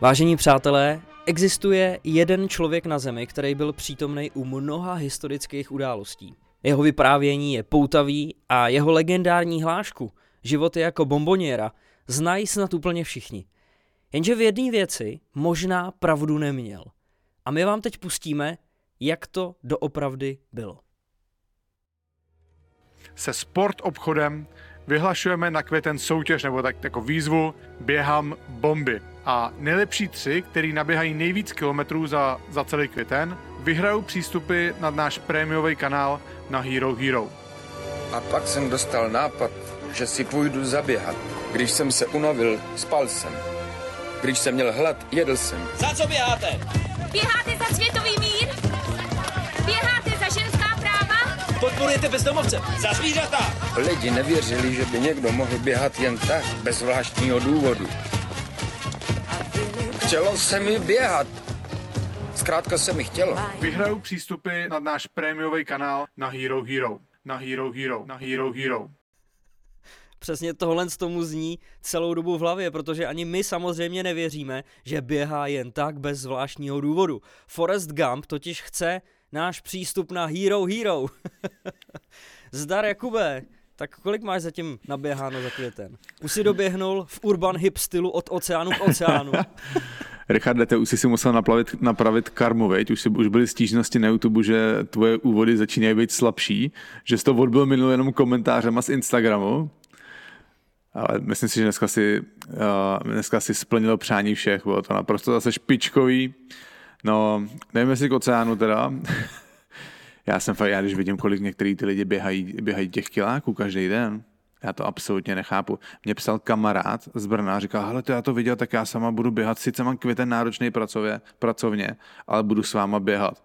Vážení přátelé, existuje jeden člověk na Zemi, který byl přítomný u mnoha historických událostí. Jeho vyprávění je poutavý a jeho legendární hlášku, život je jako bomboněra, znají snad úplně všichni. Jenže v jedné věci možná pravdu neměl. A my vám teď pustíme, jak to doopravdy bylo. Se sport obchodem vyhlašujeme na květen soutěž nebo tak jako výzvu Běhám bomby. A nejlepší tři, který naběhají nejvíc kilometrů za, za celý květen, vyhrajou přístupy na náš prémiový kanál na Hero Hero. A pak jsem dostal nápad, že si půjdu zaběhat. Když jsem se unavil, spal jsem. Když jsem měl hlad, jedl jsem. Za co běháte? Běháte za světový mír? Podporujete bezdomovce? Za zvířata? Lidi nevěřili, že by někdo mohl běhat jen tak, bez zvláštního důvodu. Chtělo se mi běhat. Zkrátka se mi chtělo. Vyhrajou přístupy na náš prémiový kanál na Hero Hero. Na Hero Hero. Na Hero Hero. Přesně tohle z tomu zní celou dobu v hlavě, protože ani my samozřejmě nevěříme, že běhá jen tak bez zvláštního důvodu. Forrest Gump totiž chce náš přístup na Hero Hero. Zdar Jakube, tak kolik máš zatím naběháno za květen? Už si doběhnul v urban hip stylu od oceánu k oceánu. Richarde, ty už jsi si musel napravit, napravit karmu, veď? Už, si, už byly stížnosti na YouTube, že tvoje úvody začínají být slabší, že jsi to odbyl minul jenom komentářem z Instagramu, ale myslím si, že dneska si, uh, dneska si splnilo přání všech, bylo to naprosto zase špičkový. No, nevím, jestli k oceánu teda. já jsem fakt, já když vidím, kolik některý ty lidi běhají, běhají těch kiláků každý den, já to absolutně nechápu. Mě psal kamarád z Brna, říkal, hele, to já to viděl, tak já sama budu běhat, sice mám květen náročný pracově, pracovně, ale budu s váma běhat.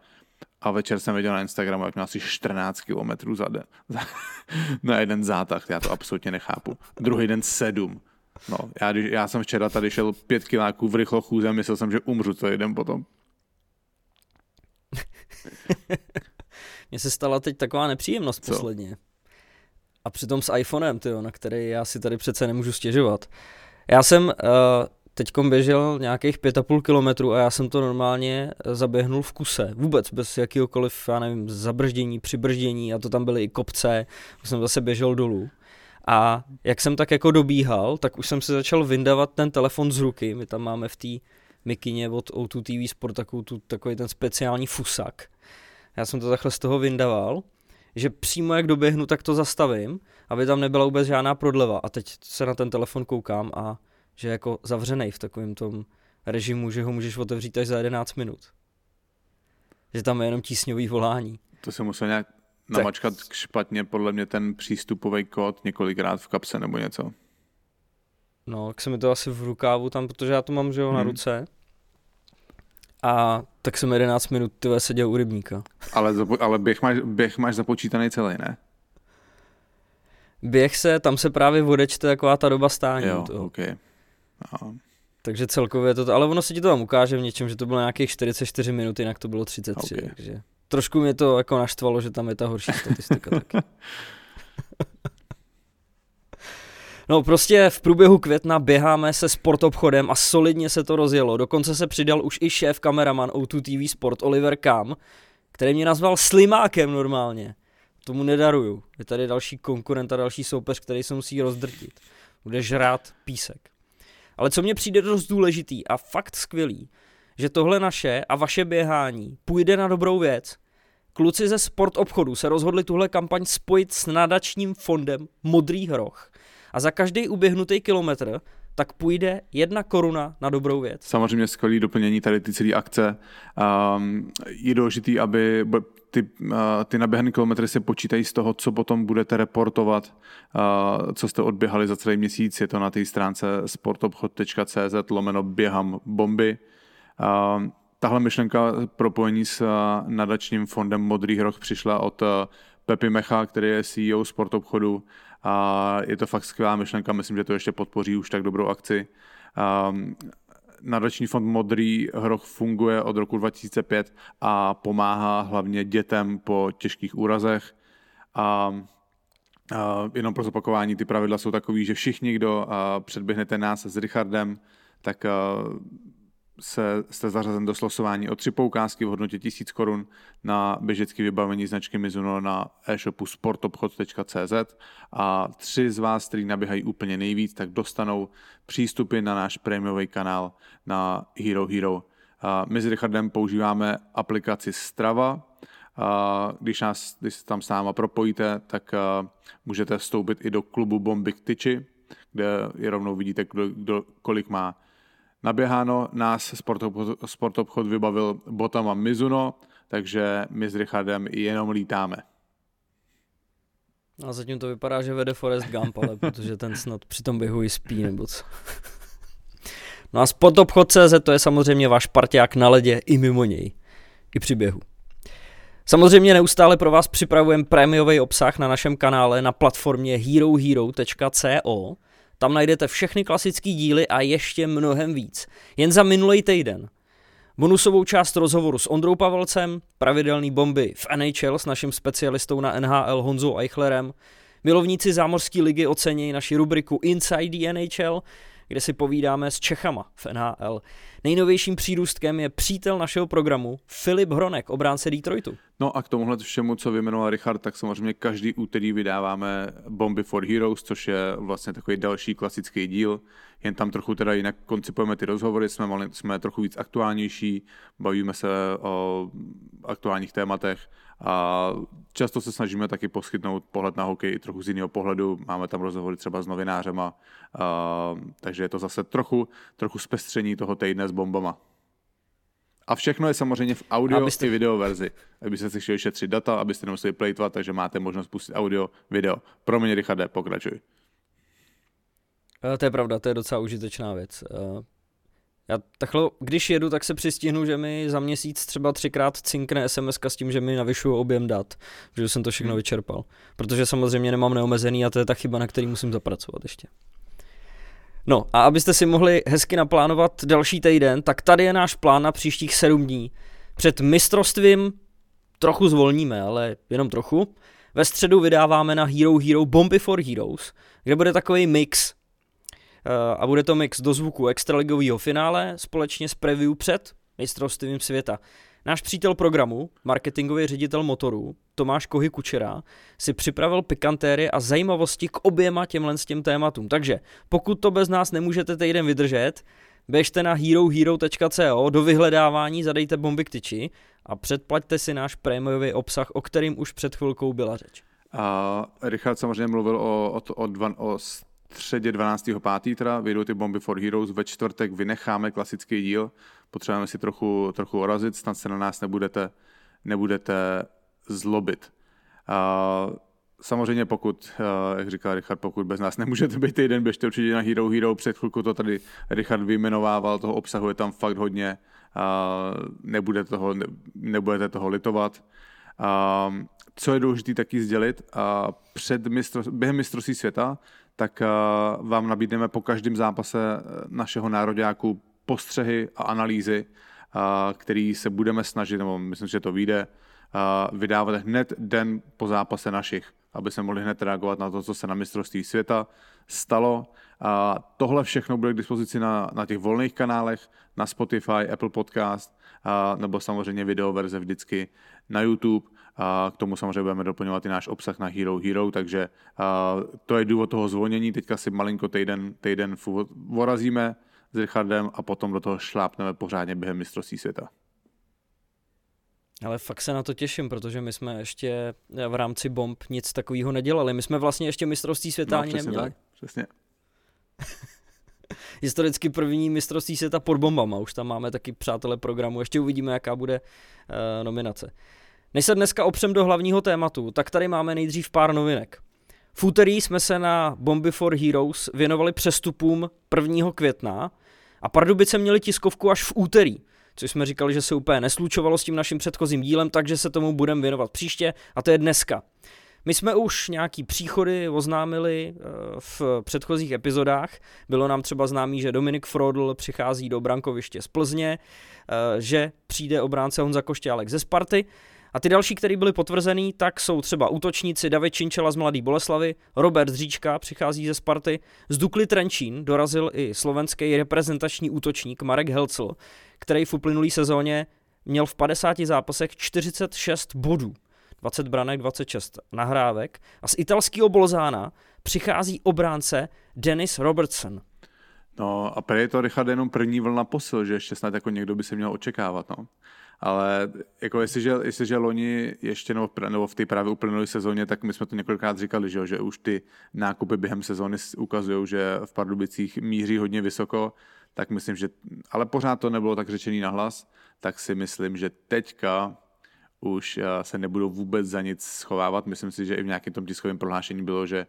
A večer jsem viděl na Instagramu, jak měl asi 14 kilometrů za den. na jeden zátah, já to absolutně nechápu. Druhý den sedm. No, já, já jsem včera tady šel pět kiláků v rychlochůze a myslel jsem, že umřu to jeden potom. Mně se stala teď taková nepříjemnost Co? posledně. A přitom s iPhonem, tyjo, na který já si tady přece nemůžu stěžovat. Já jsem uh, teďkom běžel nějakých 5,5 kilometrů a já jsem to normálně zaběhnul v kuse. Vůbec bez jakýhokoliv, já nevím, zabrždění, přibrždění a to tam byly i kopce. Už jsem zase běžel dolů. A jak jsem tak jako dobíhal, tak už jsem si začal vyndavat ten telefon z ruky. My tam máme v té mikině od O2 TV Sport takovou tu, takový ten speciální fusak. Já jsem to takhle z toho vyndaval, že přímo jak doběhnu, tak to zastavím, aby tam nebyla vůbec žádná prodleva. A teď se na ten telefon koukám a že je jako zavřený v takovém tom režimu, že ho můžeš otevřít až za 11 minut. Že tam je jenom tísňový volání. To se musel nějak namačkat špatně, podle mě ten přístupový kód několikrát v kapse nebo něco. No, tak se mi to asi v rukávu tam, protože já to mám, že jo, na Hmm. ruce. A tak jsem 11 minut tyhle seděl u rybníka. Ale, zapo- ale běh, máš, běh máš započítaný celý, ne? Běh se, tam se právě odečte taková ta doba stání. Jo, toho. OK. No. Takže celkově to, ale ono se ti to tam ukáže v něčem, že to bylo nějakých 44 minut, jinak to bylo 33, Ok. takže trošku mě to jako naštvalo, že tam je ta horší statistika taky. No prostě v průběhu května běháme se sportobchodem a solidně se to rozjelo. Dokonce se přidal už i šéf kameraman O2 TV Sport Oliver Kam, který mě nazval slimákem normálně. Tomu nedaruju. Je tady další konkurent a další soupeř, který se musí rozdrtit. Bude žrát písek. Ale co mně přijde dost důležitý a fakt skvělý, že tohle naše a vaše běhání půjde na dobrou věc. Kluci ze sport obchodu se rozhodli tuhle kampaň spojit s nadačním fondem Modrý hroch. A za každý uběhnutý kilometr tak půjde jedna koruna na dobrou věc. Samozřejmě skvělé doplnění tady ty celé akce. Um, je důležitý, aby ty, uh, ty naběhané kilometry se počítají z toho, co potom budete reportovat, uh, co jste odběhali za celý měsíc. Je to na té stránce sportobchod.cz lomeno běhám bomby. Uh, tahle myšlenka propojení s uh, nadačním fondem Modrý hroch přišla od Pepi Mecha, který je CEO sportobchodu a je to fakt skvělá myšlenka, myslím, že to ještě podpoří už tak dobrou akci. Um, nadační fond Modrý hroch funguje od roku 2005 a pomáhá hlavně dětem po těžkých úrazech. A a jenom pro zopakování, ty pravidla jsou takový, že všichni, kdo a, předběhnete nás s Richardem, tak a, se, jste zařazen do slosování o tři poukázky v hodnotě 1000 korun na běžecké vybavení značky Mizuno na e-shopu sportobchod.cz a tři z vás, kteří naběhají úplně nejvíc, tak dostanou přístupy na náš prémiový kanál na Hero Hero. My s Richardem používáme aplikaci Strava, když, nás, když se tam s náma propojíte, tak můžete vstoupit i do klubu Bomby Tyči, kde je rovnou vidíte, kdo, kdo, kolik má Naběháno nás sportobchod, sportobchod vybavil botama Mizuno, takže my s Richardem jenom lítáme. A zatím to vypadá, že vede Forest Gump, ale protože ten snad při tom běhu i spí, nebo co. No a sportobchod.cz to je samozřejmě váš parťák na ledě i mimo něj. I při běhu. Samozřejmě neustále pro vás připravujeme prémiový obsah na našem kanále na platformě herohero.co, tam najdete všechny klasické díly a ještě mnohem víc. Jen za minulý týden. Bonusovou část rozhovoru s Ondrou Pavelcem, pravidelný bomby v NHL s naším specialistou na NHL Honzou Eichlerem, milovníci zámořské ligy ocení naši rubriku Inside the NHL, kde si povídáme s Čechama v NHL. Nejnovějším přírůstkem je přítel našeho programu Filip Hronek, obránce Detroitu. No a k tomuhle všemu, co vyjmenoval Richard, tak samozřejmě každý úterý vydáváme Bomby for Heroes, což je vlastně takový další klasický díl. Jen tam trochu teda jinak koncipujeme ty rozhovory, jsme, mali, jsme trochu víc aktuálnější, bavíme se o aktuálních tématech a často se snažíme taky poskytnout pohled na hokej trochu z jiného pohledu. Máme tam rozhovory třeba s novinářema, a, takže je to zase trochu, trochu zpestření toho týdne s bombama. A všechno je samozřejmě v audio abyste... i video verzi. Abyste si chtěli šetřit data, abyste nemuseli plejtovat, takže máte možnost pustit audio, video. Pro mě, Richarde, pokračuj. Eh, to je pravda, to je docela užitečná věc. Já takhle, když jedu, tak se přistihnu, že mi za měsíc třeba třikrát cinkne SMS s tím, že mi navyšuju objem dat, že jsem to všechno hmm. vyčerpal. Protože samozřejmě nemám neomezený a to je ta chyba, na který musím zapracovat ještě. No a abyste si mohli hezky naplánovat další týden, tak tady je náš plán na příštích sedm dní. Před mistrovstvím trochu zvolníme, ale jenom trochu. Ve středu vydáváme na Hero Hero Bomby for Heroes, kde bude takový mix. Uh, a bude to mix do zvuku extraligového finále společně s preview před mistrovstvím světa. Náš přítel programu, marketingový ředitel motorů, Tomáš Kohy Kučera, si připravil pikantéry a zajímavosti k oběma těmhle s těm tématům. Takže pokud to bez nás nemůžete týden vydržet, běžte na herohero.co, do vyhledávání zadejte bomby k tyči a předplaťte si náš prémiový obsah, o kterým už před chvilkou byla řeč. A Richard samozřejmě mluvil o, o, o, o středě 12.5. teda vyjdou ty Bomby for Heroes, ve čtvrtek vynecháme klasický díl, potřebujeme si trochu, trochu orazit, snad se na nás nebudete, nebudete zlobit. A samozřejmě pokud, jak říkal Richard, pokud bez nás nemůžete být týden, běžte určitě na Hero Hero, před chvilku to tady Richard vyjmenovával, toho obsahu je tam fakt hodně, a nebudete toho, nebudete toho litovat. A co je důležité taky sdělit, a před mistro, během mistrovství světa, tak vám nabídneme po každém zápase našeho nároďáku postřehy a analýzy, který se budeme snažit, nebo myslím, že to vyjde, vydávat hned den po zápase našich, aby se mohli hned reagovat na to, co se na mistrovství světa stalo. A tohle všechno bude k dispozici na, na těch volných kanálech, na Spotify, Apple Podcast, a, nebo samozřejmě video verze vždycky na YouTube. A k tomu samozřejmě budeme doplňovat i náš obsah na Hero Hero, takže a, to je důvod toho zvonění. Teďka si malinko týden, týden vorazíme s Richardem a potom do toho šlápneme pořádně během mistrovství světa. Ale fakt se na to těším, protože my jsme ještě v rámci bomb nic takového nedělali. My jsme vlastně ještě mistrovství světa no, ani neměli. Tak, přesně. Historicky první mistrovství světa pod bombama. Už tam máme taky přátelé programu. Ještě uvidíme, jaká bude uh, nominace. Než se dneska opřem do hlavního tématu, tak tady máme nejdřív pár novinek. V úterý jsme se na Bomby for Heroes věnovali přestupům 1. května a Pardubice měli tiskovku až v úterý což jsme říkali, že se úplně neslučovalo s tím naším předchozím dílem, takže se tomu budeme věnovat příště a to je dneska. My jsme už nějaký příchody oznámili eh, v předchozích epizodách. Bylo nám třeba známý, že Dominik Frodl přichází do brankoviště z Plzně, eh, že přijde obránce Honza Košťálek ze Sparty A ty další, které byly potvrzený, tak jsou třeba útočníci David Činčela z Mladý Boleslavy, Robert Zříčka přichází ze Sparty, z Dukly Trenčín dorazil i slovenský reprezentační útočník Marek Helcl, který v uplynulý sezóně měl v 50 zápasech 46 bodů, 20 branek, 26 nahrávek a z italského Bolzána přichází obránce Dennis Robertson. No a je to Richard jenom první vlna posil, že ještě snad jako někdo by se měl očekávat, no. Ale jako jestliže, jestliže loni ještě nebo, nebo v té právě uplynulé sezóně, tak my jsme to několikrát říkali, že, že už ty nákupy během sezóny ukazují, že v Pardubicích míří hodně vysoko, tak myslím, že, ale pořád to nebylo tak řečený nahlas, tak si myslím, že teďka už eh, se nebudou vůbec za nic schovávat. Myslím si, že i v nějakém tom tiskovém prohlášení bylo, že,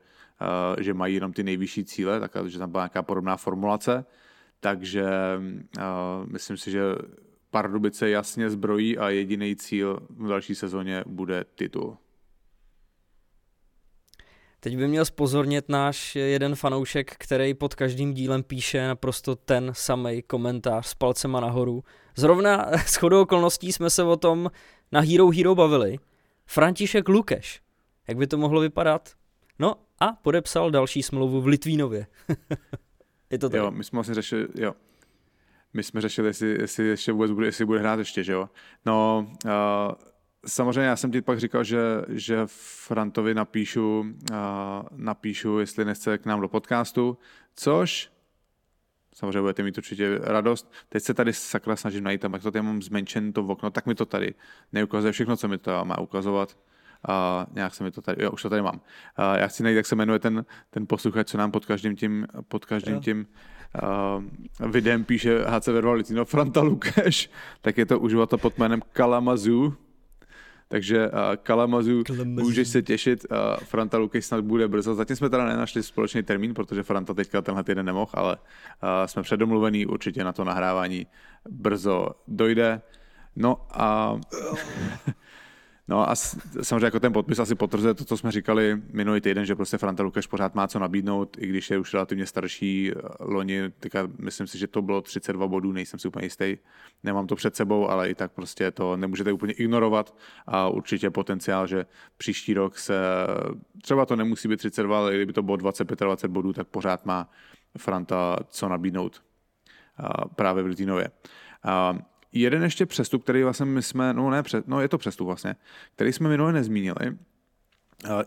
eh, že mají jenom ty nejvyšší cíle, tak, že tam byla nějaká podobná formulace. Takže uh, myslím si, že Pardubice jasně zbrojí a jediný cíl v další sezóně bude titul. Teď by měl spozornit náš jeden fanoušek, který pod každým dílem píše naprosto ten samý komentář s palcema nahoru. Zrovna s chodou okolností jsme se o tom na Hero Hero bavili. František Lukeš. Jak by to mohlo vypadat? No a podepsal další smlouvu v Litvínově. Je to tak? Jo, my jsme vlastně řešili, jo. My jsme řešili, jestli, jestli ještě vůbec bude, jestli bude hrát ještě, že jo. No, uh, samozřejmě já jsem ti pak říkal, že, že Frantovi napíšu, uh, napíšu, jestli nechce k nám do podcastu, což samozřejmě budete mít určitě radost. Teď se tady sakra snažím najít tam, jak to tady mám zmenšen to okno, tak mi to tady neukazuje všechno, co mi to má ukazovat. A nějak se mi to tady, jo, už to tady mám. A já chci najít, jak se jmenuje ten, ten posluchač, co nám pod každým tím, pod každým tím uh, videem píše HC Verbal no Franta Lukeš, tak je to uživatel pod jménem Kalamazu, takže uh, Kalamazu, Kalamazu, můžeš se těšit, uh, Franta Lukeš snad bude brzo. Zatím jsme teda nenašli společný termín, protože Franta teďka tenhle týden nemohl, ale uh, jsme předomluvení, určitě na to nahrávání brzo dojde. No a No a samozřejmě jako ten podpis asi potvrzuje to, co jsme říkali minulý týden, že prostě Franta Lukáš pořád má co nabídnout, i když je už relativně starší loni, teďka myslím si, že to bylo 32 bodů, nejsem si úplně jistý, nemám to před sebou, ale i tak prostě to nemůžete úplně ignorovat a určitě potenciál, že příští rok se, třeba to nemusí být 32, ale kdyby to bylo 20-25 bodů, tak pořád má Franta co nabídnout právě v Litínově. Jeden ještě přestup, který vlastně my jsme, no ne, no je to přestup vlastně, který jsme minule nezmínili,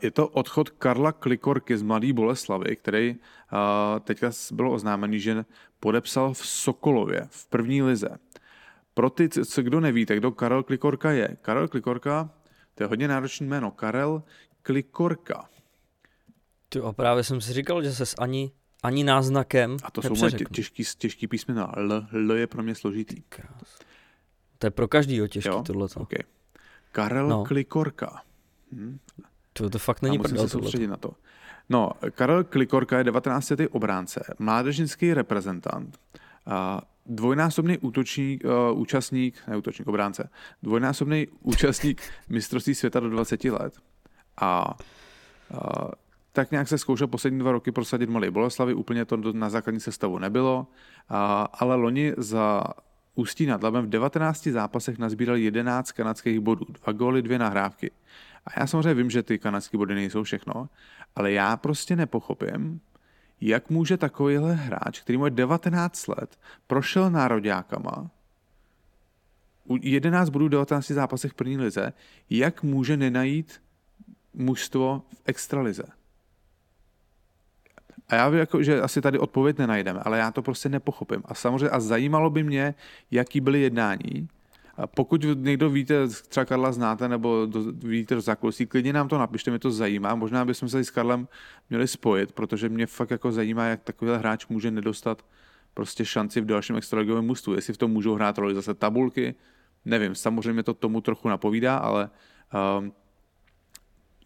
je to odchod Karla Klikorky z Mladé Boleslavy, který teďka bylo oznámený, že podepsal v Sokolově v první lize. Pro ty, co kdo nevíte, kdo Karel Klikorka je. Karel Klikorka, to je hodně náročné jméno. Karel Klikorka. Ty a právě jsem si říkal, že ses ani, ani náznakem A to jsou moje těžký, těžký písmena. L, L je pro mě složitý. Krás. To je pro každýho těžký tohle. Okay. Karel no. Klikorka. Hm. To, to fakt není prdel, se soustředit na to. No, Karel Klikorka je 19. obránce, mládežnický reprezentant, a dvojnásobný útočník, uh, účastník, ne útočník, obránce, dvojnásobný účastník mistrovství světa do 20 let. A uh, tak nějak se zkoušel poslední dva roky prosadit Malé Boleslavy, úplně to na základní sestavu nebylo, a, ale loni za Ústí nad Labem v 19 zápasech nazbíral 11 kanadských bodů, dva góly, dvě nahrávky. A já samozřejmě vím, že ty kanadské body nejsou všechno, ale já prostě nepochopím, jak může takovýhle hráč, který má 19 let, prošel nároďákama, 11 bodů v 19 zápasech v první lize, jak může nenajít mužstvo v extralize? A já vím, jako, že asi tady odpověď nenajdeme, ale já to prostě nepochopím. A samozřejmě a zajímalo by mě, jaký byly jednání. A pokud někdo víte, třeba Karla znáte, nebo do, víte do zákulisí, klidně nám to napište, mě to zajímá. Možná bychom se s Karlem měli spojit, protože mě fakt jako zajímá, jak takový hráč může nedostat prostě šanci v dalším extraligovém mužstvu. Jestli v tom můžou hrát roli zase tabulky, nevím, samozřejmě to tomu trochu napovídá, ale um,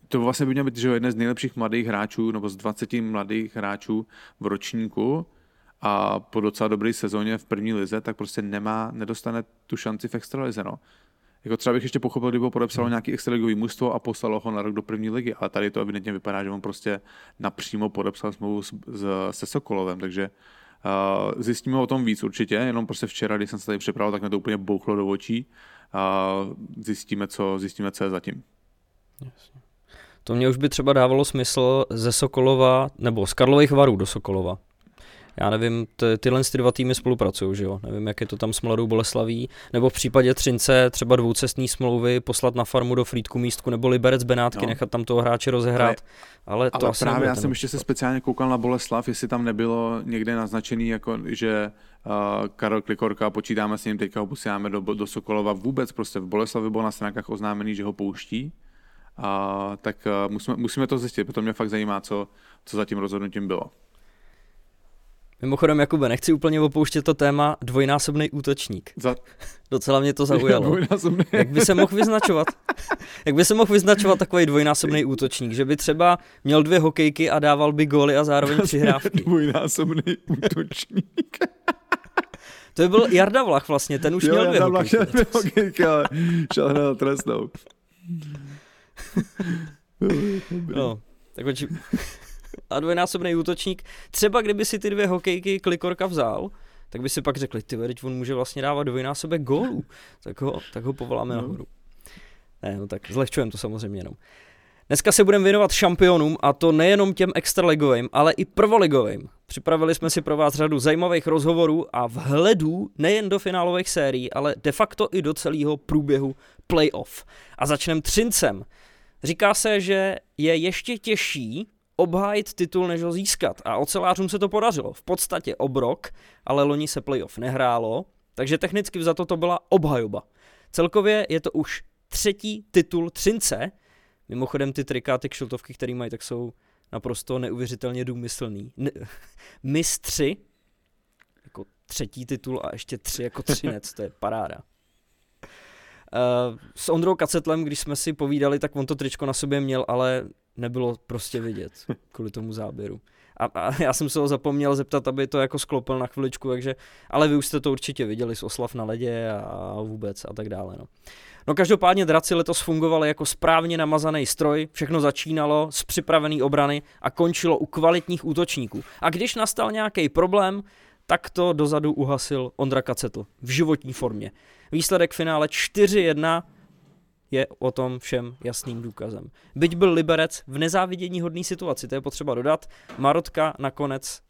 to vlastně by měl být že jeden z nejlepších mladých hráčů, nebo z 20 mladých hráčů v ročníku a po docela dobré sezóně v první lize, tak prostě nemá, nedostane tu šanci v extralize. No. Jako třeba bych ještě pochopil, kdyby ho podepsalo hmm. nějaký extraligový mužstvo a poslalo ho na rok do první ligy, ale tady to evidentně vypadá, že on prostě napřímo podepsal smlouvu s, s, se Sokolovem, takže uh, zjistíme o tom víc určitě, jenom prostě včera, když jsem se tady připravil, tak mě to úplně bouchlo do očí, a zjistíme, co, zjistíme, co je zatím. To mě už by třeba dávalo smysl ze Sokolova, nebo z Karlových varů do Sokolova. Já nevím, ty, tyhle ty dva týmy spolupracují, že jo? Nevím, jak je to tam s Mladou Boleslaví, nebo v případě Třince třeba dvoucestní smlouvy poslat na farmu do Frýdku místku, nebo Liberec Benátky, no. nechat tam toho hráče rozehrát. Ale, ale, to ale asi právě já jsem ještě se speciálně koukal na Boleslav, jestli tam nebylo někde naznačený, jako, že uh, Karel Klikorka, počítáme s ním, teďka ho posíláme do, do Sokolova vůbec, prostě v Boleslavi bylo na stránkách oznámený, že ho pouští, a, tak uh, musíme, musíme to zjistit, protože mě fakt zajímá, co, co za tím rozhodnutím bylo. Mimochodem, Jakube, nechci úplně opouštět to téma dvojnásobný útočník. Za... Docela mě to zaujalo. Dvojnásobný. Jak by se mohl vyznačovat? Jak by se mohl vyznačovat takový dvojnásobný útočník? Že by třeba měl dvě hokejky a dával by góly a zároveň přihrávky. Dvojnásobný útočník. To by byl Jarda Vlach vlastně, ten už jo, měl dvě Jarda hokejky. Vlach měl dvě hokejky, ale šel trestnou. No, tak oči a dvojnásobný útočník. Třeba kdyby si ty dvě hokejky Klikorka vzal, tak by si pak řekli, ty teď on může vlastně dávat dvojnásobek gólů, tak ho, tak ho povoláme no. nahoru. Ne, no tak zlehčujeme to samozřejmě jenom. Dneska se budeme věnovat šampionům a to nejenom těm extraligovým, ale i prvoligovým. Připravili jsme si pro vás řadu zajímavých rozhovorů a vhledů nejen do finálových sérií, ale de facto i do celého průběhu playoff. A začneme Třincem. Říká se, že je ještě těžší obhájit titul, než ho získat. A ocelářům se to podařilo. V podstatě obrok, ale loni se playoff nehrálo, takže technicky za to byla obhajoba. Celkově je to už třetí titul Třince. Mimochodem ty trika, ty kšiltovky, které mají, tak jsou naprosto neuvěřitelně důmyslný. Ne- mistři, jako třetí titul a ještě tři jako třinec, to je paráda. Uh, s Ondrou Kacetlem, když jsme si povídali, tak on to tričko na sobě měl, ale nebylo prostě vidět kvůli tomu záběru. A, a já jsem se ho zapomněl zeptat, aby to jako sklopil na chviličku, takže, ale vy už jste to určitě viděli z oslav na ledě a vůbec a tak dále. No. No každopádně draci letos fungovali jako správně namazaný stroj, všechno začínalo z připravený obrany a končilo u kvalitních útočníků. A když nastal nějaký problém, tak to dozadu uhasil Ondra Kacetl v životní formě. Výsledek finále 4-1 je o tom všem jasným důkazem. Byť byl Liberec v nezávidění hodné situaci, to je potřeba dodat, Marotka nakonec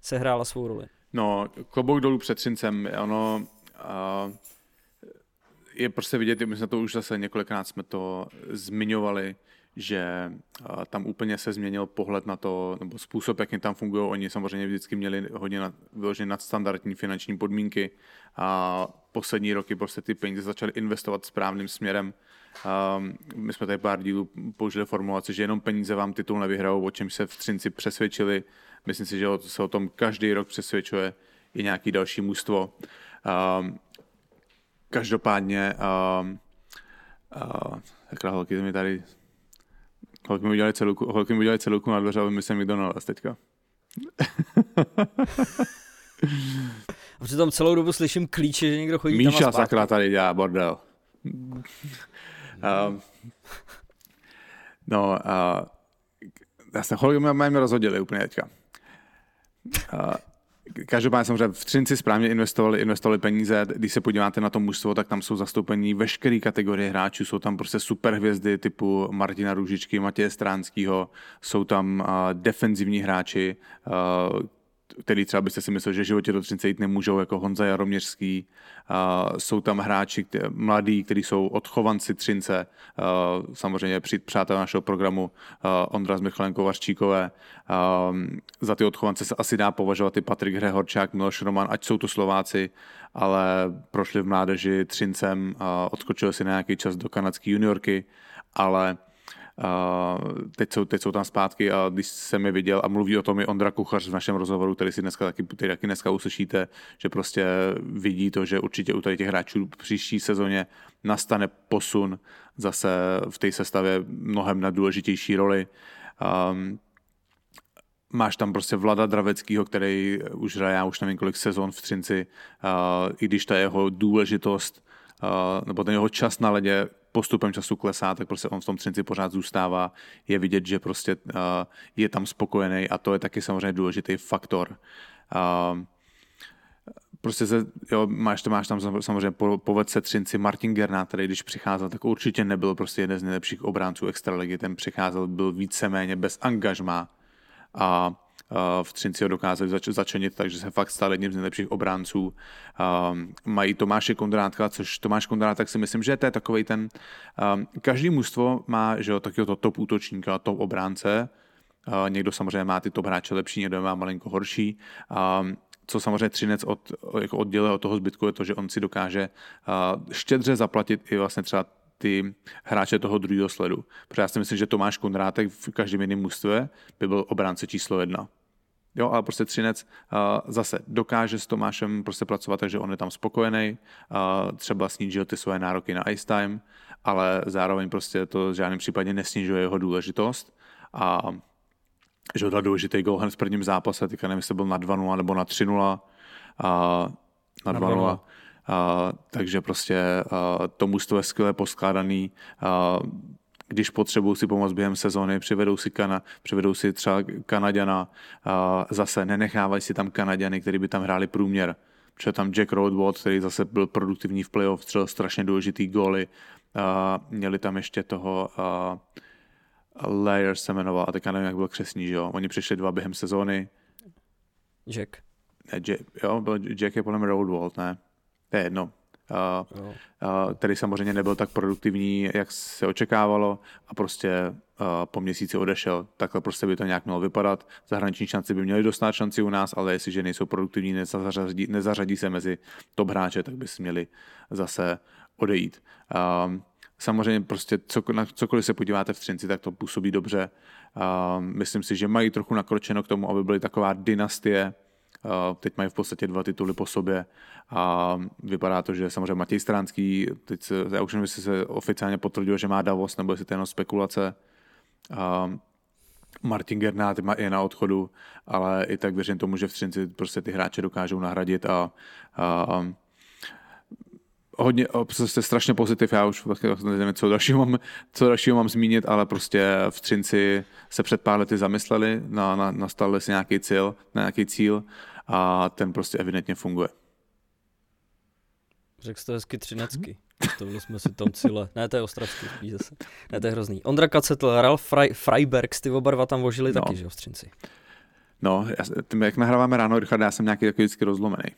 sehrála svou roli. No, klobouk dolů před Třincem, ono uh, je prostě vidět, my jsme to už zase několikrát jsme to zmiňovali, že tam úplně se změnil pohled na to, nebo způsob, jakým tam fungují. Oni samozřejmě vždycky měli hodně nad, vyloženě nadstandardní finanční podmínky a poslední roky prostě ty peníze začaly investovat správným směrem Um, my jsme tady pár dílů použili formulaci, že jenom peníze vám titul nevyhrajou, o čem se v Třinci přesvědčili. Myslím si, že se o tom každý rok přesvědčuje i nějaký další mužstvo. Um, každopádně um, uh, takhle holky mi tady holky mi udělali celou, holky mi udělali celou na dveře, aby mi sem někdo nalez teďka. A přitom celou dobu slyším klíče, že někdo chodí Míša tam a sakra tady dělá bordel. Uh, no, uh, já jsem mě rozhodili úplně teďka. Uh, Každopádně samozřejmě v Třinci správně investovali, investovali peníze. Když se podíváte na to mužstvo, tak tam jsou zastoupení veškeré kategorie hráčů. Jsou tam prostě super hvězdy typu Martina Růžičky, Matěje Stránského. Jsou tam uh, defenzivní hráči, uh, který třeba byste si mysleli, že v životě do 30 jít nemůžou, jako Honza Jaroměřský. Uh, jsou tam hráči mladí, kteří jsou odchovanci Třince, uh, samozřejmě při přátel našeho programu uh, Ondra z Michalenko Vařčíkové. Uh, za ty odchovance se asi dá považovat i Patrik Hrehorčák, Miloš Roman, ať jsou to Slováci, ale prošli v mládeži Třincem, uh, odskočili si na nějaký čas do kanadské juniorky, ale teď, jsou, teď jsou tam zpátky a když jsem je viděl a mluví o tom i Ondra Kuchař v našem rozhovoru, který si dneska taky, který taky dneska uslyšíte, že prostě vidí to, že určitě u tady těch hráčů příští sezóně nastane posun zase v té sestavě mnohem na důležitější roli. Um, máš tam prostě Vlada Draveckýho, který už hraje, já už nevím kolik sezon v Třinci, uh, i když ta jeho důležitost, uh, nebo ten jeho čas na ledě postupem času klesá, tak prostě on v tom Třinci pořád zůstává. Je vidět, že prostě uh, je tam spokojený a to je taky samozřejmě důležitý faktor. Uh, prostě se, jo, máš, to, máš tam samozřejmě po, povedce Třinci Martin Gerná, který když přicházel, tak určitě nebyl prostě jeden z nejlepších obránců extraligy, ten přicházel, byl víceméně bez angažma a v Třinci ho dokázali zač- začenit, takže se fakt stal jedním z nejlepších obránců. Um, mají Tomáše Kondrátka, což Tomáš Kondrátek si myslím, že to je takový ten, um, každý mužstvo má, že jo, takového to top útočníka, top obránce, uh, někdo samozřejmě má ty top hráče lepší, někdo má malinko horší. Um, co samozřejmě Třinec od, jako odděluje od toho zbytku, je to, že on si dokáže uh, štědře zaplatit i vlastně třeba ty hráče toho druhého sledu. Protože já si myslím, že Tomáš Kondrátek v každém jiném mužstve by byl obránce číslo jedna. Jo, ale prostě Třinec uh, zase dokáže s Tomášem prostě pracovat, takže on je tam spokojený, uh, třeba snížil ty svoje nároky na ice time, ale zároveň prostě to v žádném případě nesnižuje jeho důležitost a že dal důležitý gol hned v prvním zápase, teďka nevím, jestli byl na 2-0 nebo na 3-0, uh, na 2-0. Uh, takže prostě uh, to mužstvo je skvěle poskládaný. Uh, když potřebují si pomoct během sezóny, přivedou si, kana, přivedou si třeba Kanaďana, a zase nenechávají si tam Kanaďany, který by tam hráli průměr. Protože tam Jack Roadwood, který zase byl produktivní v playoff, střel strašně důležitý góly. A měli tam ještě toho Layer se jmenoval, a teďka nevím, jak byl křesní, že jo. Oni přišli dva během sezóny. Jack. Ne, Jack, jo, byl Jack je podle mě Roadwood, ne? To je jedno který samozřejmě nebyl tak produktivní, jak se očekávalo a prostě po měsíci odešel. Takhle prostě by to nějak mělo vypadat. Zahraniční šanci by měli dostat šanci u nás, ale jestliže nejsou produktivní, nezařadí, nezařadí se mezi top hráče, tak by si měli zase odejít. Samozřejmě prostě na cokoliv se podíváte v Třinci, tak to působí dobře. Myslím si, že mají trochu nakročeno k tomu, aby byly taková dynastie, Teď mají v podstatě dva tituly po sobě a vypadá to, že samozřejmě Matěj Stránský, teď se, já už nevím, se oficiálně potvrdil, že má Davos, nebo jestli to je jenom spekulace. A Martin Gernát je na odchodu, ale i tak věřím tomu, že v Třinci prostě ty hráče dokážou nahradit a, a hodně, prostě strašně pozitiv, já už nevím, co dalšího mám, co dalšího mám zmínit, ale prostě v Třinci se před pár lety zamysleli, na, na, nastavili si nějaký cíl, na nějaký cíl a ten prostě evidentně funguje. Řekl jsi to hezky třinecky. To jsme si tam cíle. Ne, to je ostravský spíš zase. Ne, to je hrozný. Ondra Kacetl, Ralf Frey, Freiberg, ty oba dva tam vožili no. taky, že jo, v Třinci. No, já, tím, jak nahráváme ráno, Richard, já jsem nějaký takový vždycky rozlomený.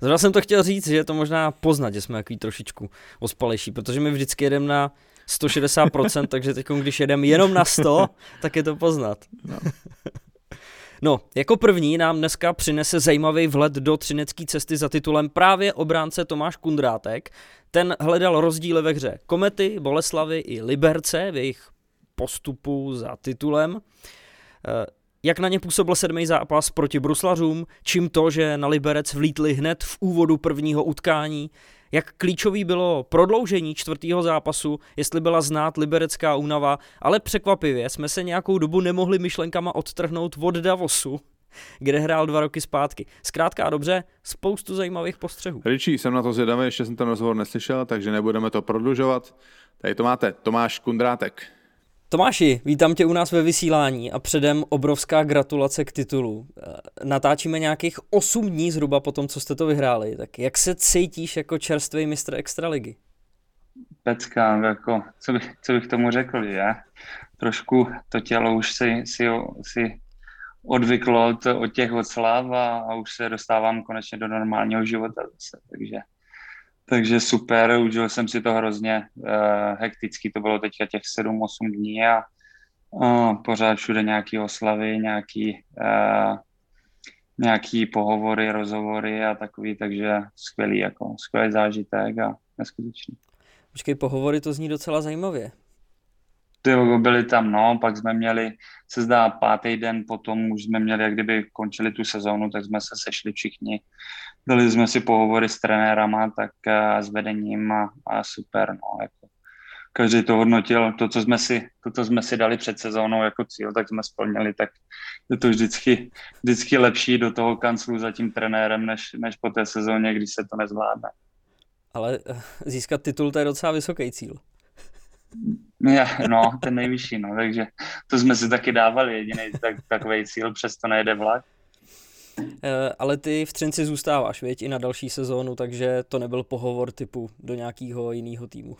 Zrovna jsem to chtěl říct, že je to možná poznat, že jsme takový trošičku ospalejší, protože my vždycky jedeme na 160%, takže teď, když jedeme jenom na 100, tak je to poznat. No. No, jako první nám dneska přinese zajímavý vhled do třinecké cesty za titulem právě obránce Tomáš Kundrátek. Ten hledal rozdíly ve hře Komety, Boleslavy i Liberce v jejich postupu za titulem. Jak na ně působil sedmý zápas proti Bruslařům, čím to, že na Liberec vlítli hned v úvodu prvního utkání, jak klíčový bylo prodloužení čtvrtého zápasu, jestli byla znát liberecká únava, ale překvapivě jsme se nějakou dobu nemohli myšlenkama odtrhnout od Davosu, kde hrál dva roky zpátky. Zkrátka a dobře, spoustu zajímavých postřehů. Richie, jsem na to zvědavý, ještě jsem ten rozhovor neslyšel, takže nebudeme to prodlužovat. Tady to máte, Tomáš Kundrátek. Tomáši, vítám tě u nás ve vysílání a předem obrovská gratulace k titulu. Eh, natáčíme nějakých 8 dní zhruba po tom, co jste to vyhráli. Tak jak se cítíš jako čerstvý mistr Extraligy? Pecka, jako, co, bych, co bych tomu řekl, že? Trošku to tělo už si, si, si odvyklo od, od těch odslav a, a už se dostávám konečně do normálního života zase, takže takže super, užil jsem si to hrozně uh, hekticky, to bylo teďka těch 7-8 dní a uh, pořád všude nějaké oslavy, nějaký, uh, nějaký pohovory, rozhovory a takový, takže skvělý, jako skvělý zážitek a neskutečný. Počkej, pohovory to zní docela zajímavě. Ty byli tam, no, pak jsme měli, se zdá, pátý den potom už jsme měli, jak kdyby končili tu sezónu, tak jsme se sešli všichni dali jsme si pohovory s trenérama, tak eh, s vedením a, a super, no, jako každý to hodnotil, to co, jsme si, to, co jsme si dali před sezónou jako cíl, tak jsme splnili, tak je to vždycky, vždycky lepší do toho kanclu za tím trenérem, než, než po té sezóně, když se to nezvládne. Ale eh, získat titul, to je docela vysoký cíl. Je, no, ten nejvyšší, no, takže to jsme si taky dávali, jediný tak, takový cíl, přesto nejde vlak. Eh, ale ty v Třinci zůstáváš, věď, i na další sezónu, takže to nebyl pohovor typu do nějakého jiného týmu.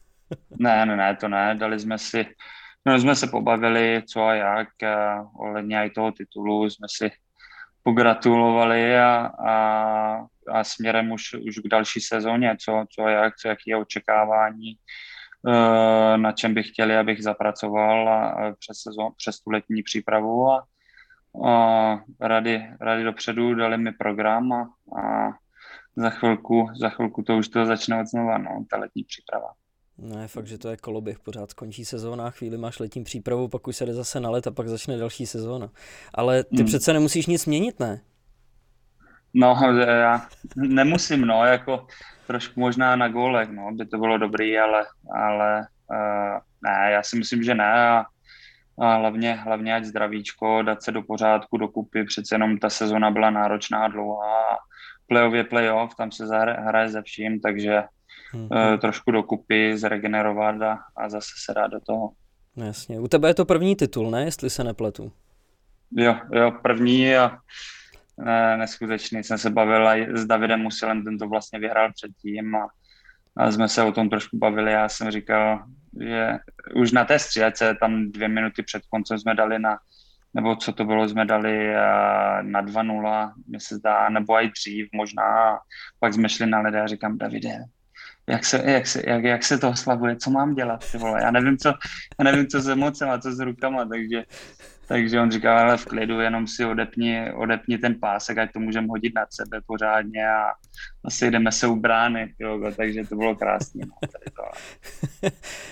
ne, ne, ne, to ne, dali jsme si, no jsme se pobavili, co a jak, a ohledně i toho titulu jsme si pogratulovali a, a, a směrem už, už k další sezóně, co, co a jak, co, jaký je očekávání, eh, na čem bych chtěli, abych zapracoval a, a přes, sezón, přes tu letní přípravu a, a rady, rady dopředu dali mi program a, a za chvilku, za chvilku to už to začne od znova, no, ta letní příprava. Ne, fakt, že to je koloběh, pořád skončí sezóna, chvíli máš letní přípravu, pak už se jde zase na let a pak začne další sezóna. Ale ty hmm. přece nemusíš nic měnit, ne? No, já nemusím, no, jako trošku možná na gólech, no, by to bylo dobrý, ale, ale uh, ne, já si myslím, že ne a, a hlavně, hlavně ať zdravíčko, dát se do pořádku, do kupy, přece jenom ta sezona byla náročná a dlouhá, playoff je playoff, tam se hraje ze vším, takže hmm. trošku dokupy, zregenerovat a, a zase se dát do toho. Jasně. U tebe je to první titul, ne? Jestli se nepletu. Jo, jo, první a neskutečný. Jsem se bavil s Davidem Musilem, ten to vlastně vyhrál předtím a, a jsme se o tom trošku bavili. Já jsem říkal, že už na té střílece, tam dvě minuty před koncem jsme dali na, nebo co to bylo, jsme dali na 2-0, mi se zdá, nebo i dřív možná. Pak jsme šli na lede a říkám, Davide, jak se, jak se, jak, jak se to oslavuje, co mám dělat, ty vole. Já nevím, co, já nevím, co s emocema, co s rukama, takže, takže on říká, ale v klidu, jenom si odepni, odepni ten pásek, ať to můžeme hodit nad sebe pořádně a asi jdeme se u brány, jo, takže to bylo krásné. No.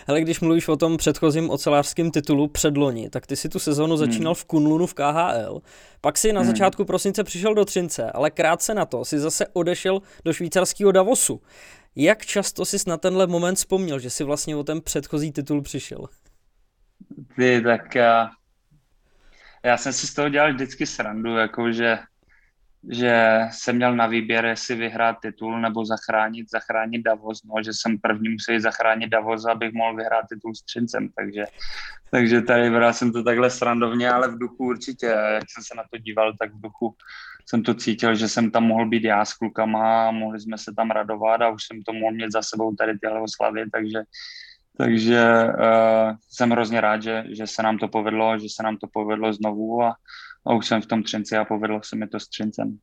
Ale když mluvíš o tom předchozím ocelářském titulu předloni, tak ty si tu sezonu hmm. začínal v Kunlunu v KHL, pak si na hmm. začátku prosince přišel do Třince, ale krátce na to si zase odešel do švýcarského Davosu. Jak často jsi na tenhle moment vzpomněl, že jsi vlastně o ten předchozí titul přišel? Ty, tak já, já jsem si z toho dělal vždycky srandu, jako že, že jsem měl na výběr, jestli vyhrát titul nebo zachránit, zachránit Davos, no, že jsem první musel zachránit Davos, abych mohl vyhrát titul s Třincem, takže, takže tady bral jsem to takhle srandovně, ale v duchu určitě, jak jsem se na to díval, tak v duchu jsem to cítil, že jsem tam mohl být já s klukama mohli jsme se tam radovat a už jsem to mohl mít za sebou tady tyhle oslavy, takže, takže uh, jsem hrozně rád, že, že se nám to povedlo, že se nám to povedlo znovu a, a už jsem v tom Třinci a povedlo se mi to s Třincem.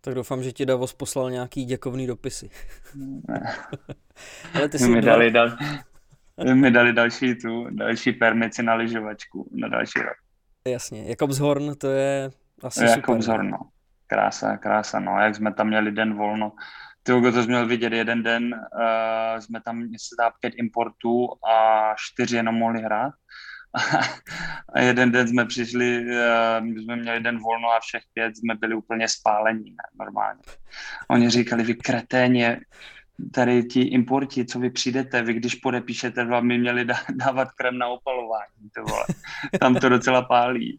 Tak doufám, že ti Davos poslal nějaký děkovný dopisy. Ne. Ale ty mi, dva... dali dal... mi dali další tu, další permici na lyžovačku na další rok. Jasně, Jakobshorn to je asi Jakobshorn, super. No. Krása, krása, no, jak jsme tam měli den volno. Ty to jsi měl vidět jeden den, uh, jsme tam, se dá pět importů a čtyři jenom mohli hrát. a jeden den jsme přišli, uh, jsme měli den volno a všech pět jsme byli úplně spálení, ne, normálně. Oni říkali, vy kreténě, tady ti importi, co vy přijdete, vy když podepíšete, vám by měli dávat krem na opalování, to vole. Tam to docela pálí.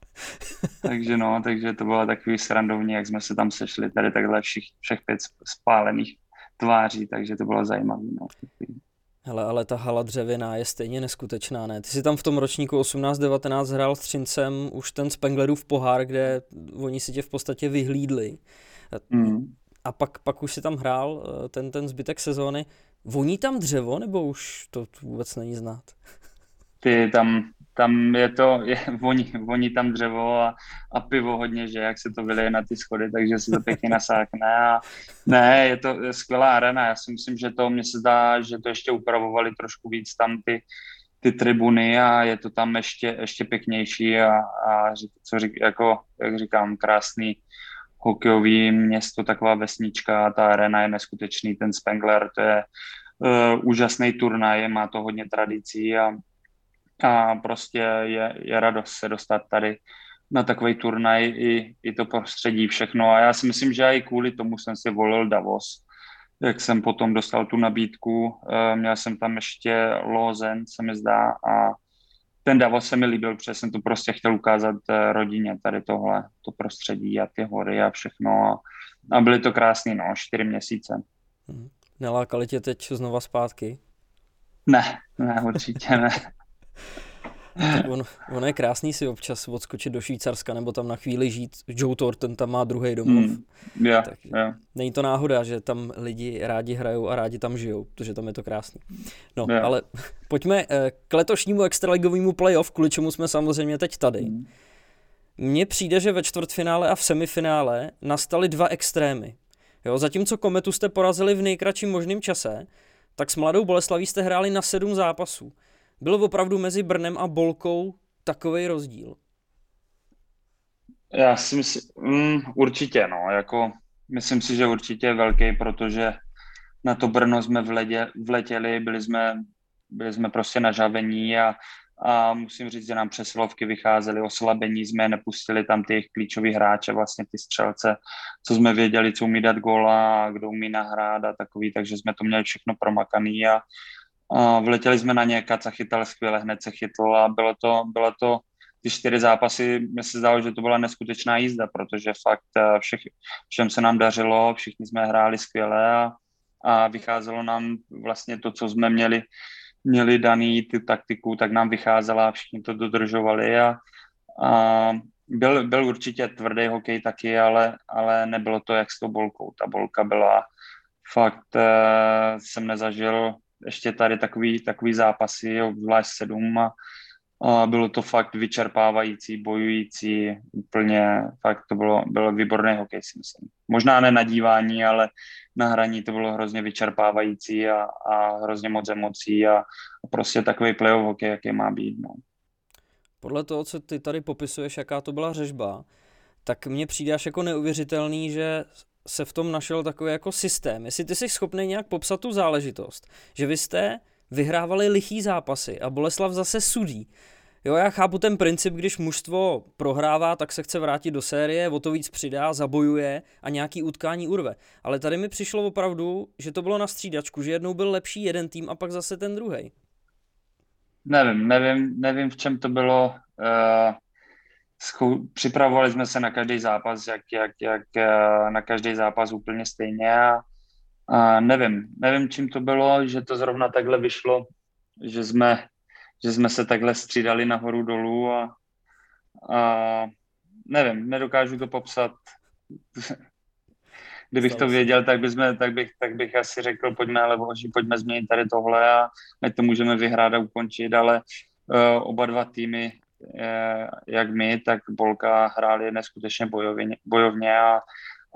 Takže no, takže to bylo takový srandovní, jak jsme se tam sešli, tady takhle všich, všech pět spálených tváří, takže to bylo zajímavé. No. Hele, ale ta hala dřevěná je stejně neskutečná, ne? Ty jsi tam v tom ročníku 18-19 hrál s Třincem už ten Spenglerův pohár, kde oni si tě v podstatě vyhlídli. Mm a pak, pak už si tam hrál eh, ten, ten zbytek sezóny. Voní tam dřevo, nebo už to vůbec není znát? Ty, tam, tam je to, je, voní, voní tam dřevo a, a pivo hodně, že jak se to vylije na ty schody, takže se to pěkně nasákne a ne, je to skvělá arena, já si myslím, že to, mně se zdá, že to ještě upravovali trošku víc tam ty, ty tribuny a je to tam ještě, ještě pěknější a, a co řík, jako, jak říkám, krásný, hokejový město, taková vesnička, ta arena je neskutečný, ten Spengler, to je uh, úžasný turnaj, má to hodně tradicí a, a prostě je, je radost se dostat tady na takový turnaj i, i to prostředí všechno. A já si myslím, že i kvůli tomu jsem si volil Davos, jak jsem potom dostal tu nabídku, uh, měl jsem tam ještě Lozen, se mi zdá, a ten Davos se mi líbil, protože jsem to prostě chtěl ukázat eh, rodině, tady tohle, to prostředí a ty hory a všechno a, a byly to krásné, no, čtyři měsíce. Hmm. Nelákali tě teď znova zpátky? Ne, ne, určitě ne. On, on je krásný si občas odskočit do Švýcarska nebo tam na chvíli žít. Joe Thornton tam má druhý domov. Mm, yeah, tak yeah. Není to náhoda, že tam lidi rádi hrajou a rádi tam žijou, protože tam je to krásný. No, yeah. ale pojďme eh, k letošnímu extraligovému playoff, kvůli čemu jsme samozřejmě teď tady. Mm. Mně přijde, že ve čtvrtfinále a v semifinále nastaly dva extrémy. Jo, zatímco Kometu jste porazili v nejkratším možném čase, tak s Mladou Boleslaví jste hráli na sedm zápasů. Byl opravdu mezi Brnem a Bolkou takový rozdíl? Já si myslím, mm, určitě, no, jako myslím si, že určitě je velký, protože na to Brno jsme vledě, vletěli, byli jsme, byli jsme prostě na žavení a, a musím říct, že nám přesilovky vycházely oslabení, jsme nepustili tam ty klíčové hráče, vlastně ty střelce, co jsme věděli, co umí dát góla kdo umí nahrát a takový, takže jsme to měli všechno promakaný a vletěli jsme na ně, Kaca chytal skvěle, hned se chytl a bylo to, bylo to ty čtyři zápasy, mi se zdálo, že to byla neskutečná jízda, protože fakt eh, všech, všem se nám dařilo, všichni jsme hráli skvěle a, a vycházelo nám vlastně to, co jsme měli, měli daný ty taktiku, tak nám vycházela a všichni to dodržovali a, a byl, byl určitě tvrdý hokej taky, ale, ale nebylo to jak s tou bolkou. Ta bolka byla fakt, uh, jsem nezažil ještě tady takový, takový zápasy, obzvlášť sedm a, a bylo to fakt vyčerpávající, bojující, úplně, fakt to bylo, bylo výborný hokej, si myslím. Možná ne na dívání, ale na hraní to bylo hrozně vyčerpávající a, a hrozně moc emocí a, a prostě takový playoff hokej, jaký má být. No. Podle toho, co ty tady popisuješ, jaká to byla řežba, tak mně přijde až jako neuvěřitelný, že se v tom našel takový jako systém. Jestli ty jsi schopný nějak popsat tu záležitost, že vy jste vyhrávali lichý zápasy a Boleslav zase sudí. Jo, já chápu ten princip, když mužstvo prohrává, tak se chce vrátit do série, o to víc přidá, zabojuje a nějaký utkání urve. Ale tady mi přišlo opravdu, že to bylo na střídačku, že jednou byl lepší jeden tým a pak zase ten druhý. Nevím, nevím, nevím, v čem to bylo. Uh, schou- připravovali jsme se na každý zápas, jak, jak, jak uh, na každý zápas úplně stejně a, a nevím, nevím, čím to bylo, že to zrovna takhle vyšlo, že jsme že jsme se takhle střídali nahoru dolů a, a nevím, nedokážu to popsat. Kdybych to věděl, tak, bychom, tak, bych, tak bych asi řekl, pojďme ale boží, pojďme změnit tady tohle a ať to můžeme vyhrát a ukončit, ale uh, oba dva týmy, jak my, tak Bolka hráli neskutečně bojovně, bojovně a,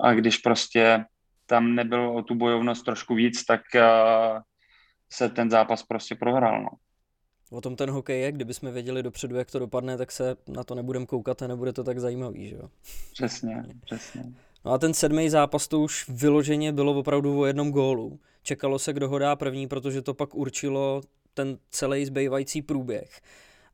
a když prostě tam nebylo o tu bojovnost trošku víc, tak uh, se ten zápas prostě prohrál. No. O tom ten hokej je, kdybychom věděli dopředu, jak to dopadne, tak se na to nebudeme koukat a nebude to tak zajímavý, že jo? Přesně, přesně. No a ten sedmý zápas to už vyloženě bylo opravdu o jednom gólu. Čekalo se, kdo ho dá první, protože to pak určilo ten celý zbývající průběh.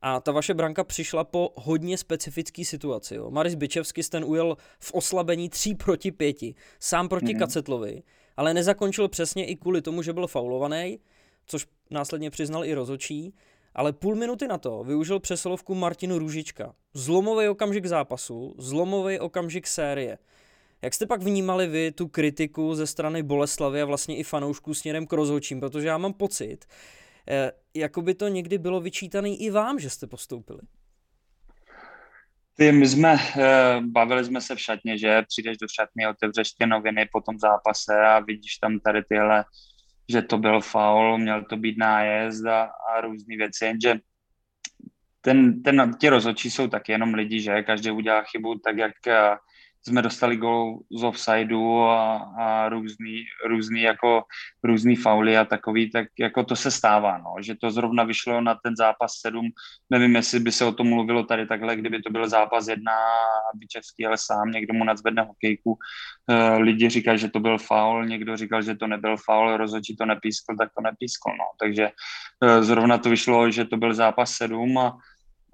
A ta vaše branka přišla po hodně specifický situaci. Jo. Maris Bičevsky ten ujel v oslabení 3 proti 5, sám proti mm-hmm. Kacetlovi, ale nezakončil přesně i kvůli tomu, že byl faulovaný, což následně přiznal i rozočí ale půl minuty na to využil přesilovku Martinu Růžička. Zlomový okamžik zápasu, zlomový okamžik série. Jak jste pak vnímali vy tu kritiku ze strany Boleslavy a vlastně i fanoušků směrem k rozhodčím, protože já mám pocit, jako by to někdy bylo vyčítané i vám, že jste postoupili. Ty, my jsme, eh, bavili jsme se v šatně, že přijdeš do šatny, otevřeš ty noviny po tom zápase a vidíš tam tady tyhle že to byl faul, měl to být nájezd a, a různé věci, jenže ten, ten, ti rozhodčí jsou taky jenom lidi, že každý udělá chybu tak, jak jsme dostali gol z offsideu a, a různý, různý, jako, různý fauly a takový, tak jako to se stává, no, že to zrovna vyšlo na ten zápas 7, nevím, jestli by se o tom mluvilo tady takhle, kdyby to byl zápas 1 a Bičevský, ale sám někdo mu nadzvedne hokejku, e, lidi říkají, že to byl faul, někdo říkal, že to nebyl faul, rozhodčí to nepískl, tak to nepískl, no, takže e, zrovna to vyšlo, že to byl zápas 7 a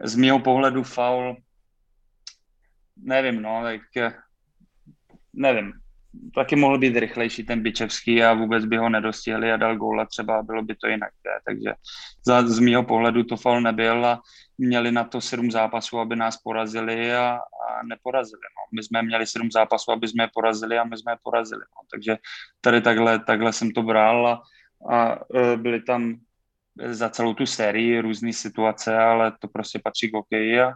z mého pohledu faul nevím, no, tak eh, nevím. Taky mohl být rychlejší ten Bičevský a vůbec by ho nedostihli a dal góla třeba, bylo by to jinak. Ne? Takže za, z mýho pohledu to faul nebyl a měli na to sedm zápasů, aby nás porazili a, a neporazili. No. My jsme měli sedm zápasů, aby jsme je porazili a my jsme je porazili. No. Takže tady takhle, takhle jsem to bral a, a e, byli tam za celou tu sérii různé situace, ale to prostě patří k hokeji a,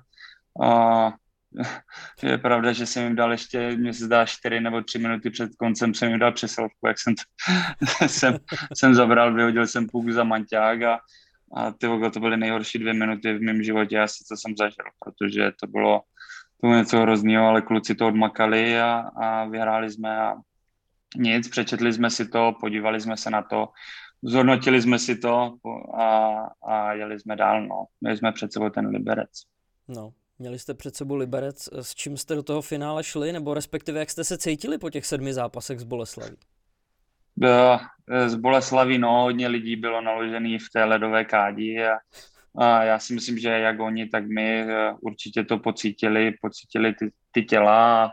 a je pravda, že jsem jim dal ještě, mě se zdá, čtyři nebo tři minuty před koncem jsem jim dal přesilovku, jak jsem, to, jsem, jsem zabral, vyhodil jsem půk za manťák a, a ty to byly nejhorší dvě minuty v mém životě asi, co jsem zažil, protože to bylo, to bylo něco hrozného, ale kluci to odmakali a, a vyhráli jsme a nic, přečetli jsme si to, podívali jsme se na to, zhodnotili jsme si to a, a jeli jsme dál, no. Měli jsme před sebou ten Liberec. No, měli jste před sebou Liberec, s čím jste do toho finále šli, nebo respektive jak jste se cítili po těch sedmi zápasech z Boleslaví? Z Boleslaví, no, hodně lidí bylo naložený v té ledové kádi a, a já si myslím, že jak oni, tak my eh, určitě to pocítili, pocítili ty, ty těla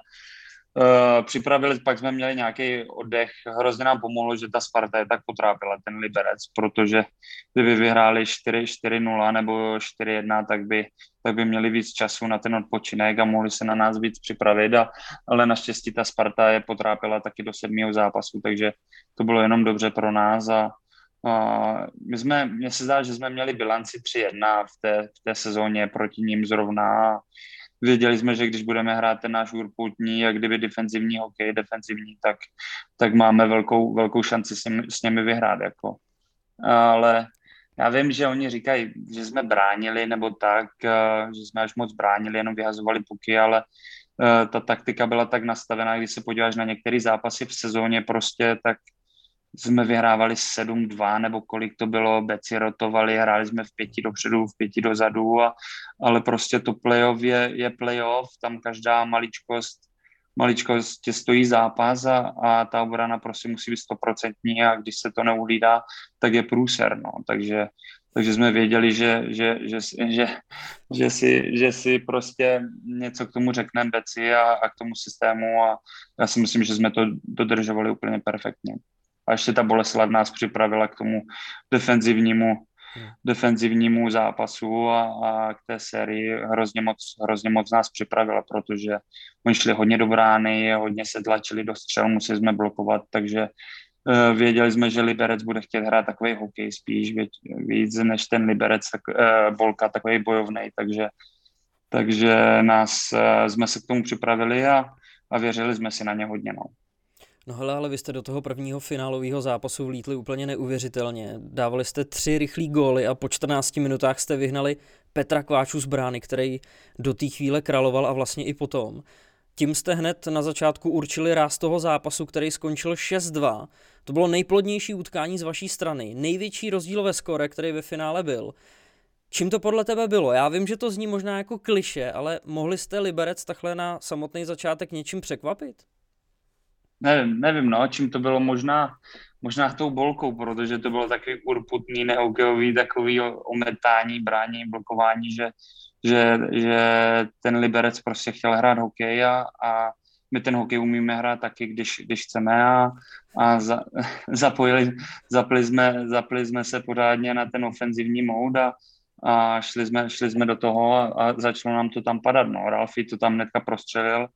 Uh, připravili, pak jsme měli nějaký oddech, hrozně nám pomohlo, že ta Sparta je tak potrápila, ten Liberec, protože kdyby vyhráli 4-0 nebo 4-1, tak by, tak by měli víc času na ten odpočinek a mohli se na nás víc připravit, a, ale naštěstí ta Sparta je potrápila taky do sedmého zápasu, takže to bylo jenom dobře pro nás. A, a my jsme, mně se zdá, že jsme měli bilanci 3-1 v té, v té sezóně proti ním zrovna věděli jsme, že když budeme hrát ten náš urputní a kdyby defenzivní hokej, defenzivní, tak, tak máme velkou, velkou šanci s, ním, s nimi vyhrát. Jako. Ale já vím, že oni říkají, že jsme bránili nebo tak, že jsme až moc bránili, jenom vyhazovali puky, ale ta taktika byla tak nastavená, když se podíváš na některé zápasy v sezóně prostě, tak jsme vyhrávali 7-2 nebo kolik to bylo, beci rotovali, hráli jsme v pěti dopředu, v pěti dozadu, a, ale prostě to playoff je, je playoff, tam každá maličkost maličkost tě stojí zápas a, a ta obrana prostě musí být stoprocentní a když se to neuhlídá, tak je průser, no. takže, takže jsme věděli, že, že, že, že, že, si, že si prostě něco k tomu řekneme Beci a, a k tomu systému a já si myslím, že jsme to dodržovali úplně perfektně a ještě ta Boleslav nás připravila k tomu defenzivnímu, hmm. defenzivnímu zápasu a, a k té sérii hrozně moc, hrozně moc nás připravila, protože oni šli hodně do brány, hodně se tlačili do střel, museli jsme blokovat, takže uh, věděli jsme, že Liberec bude chtět hrát takový hokej spíš víc než ten Liberec, tak, uh, Bolka, takový bojovný, takže takže nás, uh, jsme se k tomu připravili a, a věřili jsme si na ně hodně. No. No hele, ale vy jste do toho prvního finálového zápasu vlítli úplně neuvěřitelně. Dávali jste tři rychlý góly a po 14 minutách jste vyhnali Petra Kváču z brány, který do té chvíle královal a vlastně i potom. Tím jste hned na začátku určili ráz toho zápasu, který skončil 6-2. To bylo nejplodnější utkání z vaší strany, největší rozdíl ve skore, který ve finále byl. Čím to podle tebe bylo? Já vím, že to zní možná jako kliše, ale mohli jste Liberec takhle na samotný začátek něčím překvapit? Nevím, nevím, no, čím to bylo možná, možná tou bolkou, protože to bylo takový urputný, nehokejový, takový ometání, brání, blokování, že, že, že ten Liberec prostě chtěl hrát hokej a, a my ten hokej umíme hrát taky, když, když chceme a, a za, zapojili, zapli, jsme, zapli jsme se pořádně na ten ofenzivní mód a, a šli jsme, šli jsme do toho a, a začalo nám to tam padat. No. Ralfi to tam hnedka prostřelil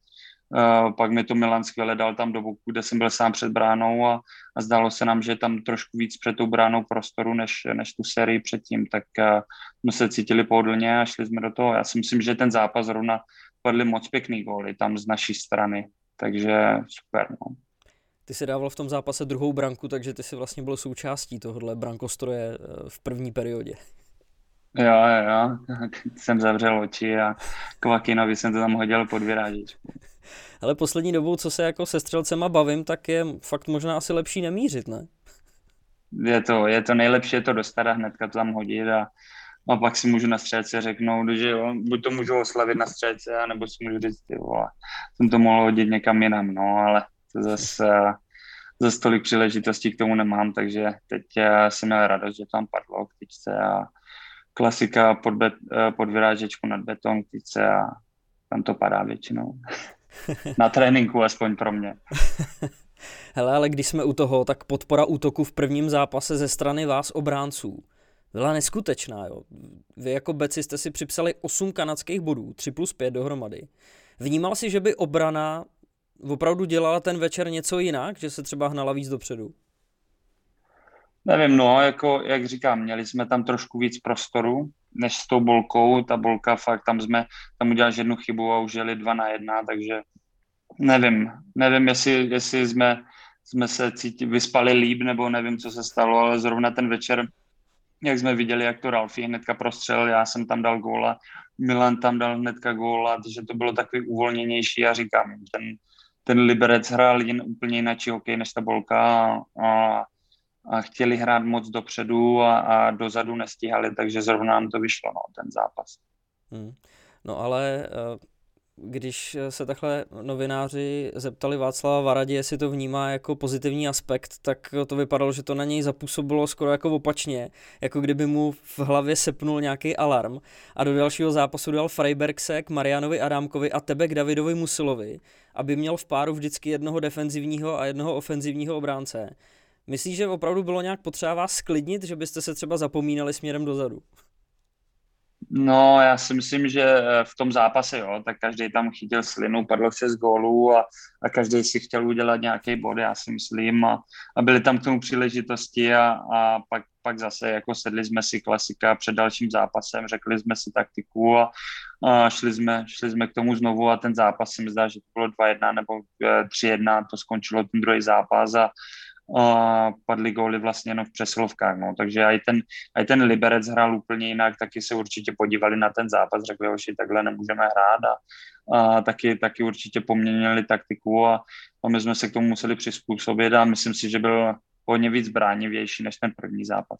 pak mi to Milan skvěle dal tam do boku, kde jsem byl sám před bránou a, a zdálo se nám, že je tam trošku víc před tou bránou prostoru, než, než tu sérii předtím, tak uh, jsme se cítili pohodlně a šli jsme do toho. Já si myslím, že ten zápas zrovna padly moc pěkný góly tam z naší strany, takže super. No. Ty si dával v tom zápase druhou branku, takže ty si vlastně byl součástí tohohle brankostroje eh, v první periodě. Jo, jo, jsem zavřel oči a Kvakinovi jsem to tam hodil pod vyrážičku. Ale poslední dobou, co se jako se střelcema bavím, tak je fakt možná asi lepší nemířit, ne? Je to, je to nejlepší, je to dostat a hnedka tam hodit a, a pak si můžu na střelce řeknout, že jo, buď to můžu oslavit na střelce, anebo si můžu říct, ty vole, jsem to mohl hodit někam jinam, no, ale to zase zase tolik příležitostí k tomu nemám, takže teď eh, jsem měl radost, že tam padlo k tyčce a klasika pod, bet, eh, pod vyrážečku nad beton k tyčce a tam to padá většinou. Na tréninku aspoň pro mě. Hele, ale když jsme u toho, tak podpora útoku v prvním zápase ze strany vás obránců byla neskutečná. Jo. Vy jako beci jste si připsali 8 kanadských bodů, 3 plus 5 dohromady. Vnímal si, že by obrana opravdu dělala ten večer něco jinak, že se třeba hnala víc dopředu? Nevím, no, jako, jak říkám, měli jsme tam trošku víc prostoru, než s tou bolkou, ta bolka fakt, tam jsme, tam uděláš jednu chybu a už jeli dva na jedna, takže nevím, nevím, jestli, jestli jsme, jsme se cítili, vyspali líp, nebo nevím, co se stalo, ale zrovna ten večer, jak jsme viděli, jak to Ralfi hnedka prostřel, já jsem tam dal góla, Milan tam dal hnedka góla, takže to bylo takový uvolněnější. A říkám, ten, ten Liberec hrál jen úplně jinak hokej než ta bolka a, a chtěli hrát moc dopředu a, a dozadu nestíhali, takže zrovna nám to vyšlo, no, ten zápas. Hmm. No ale uh když se takhle novináři zeptali Václava Varadě, jestli to vnímá jako pozitivní aspekt, tak to vypadalo, že to na něj zapůsobilo skoro jako opačně, jako kdyby mu v hlavě sepnul nějaký alarm a do dalšího zápasu dal Freibergse k Marianovi Adámkovi a tebe k Davidovi Musilovi, aby měl v páru vždycky jednoho defenzivního a jednoho ofenzivního obránce. Myslíš, že opravdu bylo nějak potřeba vás sklidnit, že byste se třeba zapomínali směrem dozadu? No, já si myslím, že eh, v tom zápase, jo, tak každý tam chytil slinu, padlo z gólů a, a každý si chtěl udělat nějaký bod, já si myslím, a, a byly tam k tomu příležitosti a, a pak, pak zase jako sedli jsme si klasika před dalším zápasem, řekli jsme si taktiku a, a šli, jsme, šli jsme k tomu znovu a ten zápas si zdá, že to bylo 2-1 nebo 3-1, eh, to skončilo ten druhý zápas a, a padly góly vlastně jenom v přesilovkách, no. takže i ten, i ten Liberec hrál úplně jinak, taky se určitě podívali na ten zápas, řekli, že takhle nemůžeme hrát a, a taky, taky určitě poměnili taktiku a, a my jsme se k tomu museli přizpůsobit a myslím si, že byl hodně víc bránivější než ten první zápas.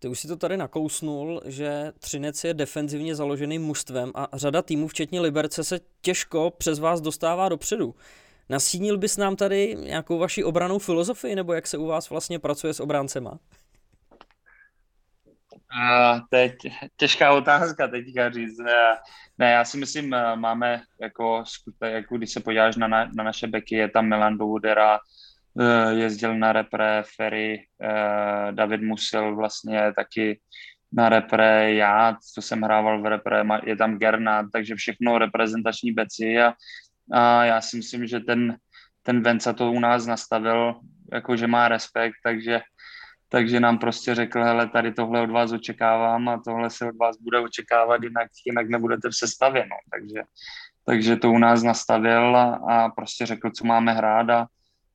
Ty už si to tady nakousnul, že Třinec je defenzivně založeným mužstvem a řada týmů, včetně Liberce, se těžko přes vás dostává dopředu. Nasínil bys nám tady nějakou vaši obranou filozofii, nebo jak se u vás vlastně pracuje s obráncema? Uh, teď těžká otázka teďka říct. Ne, já si myslím, máme jako, jako když se podíváš na, na, na naše beky, je tam Milan Boudera, uh, jezdil na repre, Ferry, uh, David Musil vlastně taky na repre, já, co jsem hrával v repre, je tam Gernat, takže všechno reprezentační beci a a já si myslím, že ten, ten Venca to u nás nastavil, jako že má respekt, takže, takže nám prostě řekl, hele, tady tohle od vás očekávám a tohle se od vás bude očekávat, jinak, jinak nebudete v sestavě, no. takže, takže to u nás nastavil a, a prostě řekl, co máme hrát a,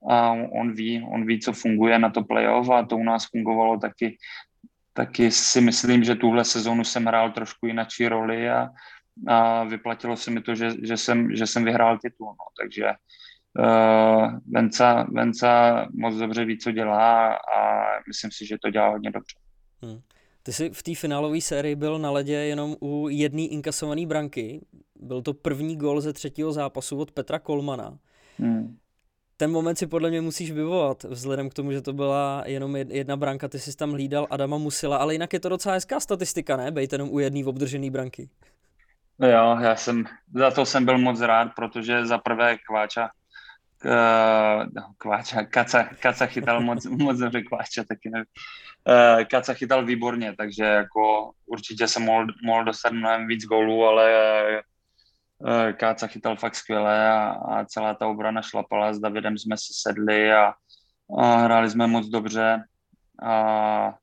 a on ví, on ví, co funguje na to playoff a to u nás fungovalo taky, taky si myslím, že tuhle sezónu jsem hrál trošku jinačí roli a, a vyplatilo se mi to, že, že, jsem, že jsem vyhrál titul. No. Takže uh, Venca, Venca moc dobře ví, co dělá a myslím si, že to dělá hodně dobře. Hmm. Ty jsi v té finálové sérii byl na ledě jenom u jedné inkasované branky. Byl to první gol ze třetího zápasu od Petra Kolmana. Hmm. Ten moment si podle mě musíš vyvolat, vzhledem k tomu, že to byla jenom jedna branka, ty jsi tam hlídal Adama Musila, ale jinak je to docela hezká statistika, ne? Bejt jenom u jedné obdržené branky. No jo, já jsem, za to jsem byl moc rád, protože za prvé Kváča, uh, Kváča, Kaca, Kaca chytal moc, moc dobře Kváča, taky nevím. Uh, Kaca chytal výborně, takže jako určitě jsem mohl, mohl dostat mnohem víc gólů, ale uh, Káca chytal fakt skvěle a, a celá ta obrana šlapala. S Davidem jsme si sedli a, a hráli jsme moc dobře. A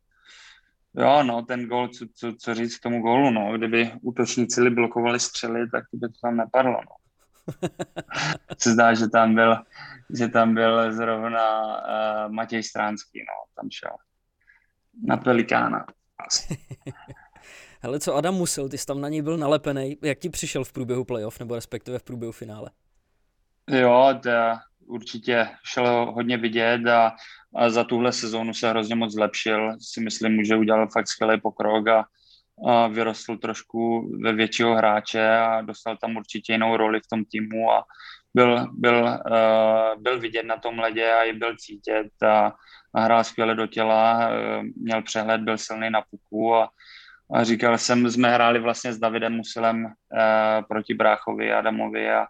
Jo, no, ten gol, co, co, co říct k tomu gólu, no, kdyby útočníci blokovali střely, tak by to tam nepadlo, no. se zdá, že tam byl, že tam byl zrovna uh, Matěj Stránský, no, tam šel na Pelikána. Hele, co Adam musel, ty jsi tam na něj byl nalepený, jak ti přišel v průběhu playoff, nebo respektive v průběhu finále? Jo, to určitě šel hodně vidět a a za tuhle sezónu se hrozně moc zlepšil. Si myslím, že udělal fakt skvělý pokrok a, a vyrostl trošku ve většího hráče a dostal tam určitě jinou roli v tom týmu a byl, byl, uh, byl vidět na tom ledě a i byl cítit a, a hrál skvěle do těla, uh, měl přehled, byl silný na puku a, a říkal jsem, jsme hráli vlastně s Davidem Musilem uh, proti Bráchovi Adamovi a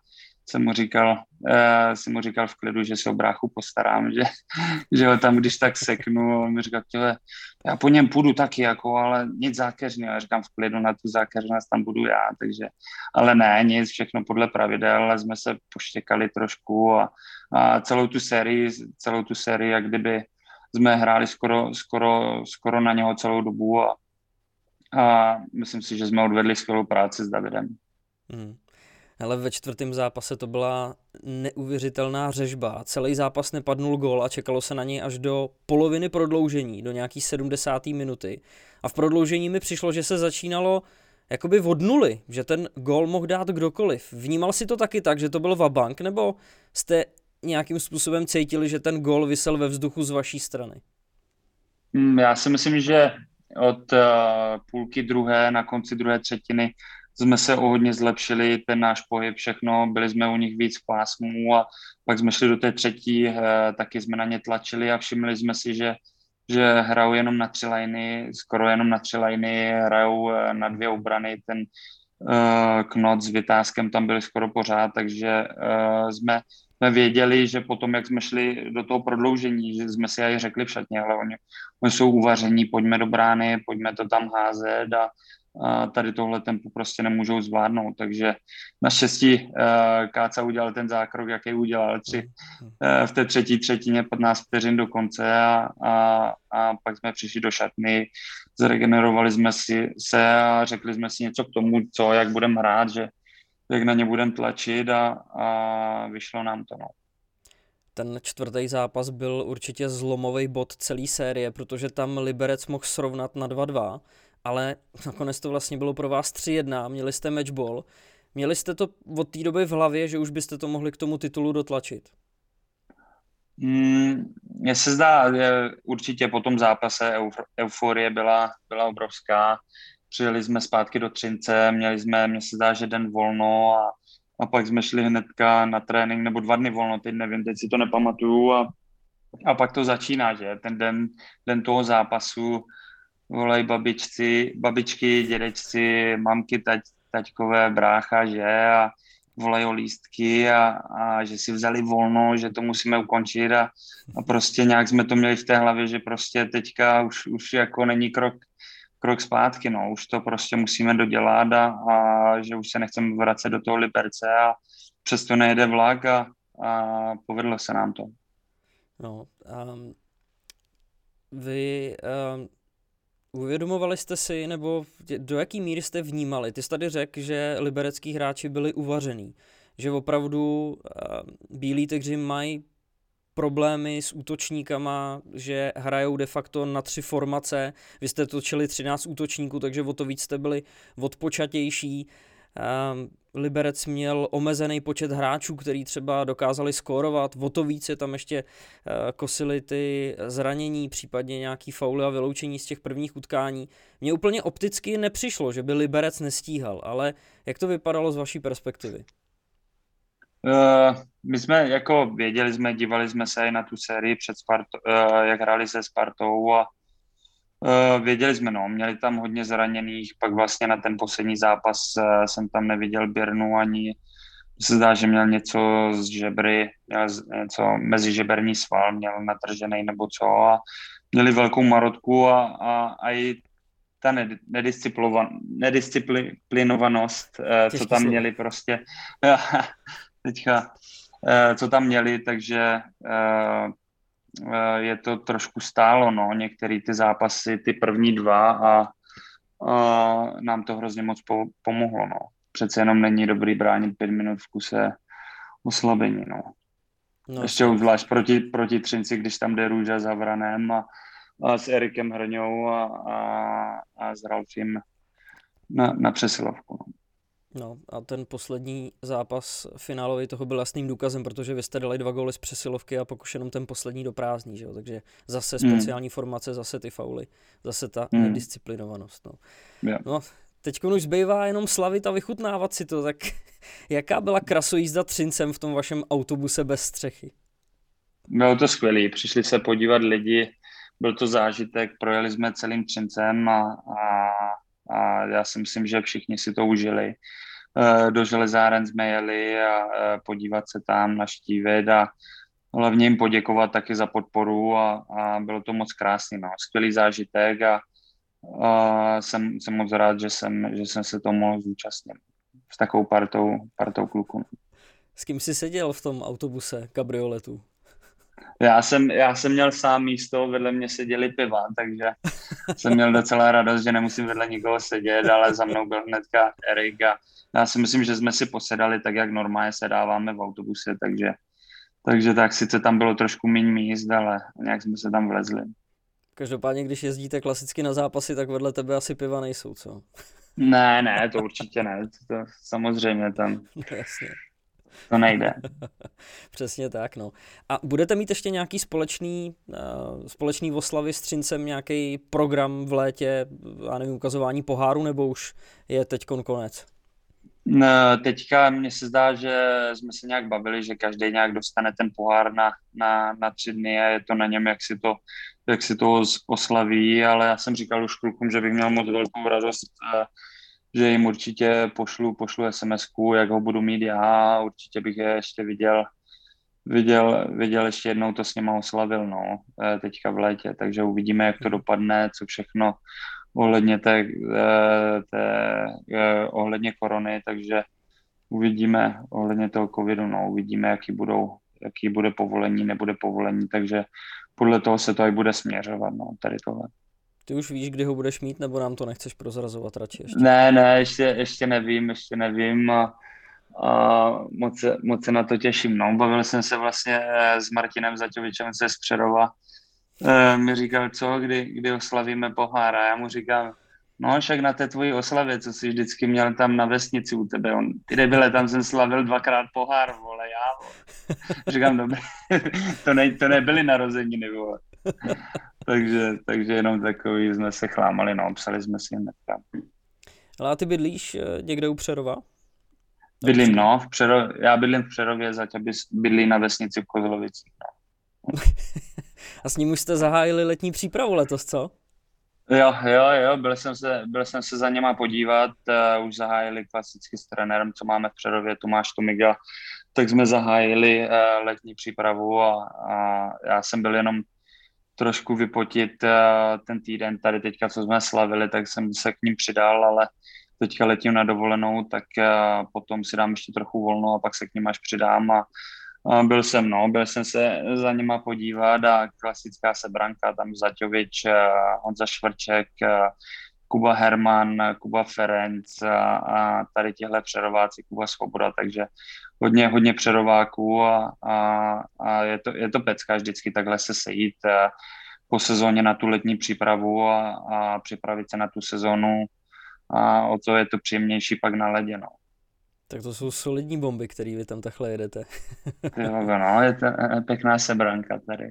jsem mu říkal, uh, jsem mu říkal v klidu, že se o bráchu postarám, že, že ho tam když tak seknu, on mi říkal, těle, já po něm půjdu taky, jako, ale nic zákeřného, já říkám v klidu, na tu zákeřnost tam budu já, takže, ale ne, nic, všechno podle pravidel, ale jsme se poštěkali trošku a, a celou tu sérii, celou tu sérii, jak kdyby jsme hráli skoro, skoro, skoro na něho celou dobu a, a myslím si, že jsme odvedli skvělou práci s Davidem. Hmm. Ale ve čtvrtém zápase to byla neuvěřitelná řežba. Celý zápas nepadnul gol a čekalo se na něj až do poloviny prodloužení, do nějaký 70. minuty. A v prodloužení mi přišlo, že se začínalo jakoby od nuly, že ten gol mohl dát kdokoliv. Vnímal si to taky tak, že to byl vabank, nebo jste nějakým způsobem cítili, že ten gol vysel ve vzduchu z vaší strany? Hmm, já si myslím, že od uh, půlky druhé na konci druhé třetiny jsme se o hodně zlepšili, ten náš pohyb, všechno, byli jsme u nich víc v pásmu a pak jsme šli do té třetí, uh, taky jsme na ně tlačili a všimli jsme si, že že hrajou jenom na tři liny, skoro jenom na tři liny, hrajou eh, na dvě obrany, ten uh, knot s vytázkem tam byli skoro pořád, takže uh, jsme, jsme věděli, že potom, jak jsme šli do toho prodloužení, že jsme si aj řekli v šatně, ale oni, oni jsou uvaření, pojďme do brány, pojďme to tam házet a tady tohle tempo prostě nemůžou zvládnout, takže naštěstí uh, Káca udělal ten zákrok, jaký udělal, tři, uh, v té třetí třetině 15 vteřin do konce a, a, a pak jsme přišli do šatny, zregenerovali jsme si se a řekli jsme si něco k tomu, co, jak budeme hrát, že jak na ně budeme tlačit a, a vyšlo nám to. No. Ten čtvrtý zápas byl určitě zlomový bod celé série, protože tam Liberec mohl srovnat na 2-2 ale nakonec to vlastně bylo pro vás 3-1, měli jste matchball. Měli jste to od té doby v hlavě, že už byste to mohli k tomu titulu dotlačit? Mně mm, se zdá, že určitě po tom zápase euforie byla, byla obrovská. Přijeli jsme zpátky do Třince, měli jsme, mně se zdá, že den volno a, a pak jsme šli hnedka na trénink, nebo dva dny volno, teď nevím, teď si to nepamatuju a, a pak to začíná, že ten den, den toho zápasu volají babičci, babičky, dědečci, mamky, tať, taťkové, brácha, že a volají o lístky a, a že si vzali volno, že to musíme ukončit a, a prostě nějak jsme to měli v té hlavě, že prostě teďka už, už jako není krok, krok zpátky, no, už to prostě musíme dodělat a, a že už se nechceme vracet do toho Liberce a přesto nejede vlak a, a povedlo se nám to. No, um, vy um, Uvědomovali jste si, nebo do jaký míry jste vnímali? Ty jsi tady řekl, že liberecký hráči byli uvařený, že opravdu uh, bílí tygři mají problémy s útočníkama, že hrajou de facto na tři formace. Vy jste točili 13 útočníků, takže o to víc jste byli odpočatější. Ehm, Liberec měl omezený počet hráčů, který třeba dokázali skórovat, o to víc je tam ještě eh, kosily ty zranění, případně nějaký fauly a vyloučení z těch prvních utkání. Mně úplně opticky nepřišlo, že by Liberec nestíhal, ale jak to vypadalo z vaší perspektivy? Uh, my jsme jako věděli jsme, dívali jsme se i na tu sérii před Spartou, uh, jak hráli se Spartou a věděli jsme, no, měli tam hodně zraněných, pak vlastně na ten poslední zápas uh, jsem tam neviděl Birnu ani se zdá, že měl něco z žebry, měl něco mezi žeberní sval, měl natržený nebo co a měli velkou marotku a, a, a i ta nedisciplinovanost, co tam měli prostě, teďka, co tam měli, takže Eh, je to trošku stálo, no, některé ty zápasy, ty první dva a, a nám to hrozně moc po, pomohlo, no. Přece jenom není dobrý bránit pět minut v kuse oslabení, no. no Ještě zvlášť proti, proti Třinci, když tam jde Růža za Vranem a, a s Erikem Hrňou a, a, a s Ralfím na, na přesilovku. No. No a ten poslední zápas finálový toho byl jasným důkazem, protože vy jste dali dva góly z přesilovky a pak už jenom ten poslední do prázdní, že jo? takže zase hmm. speciální mm. formace, zase ty fauly, zase ta mm. nedisciplinovanost. No. Yeah. no teď už zbývá jenom slavit a vychutnávat si to, tak jaká byla krasojízda Třincem v tom vašem autobuse bez střechy? Bylo to skvělé, přišli se podívat lidi, byl to zážitek, projeli jsme celým Třincem a, a a já si myslím, že všichni si to užili. Eh, do železáren jsme jeli a eh, podívat se tam, naštívit a hlavně jim poděkovat taky za podporu a, a bylo to moc krásný, no. skvělý zážitek a, a jsem, jsem moc rád, že jsem, že jsem se tomu mohl zúčastnit s takovou partou, partou kluků. S kým jsi seděl v tom autobuse, kabrioletu? Já jsem, já jsem měl sám místo, vedle mě seděli piva, takže jsem měl docela radost, že nemusím vedle nikoho sedět, ale za mnou byl hnedka Erik a já si myslím, že jsme si posedali tak, jak normálně sedáváme v autobuse, takže, takže tak sice tam bylo trošku méně míst, ale nějak jsme se tam vlezli. Každopádně, když jezdíte klasicky na zápasy, tak vedle tebe asi piva nejsou, co? Ne, ne, to určitě ne, to, to samozřejmě tam. No, jasně. To nejde. Přesně tak, no. A budete mít ještě nějaký společný, uh, společný oslavy s Třincem, nějaký program v létě, já nevím, ukazování poháru, nebo už je teď konec? No, teďka mně se zdá, že jsme se nějak bavili, že každý nějak dostane ten pohár na, na, na tři dny a je to na něm, jak si to, jak si to oslaví, ale já jsem říkal už klukům, že bych měl moc velkou radost, že jim určitě pošlu, pošlu sms jak ho budu mít já, určitě bych je ještě viděl, viděl, viděl ještě jednou to s nima oslavil, no, e, teďka v létě, takže uvidíme, jak to dopadne, co všechno ohledně té, e, té e, ohledně korony, takže uvidíme ohledně toho covidu, no, uvidíme, jaký budou, jaký bude povolení, nebude povolení, takže podle toho se to i bude směřovat, no, tady tohle. Ty už víš, kdy ho budeš mít, nebo nám to nechceš prozrazovat radši ještě? Ne, ne, ještě, ještě nevím, ještě nevím a, a moc, moc se na to těším. No, bavil jsem se vlastně eh, s Martinem Zaťovičem ze Středova. E, mi říkal, co, kdy, kdy oslavíme pohár a já mu říkám, no však na té tvojí oslavě, co jsi vždycky měl tam na vesnici u tebe. On, ty debile, tam jsem slavil dvakrát pohár, vole, já. Vole. Říkám, dobré, to, ne, to nebyly narozeniny, vole takže, takže jenom takový jsme se chlámali, no, psali jsme si hnedka. Ale a ty bydlíš eh, někde u Přerova? Bydlím, no, v Přero, já bydlím v Přerově, zatím bydlí na vesnici v Kozlovicích, no. a s ním už jste zahájili letní přípravu letos, co? Jo, jo, jo, byl jsem se, byl jsem se za něma podívat, uh, už zahájili klasicky s trenérem, co máme v Přerově, Tomáš Tomiga, tak jsme zahájili uh, letní přípravu a, a já jsem byl jenom trošku vypotit eh, ten týden tady teďka, co jsme slavili, tak jsem se k ním přidal, ale teďka letím na dovolenou, tak eh, potom si dám ještě trochu volno a pak se k ním až přidám a, byl jsem, no, byl jsem se za nima podívat a klasická sebranka, tam Zaťovič, eh, Honza Švrček, Kuba Herman, Kuba Ferenc a, a tady těhle přerováci, Kuba Svoboda, takže hodně, hodně přerováků a, a, a je, to, je to pecka vždycky takhle se sejít po sezóně na tu letní přípravu a, a připravit se na tu sezónu a o to je to příjemnější pak na ledě, no. Tak to jsou solidní bomby, které vy tam takhle jedete. jo, no, je to pěkná sebranka tady.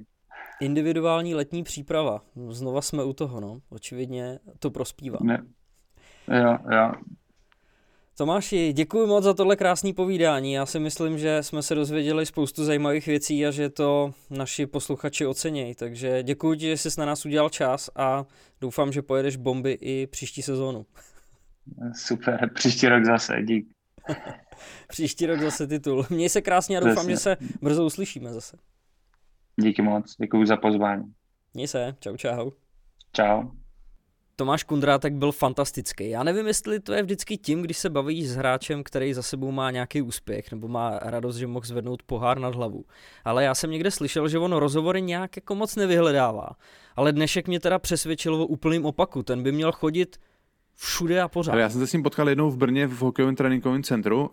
Individuální letní příprava. Znova jsme u toho, no. Očividně to prospívá. Ne. Jo, jo. Tomáši, děkuji moc za tohle krásné povídání. Já si myslím, že jsme se dozvěděli spoustu zajímavých věcí a že to naši posluchači ocenějí. Takže děkuji ti, že jsi na nás udělal čas a doufám, že pojedeš bomby i příští sezónu. Super, příští rok zase, dík. příští rok zase titul. Měj se krásně a doufám, Přesně. že se brzo uslyšíme zase. Díky moc, děkuji za pozvání. Měj se, čau čau. Čau. Tomáš Kundrátek byl fantastický. Já nevím, jestli to je vždycky tím, když se bavíš s hráčem, který za sebou má nějaký úspěch, nebo má radost, že mohl zvednout pohár nad hlavu. Ale já jsem někde slyšel, že on rozhovory nějak jako moc nevyhledává. Ale dnešek mě teda přesvědčil o úplným opaku. Ten by měl chodit všude a pořád. Ale já jsem se s ním potkal jednou v Brně v hokejovém tréninkovém centru,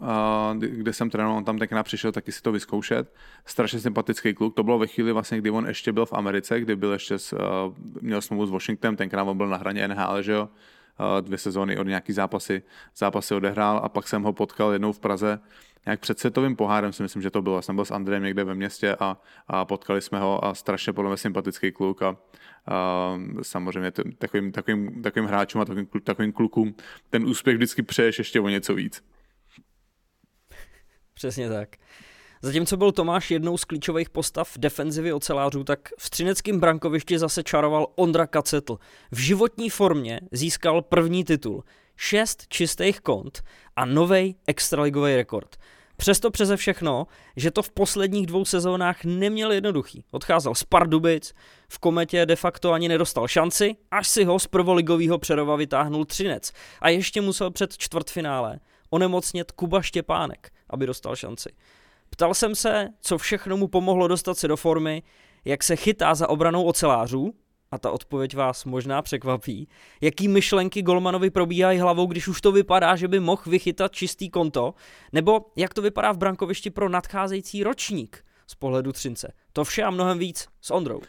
kde jsem trénoval, on tam tenkrát přišel taky si to vyzkoušet. Strašně sympatický kluk. To bylo ve chvíli, vlastně, kdy on ještě byl v Americe, kdy byl ještě s, uh, měl smlouvu s Washingtonem, tenkrát on byl na hraně NHL, že jo dvě sezóny od nějaký zápasy, zápasy odehrál a pak jsem ho potkal jednou v Praze nějak před světovým pohárem si myslím, že to bylo. Já jsem byl s Andrejem někde ve městě a, a potkali jsme ho a strašně podle mě sympatický kluk a, a samozřejmě t- takovým, takovým, takovým hráčům a takovým, takovým klukům ten úspěch vždycky přeješ ještě o něco víc. Přesně tak. Zatímco byl Tomáš jednou z klíčových postav defenzivy ocelářů, tak v třineckém brankovišti zase čaroval Ondra Kacetl. V životní formě získal první titul. Šest čistých kont a nový extraligový rekord. Přesto přeze všechno, že to v posledních dvou sezónách neměl jednoduchý. Odcházel z Pardubic, v kometě de facto ani nedostal šanci, až si ho z prvoligového Přerova vytáhnul Třinec. A ještě musel před čtvrtfinále onemocnět Kuba Štěpánek, aby dostal šanci. Ptal jsem se, co všechno mu pomohlo dostat se do formy, jak se chytá za obranou ocelářů, a ta odpověď vás možná překvapí, jaký myšlenky Golmanovi probíhají hlavou, když už to vypadá, že by mohl vychytat čistý konto, nebo jak to vypadá v brankovišti pro nadcházející ročník z pohledu Třince. To vše a mnohem víc s Ondrou.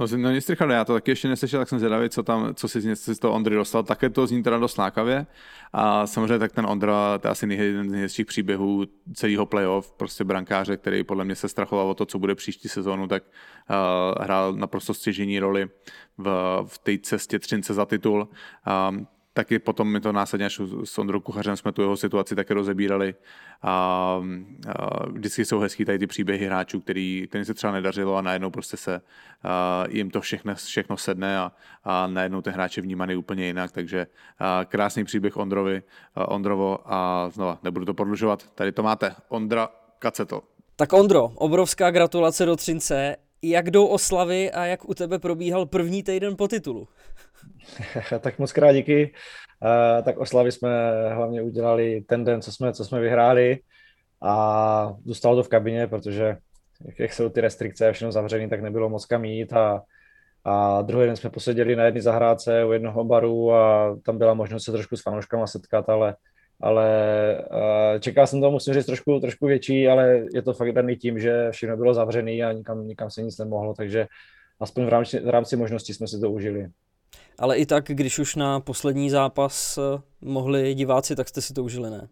No, no nic Richarde, já to taky ještě neslyšel, tak jsem zvědavý, co tam, co si z toho Ondry dostal. Také to zní teda dost lákavě. A samozřejmě tak ten Ondra, to je asi jeden z nejhezčích příběhů celého playoff, prostě brankáře, který podle mě se strachoval o to, co bude příští sezónu, tak uh, hrál naprosto stěžení roli v, v té cestě Třince za titul. Um, taky potom mi to následně až s Ondrou Kuchařem jsme tu jeho situaci také rozebírali a, a vždycky jsou hezký tady ty příběhy hráčů, který, který se třeba nedařilo a najednou prostě se a, jim to všechno, všechno sedne a, a najednou ten hráč je vnímaný úplně jinak, takže a, krásný příběh Ondrovi, a, Ondrovo a znova nebudu to prodlužovat, tady to máte, Ondra Kaceto. Tak Ondro, obrovská gratulace do Třince. Jak jdou oslavy a jak u tebe probíhal první týden po titulu? tak moc krát díky. Uh, tak oslavy jsme hlavně udělali ten den, co jsme, co jsme vyhráli. A zůstalo to v kabině, protože jak jsou ty restrikce a všechno zavřený, tak nebylo moc kam jít. A, a druhý den jsme poseděli na jedné zahrádce u jednoho baru a tam byla možnost se trošku s fanouškama setkat, ale, ale čekal jsem to, musím říct, trošku, trošku větší, ale je to fakt daný tím, že všechno bylo zavřené a nikam, nikam se nic nemohlo, takže aspoň v rámci, v rámci možností jsme si to užili ale i tak, když už na poslední zápas eh, mohli diváci, tak jste si to užili, ne?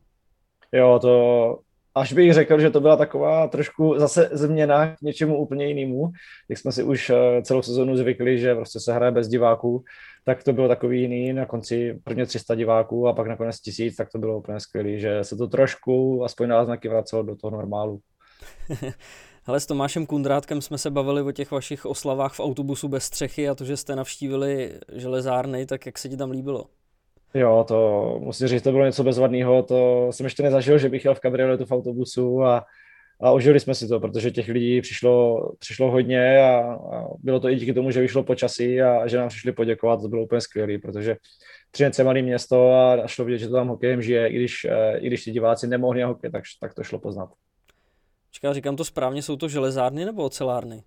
Jo, to až bych řekl, že to byla taková trošku zase změna k něčemu úplně jinému, jak jsme si už eh, celou sezonu zvykli, že prostě se hraje bez diváků, tak to bylo takový jiný, na konci prvně 300 diváků a pak nakonec tisíc, tak to bylo úplně skvělé, že se to trošku, aspoň náznaky vracelo do toho normálu. Hele, s Tomášem Kundrátkem jsme se bavili o těch vašich oslavách v autobusu bez střechy a to, že jste navštívili železárny, tak jak se ti tam líbilo? Jo, to musím říct, to bylo něco bezvadného, to jsem ještě nezažil, že bych jel v kabrioletu v autobusu a, a užili jsme si to, protože těch lidí přišlo, přišlo hodně a, a bylo to i díky tomu, že vyšlo počasí a, a že nám přišli poděkovat, to bylo úplně skvělé, protože Třinec je malé město a šlo vidět, že to tam hokejem žije, i když, eh, i když ti diváci nemohli na hokej, tak, tak to šlo poznat. Čeká, říkám to správně, jsou to železárny nebo ocelárny?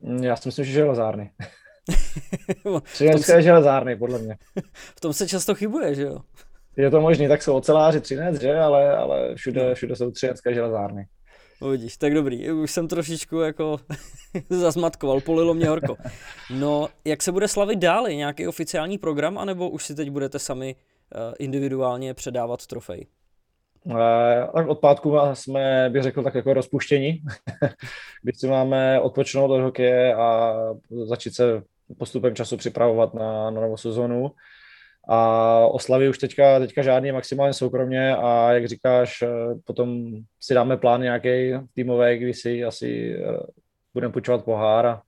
Mm, já si myslím, že železárny. Třinecké se... železárny, podle mě. v tom se často chybuje, že jo? Je to možný, tak jsou oceláři Třinec, že? Ale, ale všude, no. všude jsou třinecké železárny. No vidíš, tak dobrý, už jsem trošičku jako zazmatkoval, polilo mě horko. No, jak se bude slavit dál? Nějaký oficiální program, anebo už si teď budete sami uh, individuálně předávat trofej? Eh, tak od pátku jsme, bych řekl, tak jako rozpuštění, když si máme odpočnout od hokeje a začít se postupem času připravovat na, na novou sezonu. A oslavy už teďka, teďka žádný maximálně soukromně a jak říkáš, eh, potom si dáme plán nějaký týmový, kdy si asi eh, budeme počítat pohár a,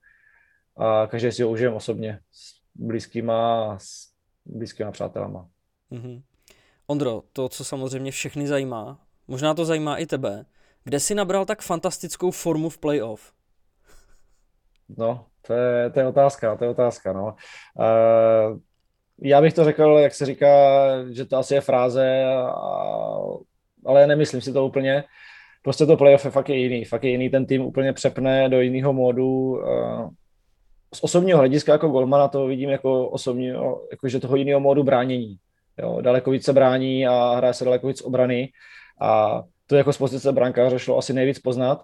a každý si ho užijeme osobně s blízkýma, s blízkýma přátelama. Mm-hmm. Ondro, to, co samozřejmě všechny zajímá, možná to zajímá i tebe, kde jsi nabral tak fantastickou formu v playoff? No, to je, to je otázka, to je otázka, no. Uh, já bych to řekl, jak se říká, že to asi je fráze, a, ale nemyslím si to úplně. Prostě to playoff je fakt je jiný, fakt je jiný, ten tým úplně přepne do jiného módu. Uh, z osobního hlediska jako golmana to vidím jako osobní, jako že toho jiného módu bránění. Jo, daleko více brání a hraje se daleko víc obrany a to jako z pozice brankáře šlo asi nejvíc poznat.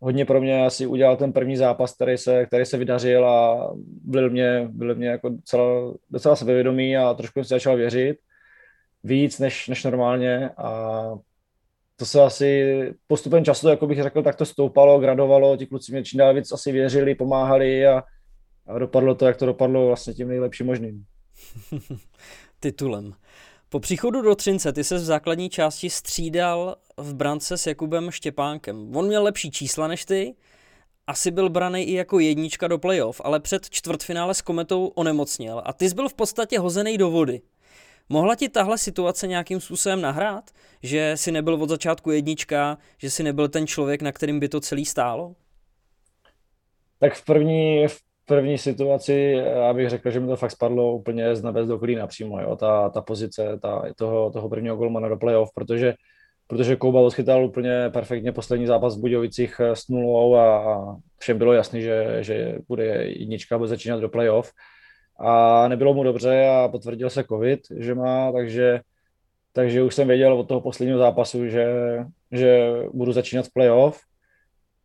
Hodně pro mě asi udělal ten první zápas, který se, který se vydařil a byl mě, byl mě jako docela, docela sebevědomý a trošku si začal věřit víc než, než normálně a to se asi postupem času, jako bych řekl, tak to stoupalo, gradovalo, ti kluci mě čím dál víc asi věřili, pomáhali a, a dopadlo to, jak to dopadlo vlastně tím nejlepším možným. titulem. Po příchodu do Třince ty se v základní části střídal v brance s Jakubem Štěpánkem. On měl lepší čísla než ty, asi byl braný i jako jednička do playoff, ale před čtvrtfinále s Kometou onemocněl a ty jsi byl v podstatě hozený do vody. Mohla ti tahle situace nějakým způsobem nahrát? Že si nebyl od začátku jednička, že si nebyl ten člověk, na kterým by to celý stálo? Tak v první, v první situaci, já bych řekl, že mi to fakt spadlo úplně z nebes do klína přímo, jo, ta, ta pozice ta, toho, toho prvního golmana do playoff, protože protože Kouba odchytal úplně perfektně poslední zápas v Budějovicích s nulou a, a všem bylo jasný, že, že bude jednička, bude začínat do playoff. A nebylo mu dobře a potvrdil se covid, že má, takže, takže už jsem věděl od toho posledního zápasu, že, že budu začínat v playoff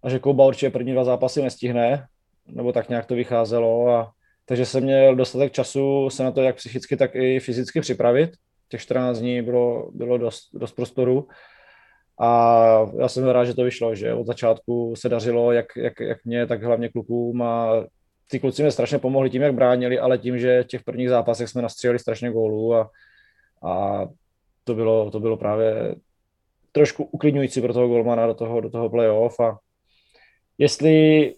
a že Kouba určitě první dva zápasy nestihne, nebo tak nějak to vycházelo a takže jsem měl dostatek času se na to jak psychicky, tak i fyzicky připravit. Těch 14 dní bylo, bylo dost, dost prostoru a já jsem rád, že to vyšlo, že od začátku se dařilo jak, jak, jak mě, tak hlavně klukům a ty kluci mi strašně pomohli tím, jak bránili, ale tím, že v těch prvních zápasech jsme nastříleli strašně gólů a, a to, bylo, to bylo právě trošku uklidňující pro toho golmana do toho, do toho playoff a jestli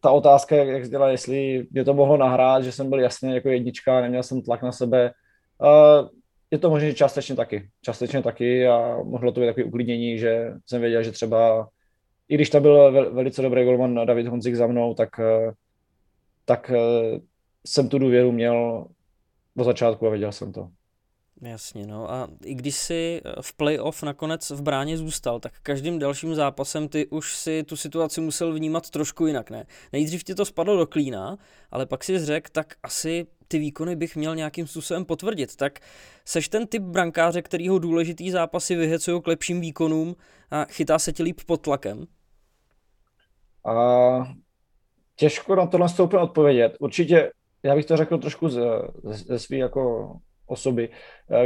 ta otázka, jak, dělá, jestli mě to mohlo nahrát, že jsem byl jasně jako jednička, neměl jsem tlak na sebe, uh, je to možná částečně taky. Částečně taky a mohlo to být takový uklidnění, že jsem věděl, že třeba, i když tam byl velice dobrý golman David Honzik za mnou, tak, eh, tak eh, jsem tu důvěru měl od začátku a věděl jsem to. Jasně, no a i když si eh, v playoff nakonec v bráně zůstal, tak každým dalším zápasem ty už si tu situaci musel vnímat trošku jinak, ne? Nejdřív ti to spadlo do klína, ale pak si řekl, tak asi ty výkony bych měl nějakým způsobem potvrdit. Tak seš ten typ brankáře, kterýho důležitý zápasy vyhecují k lepším výkonům a chytá se ti líp pod tlakem? A těžko na tohle úplně odpovědět. Určitě, já bych to řekl trošku ze, ze svý jako osoby.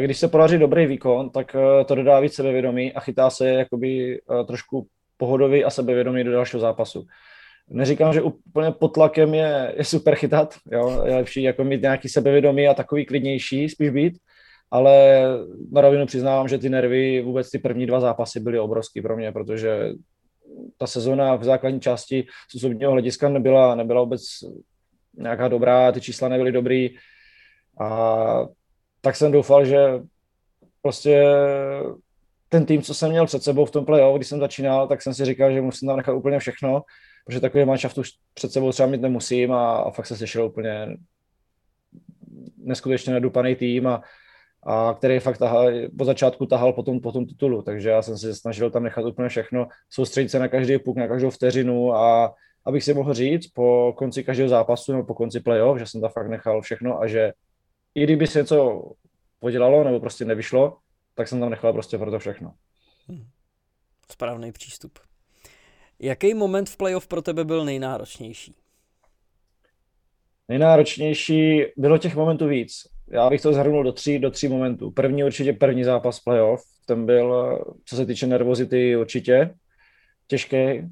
Když se podaří dobrý výkon, tak eh, to dodá víc sebevědomí a chytá se jakoby eh, trošku pohodový a sebevědomí do dalšího zápasu. Neříkám, že úplně pod tlakem je, je super chytat, jo? je lepší jako mít nějaký sebevědomí a takový klidnější spíš být, ale na rovinu přiznávám, že ty nervy, vůbec ty první dva zápasy byly obrovský pro mě, protože ta sezona v základní části z osobního hlediska nebyla, nebyla vůbec nějaká dobrá, ty čísla nebyly dobrý a tak jsem doufal, že prostě ten tým, co jsem měl před sebou v tom playoff, když jsem začínal, tak jsem si říkal, že musím tam nechat úplně všechno, protože takový manšaft už před sebou třeba mít nemusím a, a fakt se sešel úplně neskutečně nedupaný tým a, a který fakt tahal, po začátku tahal po tom, po tom titulu, takže já jsem se snažil tam nechat úplně všechno, soustředit se na každý puk, na každou vteřinu a abych si mohl říct po konci každého zápasu nebo po konci playoff, že jsem tam fakt nechal všechno a že i kdyby se něco podělalo nebo prostě nevyšlo, tak jsem tam nechal prostě pro to všechno. Hmm. Správný přístup. Jaký moment v playoff pro tebe byl nejnáročnější? Nejnáročnější bylo těch momentů víc. Já bych to zhrnul do tří, do tří momentů. První určitě první zápas playoff. Ten byl, co se týče nervozity, určitě těžký,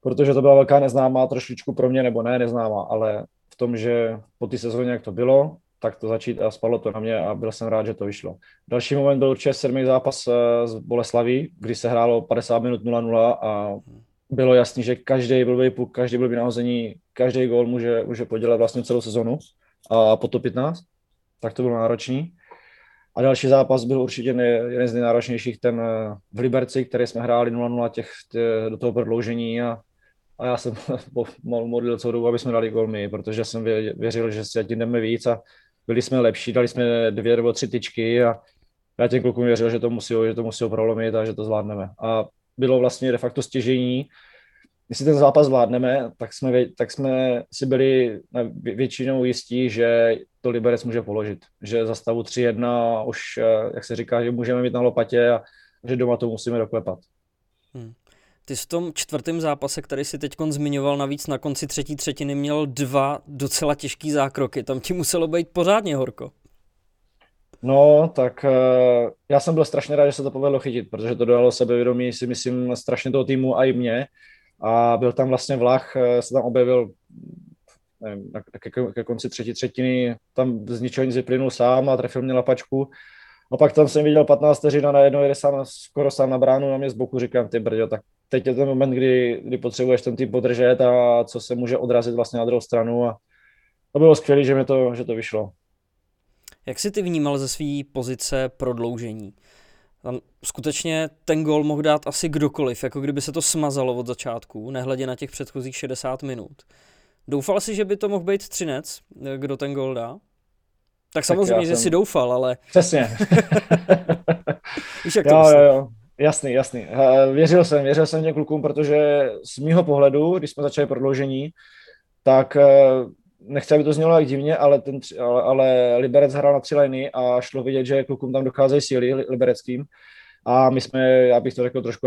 protože to byla velká neznámá trošičku pro mě, nebo ne neznámá, ale v tom, že po té sezóně, jak to bylo, tak to začít a spadlo to na mě a byl jsem rád, že to vyšlo. Další moment byl určitě sedmý zápas z eh, Boleslaví, kdy se hrálo 50 minut 0-0 a bylo jasný, že každý blbý puk, každý blbý nahození, každý gól může, může podělat vlastně celou sezonu a po to 15, tak to bylo náročný. A další zápas byl určitě jeden z nejnáročnějších, ten eh, v Liberci, který jsme hráli 0-0 těch, těch, do toho prodloužení a, a já jsem modlil celou dobu, aby jsme dali gol my, protože jsem věřil, že si tím jdeme víc a byli jsme lepší, dali jsme dvě nebo tři tyčky a já těm klukům věřil, že to musí, že to musí prolomit a že to zvládneme. A bylo vlastně de facto stěžení. Jestli ten zápas zvládneme, tak jsme, tak jsme si byli většinou jistí, že to Liberec může položit. Že za stavu 3-1 už, eh, jak se říká, že můžeme mít na lopatě a že doma to musíme doklepat. Hmm. Ty v tom čtvrtém zápase, který si teď zmiňoval, navíc na konci třetí třetiny měl dva docela těžký zákroky. Tam ti muselo být pořádně horko. No, tak uh, já jsem byl strašně rád, že se to povedlo chytit, protože to dalo sebevědomí, si myslím, strašně toho týmu a i mě. A byl tam vlastně Vlach, uh, se tam objevil nevím, ke, ke konci třetí třetiny, tam z ničeho nic vyplynul sám a trefil mě lapačku. A pak tam jsem viděl 15 vteřin a najednou jede sám, skoro sám na bránu na mě z boku, říkám, ty brďo, tak teď je ten moment, kdy, kdy potřebuješ ten tým podržet a co se může odrazit vlastně na druhou stranu a to bylo skvělé, že, mi to, že to vyšlo. Jak jsi ty vnímal ze své pozice prodloužení? Tam skutečně ten gol mohl dát asi kdokoliv, jako kdyby se to smazalo od začátku, nehledě na těch předchozích 60 minut. Doufal si, že by to mohl být Třinec, kdo ten gol dá? Tak samozřejmě, tak že jsem... si doufal, ale... Přesně. Víš, jak jo, jo, jo. Jasný, jasný. Věřil jsem, věřil jsem těm klukům, protože z mýho pohledu, když jsme začali prodloužení, tak nechci, aby to znělo jak divně, ale, ten, ale, ale Liberec hrál na tři liny a šlo vidět, že klukům tam docházejí síly libereckým. A my jsme, já bych to řekl trošku,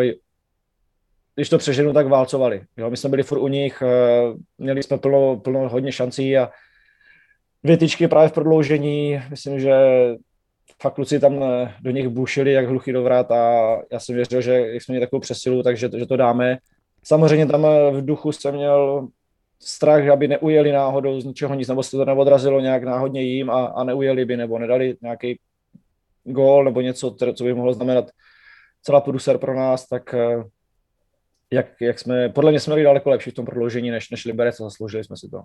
když to přeženu, tak válcovali. Jo, my jsme byli furt u nich, eh, měli jsme plno, plno hodně šancí a dvě tyčky právě v prodloužení. Myslím, že fakt kluci tam eh, do nich bušili jak hluchý do vrat a já jsem věřil, že jak jsme měli takovou přesilu, takže že to dáme. Samozřejmě tam eh, v duchu jsem měl strach, aby neujeli náhodou z ničeho nic, nebo se to neodrazilo nějak náhodně jim a, a neujeli by, nebo nedali nějaký gól nebo něco, co by mohlo znamenat celá průser pro nás, tak eh, jak, jak jsme, podle mě jsme byli daleko lepší v tom prodloužení než, než Liberec a zasloužili jsme si to.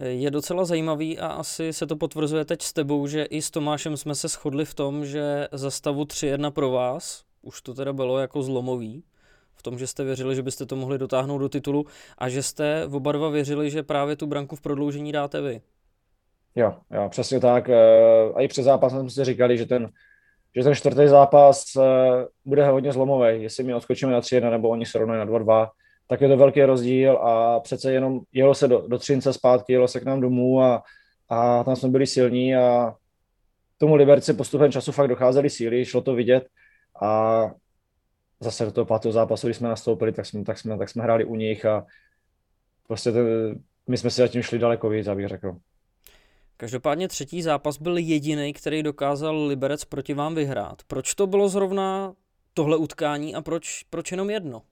Je docela zajímavý a asi se to potvrzuje teď s tebou, že i s Tomášem jsme se shodli v tom, že za stavu 3-1 pro vás, už to teda bylo jako zlomový, v tom, že jste věřili, že byste to mohli dotáhnout do titulu a že jste oba dva věřili, že právě tu branku v prodloužení dáte vy. Jo, jo, přesně tak. Eh, a i před zápasem jsme si říkali, že ten, že ten čtvrtý zápas eh, bude hodně zlomový. Jestli my odskočíme na 3-1 nebo oni se rovnají na 2-2, tak je to velký rozdíl a přece jenom jelo se do, do Třince zpátky, jelo se k nám domů a, a tam jsme byli silní a tomu Liberci postupem času fakt docházely síly, šlo to vidět a zase do toho pátého zápasu, když jsme nastoupili, tak jsme, tak jsme, tak jsme hráli u nich a prostě to, my jsme si zatím šli daleko víc, abych řekl. Každopádně třetí zápas byl jediný, který dokázal Liberec proti vám vyhrát. Proč to bylo zrovna tohle utkání a proč, proč jenom jedno?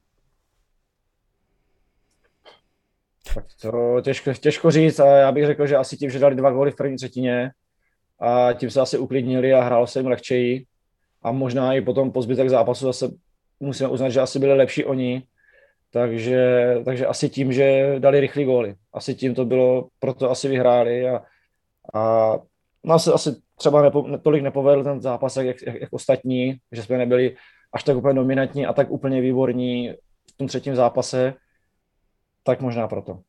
Tak to těžko, těžko říct a já bych řekl, že asi tím, že dali dva góly v první třetině a tím se asi uklidnili a hrálo se jim lehčeji a možná i potom po zbytek zápasu zase musíme uznat, že asi byli lepší oni, takže, takže asi tím, že dali rychlý góly. Asi tím to bylo, proto asi vyhráli a, a nás se asi třeba nepo, tolik nepovedl ten zápas, jak, jak, jak ostatní, že jsme nebyli až tak úplně dominantní a tak úplně výborní v tom třetím zápase, tak možná proto.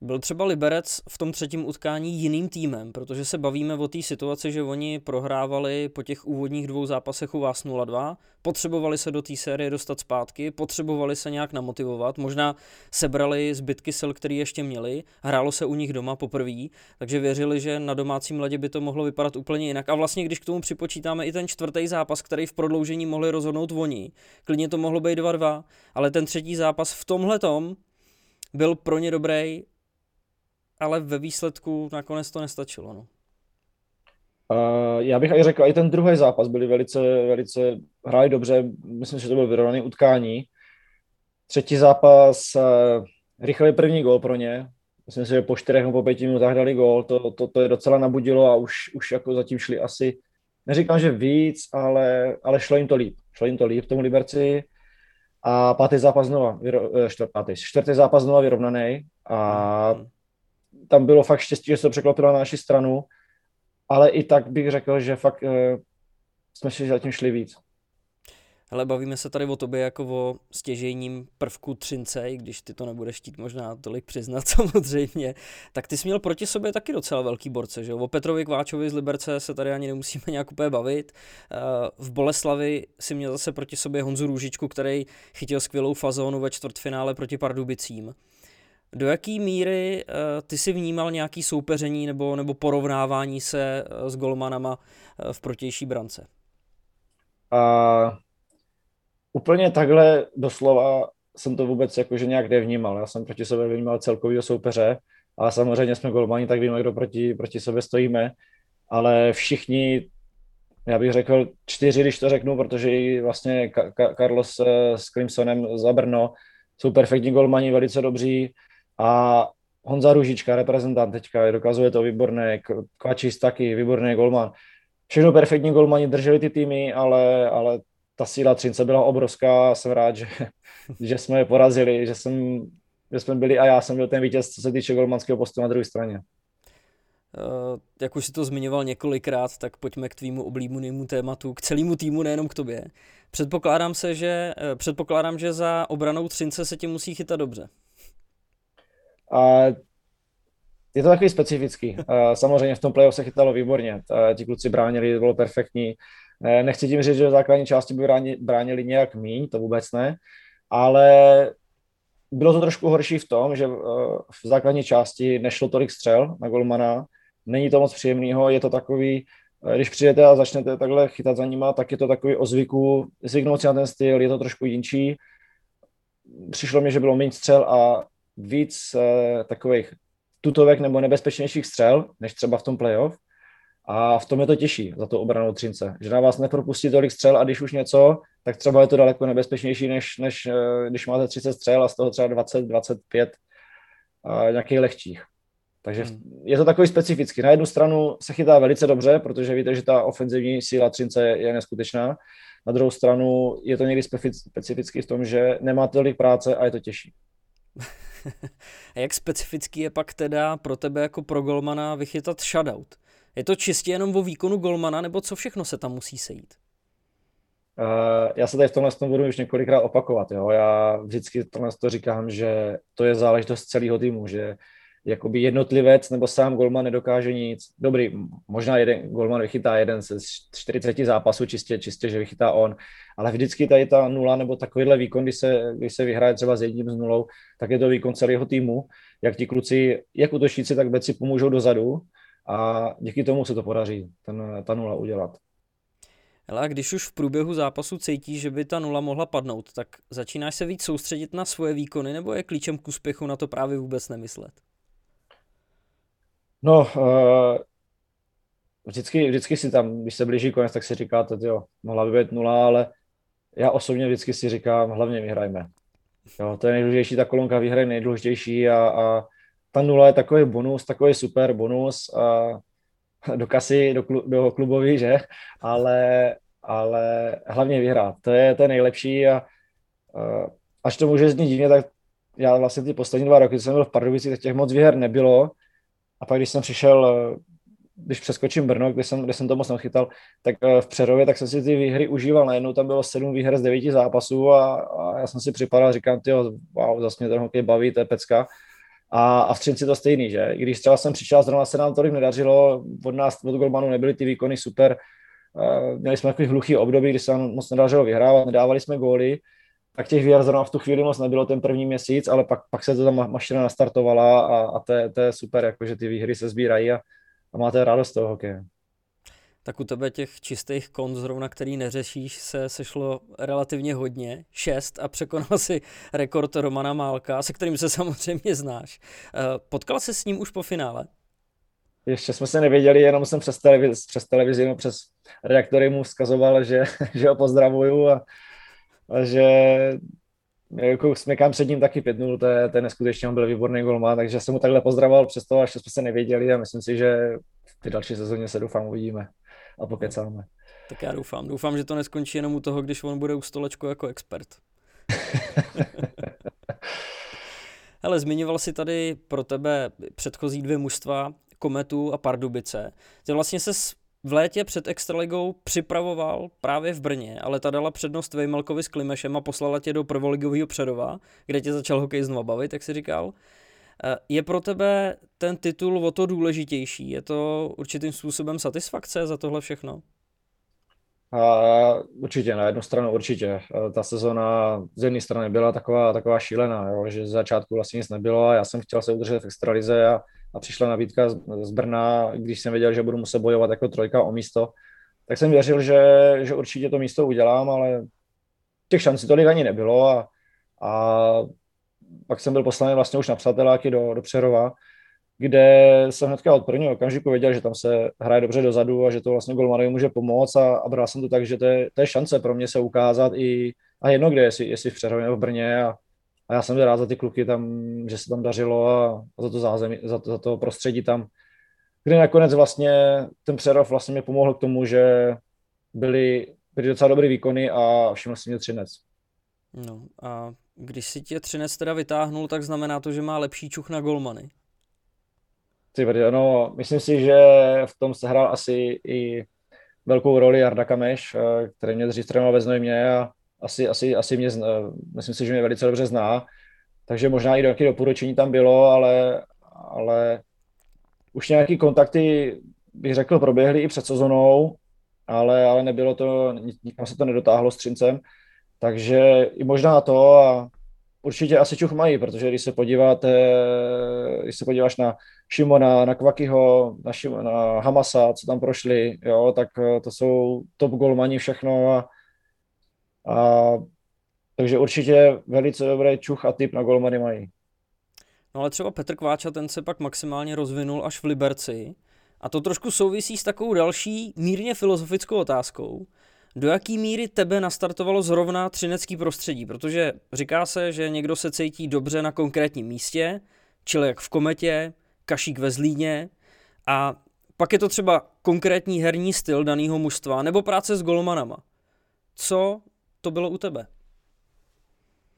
Byl třeba Liberec v tom třetím utkání jiným týmem, protože se bavíme o té situaci, že oni prohrávali po těch úvodních dvou zápasech u vás 0-2, potřebovali se do té série dostat zpátky, potřebovali se nějak namotivovat, možná sebrali zbytky sil, které ještě měli, hrálo se u nich doma poprvé, takže věřili, že na domácím ledě by to mohlo vypadat úplně jinak. A vlastně, když k tomu připočítáme i ten čtvrtý zápas, který v prodloužení mohli rozhodnout oni, klidně to mohlo být 2-2, ale ten třetí zápas v tomhle byl pro ně dobrý ale ve výsledku nakonec to nestačilo. No. Uh, já bych i řekl, i ten druhý zápas byli velice, velice, hráli dobře, myslím, že to byl vyrovnaný utkání. Třetí zápas, uh, rychlý první gol pro ně, myslím si, že po čtyřech nebo po pěti minutách dali gol, to, to, to je docela nabudilo a už, už jako zatím šli asi, neříkám, že víc, ale, ale šlo jim to líp, šlo jim to líp tomu Liberci a pátý zápas znova, eh, čtvrtý, čtvrtý zápas znova vyrovnaný a mm tam bylo fakt štěstí, že se překlopilo na naši stranu, ale i tak bych řekl, že fakt uh, jsme si zatím šli víc. Ale bavíme se tady o tobě jako o stěžejním prvku Třince, i když ty to nebudeš chtít možná tolik přiznat samozřejmě, tak ty jsi měl proti sobě taky docela velký borce, že jo? O Petrovi Kváčovi z Liberce se tady ani nemusíme nějak úplně bavit. Eh, v Boleslavi si měl zase proti sobě Honzu Růžičku, který chytil skvělou fazónu ve čtvrtfinále proti Pardubicím. Do jaký míry uh, ty si vnímal nějaký soupeření nebo, nebo porovnávání se uh, s golmanama uh, v protější brance? Uh, úplně takhle doslova jsem to vůbec jakože nějak nevnímal. Já jsem proti sobě vnímal celkovýho soupeře, ale samozřejmě jsme golmani, tak víme, kdo proti, proti sobě stojíme. Ale všichni, já bych řekl čtyři, když to řeknu, protože i vlastně Carlos s Clemsonem za Brno jsou perfektní golmani, velice dobří a Honza Ružička, reprezentant teďka, dokazuje to výborné, Kvačis taky, výborný golman. Všechno perfektní golmani drželi ty týmy, ale, ale ta síla Třince byla obrovská. Jsem rád, že, že jsme je porazili, že, jsem, že jsme byli a já jsem byl ten vítěz, co se týče golmanského postu na druhé straně. Uh, jak už si to zmiňoval několikrát, tak pojďme k tvýmu oblíbenému tématu, k celému týmu, nejenom k tobě. Předpokládám se, že, uh, předpokládám, že za obranou Třince se ti musí chytat dobře. A je to takový specifický. Samozřejmě v tom playoff se chytalo výborně. Ti kluci bránili, bylo perfektní. Nechci tím říct, že v základní části by bránili nějak míň, to vůbec ne, ale bylo to trošku horší v tom, že v základní části nešlo tolik střel na golmana, není to moc příjemného, je to takový, když přijdete a začnete takhle chytat za nima, tak je to takový o zvyku, zvyknout si na ten styl, je to trošku jinčí. Přišlo mi, že bylo méně střel a víc eh, takových tutovek nebo nebezpečnějších střel, než třeba v tom playoff. A v tom je to těžší za to obranou třince, že na vás nepropustí tolik střel a když už něco, tak třeba je to daleko nebezpečnější, než, než eh, když máte 30 střel a z toho třeba 20, 25 a nějakých lehčích. Takže hmm. je to takový specifický. Na jednu stranu se chytá velice dobře, protože víte, že ta ofenzivní síla Třince je neskutečná. Na druhou stranu je to někdy specifický v tom, že nemá tolik práce a je to těžší. a jak specifický je pak teda pro tebe jako pro golmana vychytat shutout? Je to čistě jenom o výkonu golmana, nebo co všechno se tam musí sejít? Uh, já se tady v tomhle tom budu už několikrát opakovat. Jo? Já vždycky tohle to říkám, že to je záležitost celého týmu, že jakoby jednotlivec nebo sám golman nedokáže nic. Dobrý, možná jeden golman vychytá jeden ze 40 zápasů čistě, čistě, že vychytá on, ale vždycky tady ta nula nebo takovýhle výkon, když se, když se vyhraje třeba s jedním z nulou, tak je to výkon celého týmu, jak ti kluci, jak útočníci, tak beci pomůžou dozadu a díky tomu se to podaří ten, ta nula udělat. Ale a když už v průběhu zápasu cítíš, že by ta nula mohla padnout, tak začínáš se víc soustředit na svoje výkony, nebo je klíčem k úspěchu na to právě vůbec nemyslet? No, uh, vždycky, vždycky si tam, když se blíží konec, tak si říkáte, jo, mohla by být nula, ale já osobně vždycky si říkám, hlavně vyhrajme. Jo, to je nejdůležitější, ta kolonka výhry je nejdůležitější a, a ta nula je takový bonus, takový super bonus a do kasy, do, klu, do klubový, že? Ale, ale hlavně vyhrát. To je, to je nejlepší a, a až to může znít divně, tak já vlastně ty poslední dva roky, co jsem byl v Pardubicích, tak těch moc výher nebylo, a pak, když jsem přišel, když přeskočím Brno, kde jsem, kde jsem to moc nechytal, tak eh, v Přerově, tak jsem si ty výhry užíval. Najednou tam bylo sedm výher z devíti zápasů a, a já jsem si připadal, říkám, ty wow, zase mě ten hokej baví, to je pecka. A, a v Třinci to stejný, že? Když třeba jsem přišel, zrovna se nám tolik nedařilo, od nás, od Golmanu nebyly ty výkony super, uh, měli jsme takový hluchý období, kdy se nám moc nedařilo vyhrávat, nedávali jsme góly, tak těch výher zrovna v tu chvíli moc nebylo ten první měsíc, ale pak, pak se to tam mašina nastartovala a, a to, je, to je super, jakože ty výhry se sbírají a, a máte radost z toho hokeje. Tak u tebe těch čistých kont zrovna, který neřešíš, se sešlo relativně hodně, šest a překonal si rekord Romana Málka, se kterým se samozřejmě znáš. Eh, potkal se s ním už po finále? Ještě jsme se nevěděli, jenom jsem přes televizi, přes, televizi, no přes redaktory mu vzkazoval, že, že ho pozdravuju a, že jako smekám před ním taky 5-0, to je, to je neskutečně, on byl výborný golman, takže jsem mu takhle pozdravoval přesto, až jsme se nevěděli a myslím si, že v ty další sezóně se doufám uvidíme a pokecáme. Tak já doufám. Doufám, že to neskončí jenom u toho, když on bude u stolečku jako expert. Hele, zmiňoval si tady pro tebe předchozí dvě mužstva, Kometu a Pardubice. Ty vlastně se v létě před Extraligou připravoval právě v Brně, ale ta dala přednost Vejmelkovi s Klimešem a poslala tě do prvoligového Předova, kde tě začal hokej znova bavit, jak si říkal. Eh, je pro tebe ten titul o to důležitější? Je to určitým způsobem satisfakce za tohle všechno? A určitě, na jednu stranu určitě. Eh, ta sezona z jedné strany byla taková, taková šílená, jo, že z začátku vlastně nic nebylo a já jsem chtěl se udržet v extralize a a přišla nabídka z, z Brna, když jsem věděl, že budu muset bojovat jako trojka o místo, tak jsem věřil, že, že určitě to místo udělám, ale těch šancí tolik ani nebylo a, a pak jsem byl poslaný vlastně už na přáteláky do, do Přerova, kde jsem hnedka od prvního okamžiku věděl, že tam se hraje dobře dozadu a že to vlastně Golmanovi může pomoct a, a bral jsem to tak, že to je, to je šance pro mě se ukázat i a jedno kde, jestli, jestli v Přerově nebo v Brně a, a já jsem rád za ty kluky tam, že se tam dařilo a, a za to zázemí, za to, za to prostředí tam, kde nakonec vlastně ten přerov vlastně mě pomohl k tomu, že byly, byly docela dobrý výkony a všiml si mě Třinec. No a když si tě Třinec teda vytáhnul, tak znamená to, že má lepší čuch na golmany. Ty no, myslím si, že v tom se hrál asi i velkou roli Jarda Kameš, eh, který mě dřív trénoval ve Znojmě a asi, asi, asi mě, myslím si, že mě velice dobře zná, takže možná i nějaké doporučení tam bylo, ale, ale už nějaké kontakty, bych řekl, proběhly i před sezonou, ale, ale nebylo to, nikam se to nedotáhlo s Třincem, takže i možná to a určitě asi čuch mají, protože když se podíváte, když se podíváš na Šimona, na Kvakyho, na, Šim, na Hamasa, co tam prošli, jo, tak eh, to jsou top golmani všechno a, a takže určitě velice dobrý čuch a typ na golmany mají. No ale třeba Petr Kváča, ten se pak maximálně rozvinul až v Liberci. A to trošku souvisí s takovou další mírně filozofickou otázkou. Do jaký míry tebe nastartovalo zrovna třinecký prostředí? Protože říká se, že někdo se cítí dobře na konkrétním místě, čili jak v Kometě, Kašík ve Zlíně, a pak je to třeba konkrétní herní styl daného mužstva nebo práce s golmanama. Co to bylo u tebe?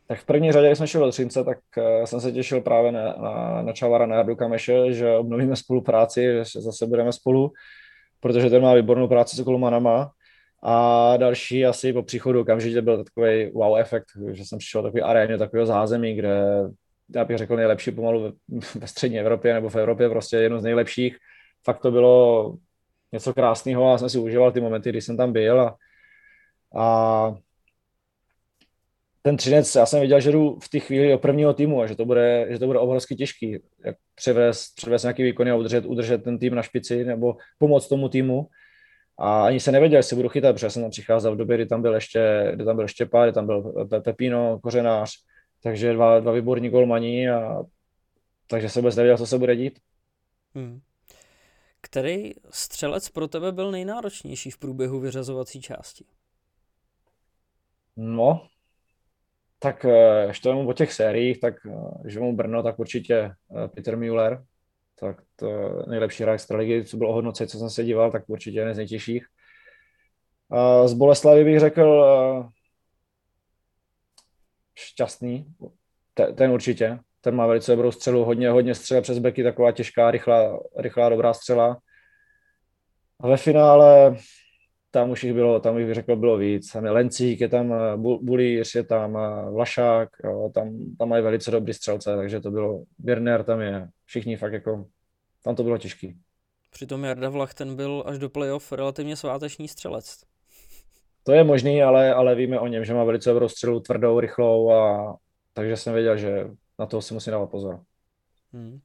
Tak v první řadě, když jsem šel do Třince, tak uh, jsem se těšil právě na, na, na Čavara, na Jardu Kameše, že obnovíme spolupráci, že zase budeme spolu, protože ten má výbornou práci s golmanama. A další asi po příchodu okamžitě byl takový wow efekt, že jsem přišel takový aréně, takového zázemí, kde já bych řekl nejlepší pomalu ve, ve střední Evropě nebo v Evropě, prostě jedno z nejlepších. Fakt to bylo něco krásného a jsem si užíval ty momenty, kdy jsem tam byl a, a ten třinec, já jsem viděl, že jdu v té chvíli do prvního týmu a že to bude, že to bude obrovsky těžký, jak převést, převést nějaký výkony a udržet, udržet ten tým na špici nebo pomoct tomu týmu. A ani se nevěděl, jestli budu chytat, protože jsem tam přicházel v době, kdy tam byl ještě, kdy tam byl Štěpá, kdy tam byl Pepino, Kořenář, takže dva, dva výborní golmani a takže se vůbec nevěděl, co se bude dít. Hmm. Který střelec pro tebe byl nejnáročnější v průběhu vyřazovací části? No, tak když to o těch sériích, tak že mu Brno, tak určitě eh, Peter Müller, tak to nejlepší hráč ligy, co bylo ohodnocen, co jsem se díval, tak určitě jeden z nejtěžších. Z Boleslavy bych řekl eh, šťastný, ten určitě, ten má velice dobrou střelu, hodně, hodně střela přes beky, taková těžká, rychlá, rychlá dobrá střela. A ve finále tam už jich bylo, tam bych řekl, bylo víc. Tam je Lencík, je tam eh, Bulíř, je tam eh, Vlašák, jo, tam, tam mají velice dobrý střelce, takže to bylo, Birner tam je, všichni fakt jako, tam to bylo těžký. Přitom Jarda Vlach ten byl až do playoff relativně sváteční střelec. To je možný, ale, ale víme o něm, že má velice dobrou střelu, tvrdou, rychlou a takže jsem věděl, že na to si musím dávat pozor. Hmm.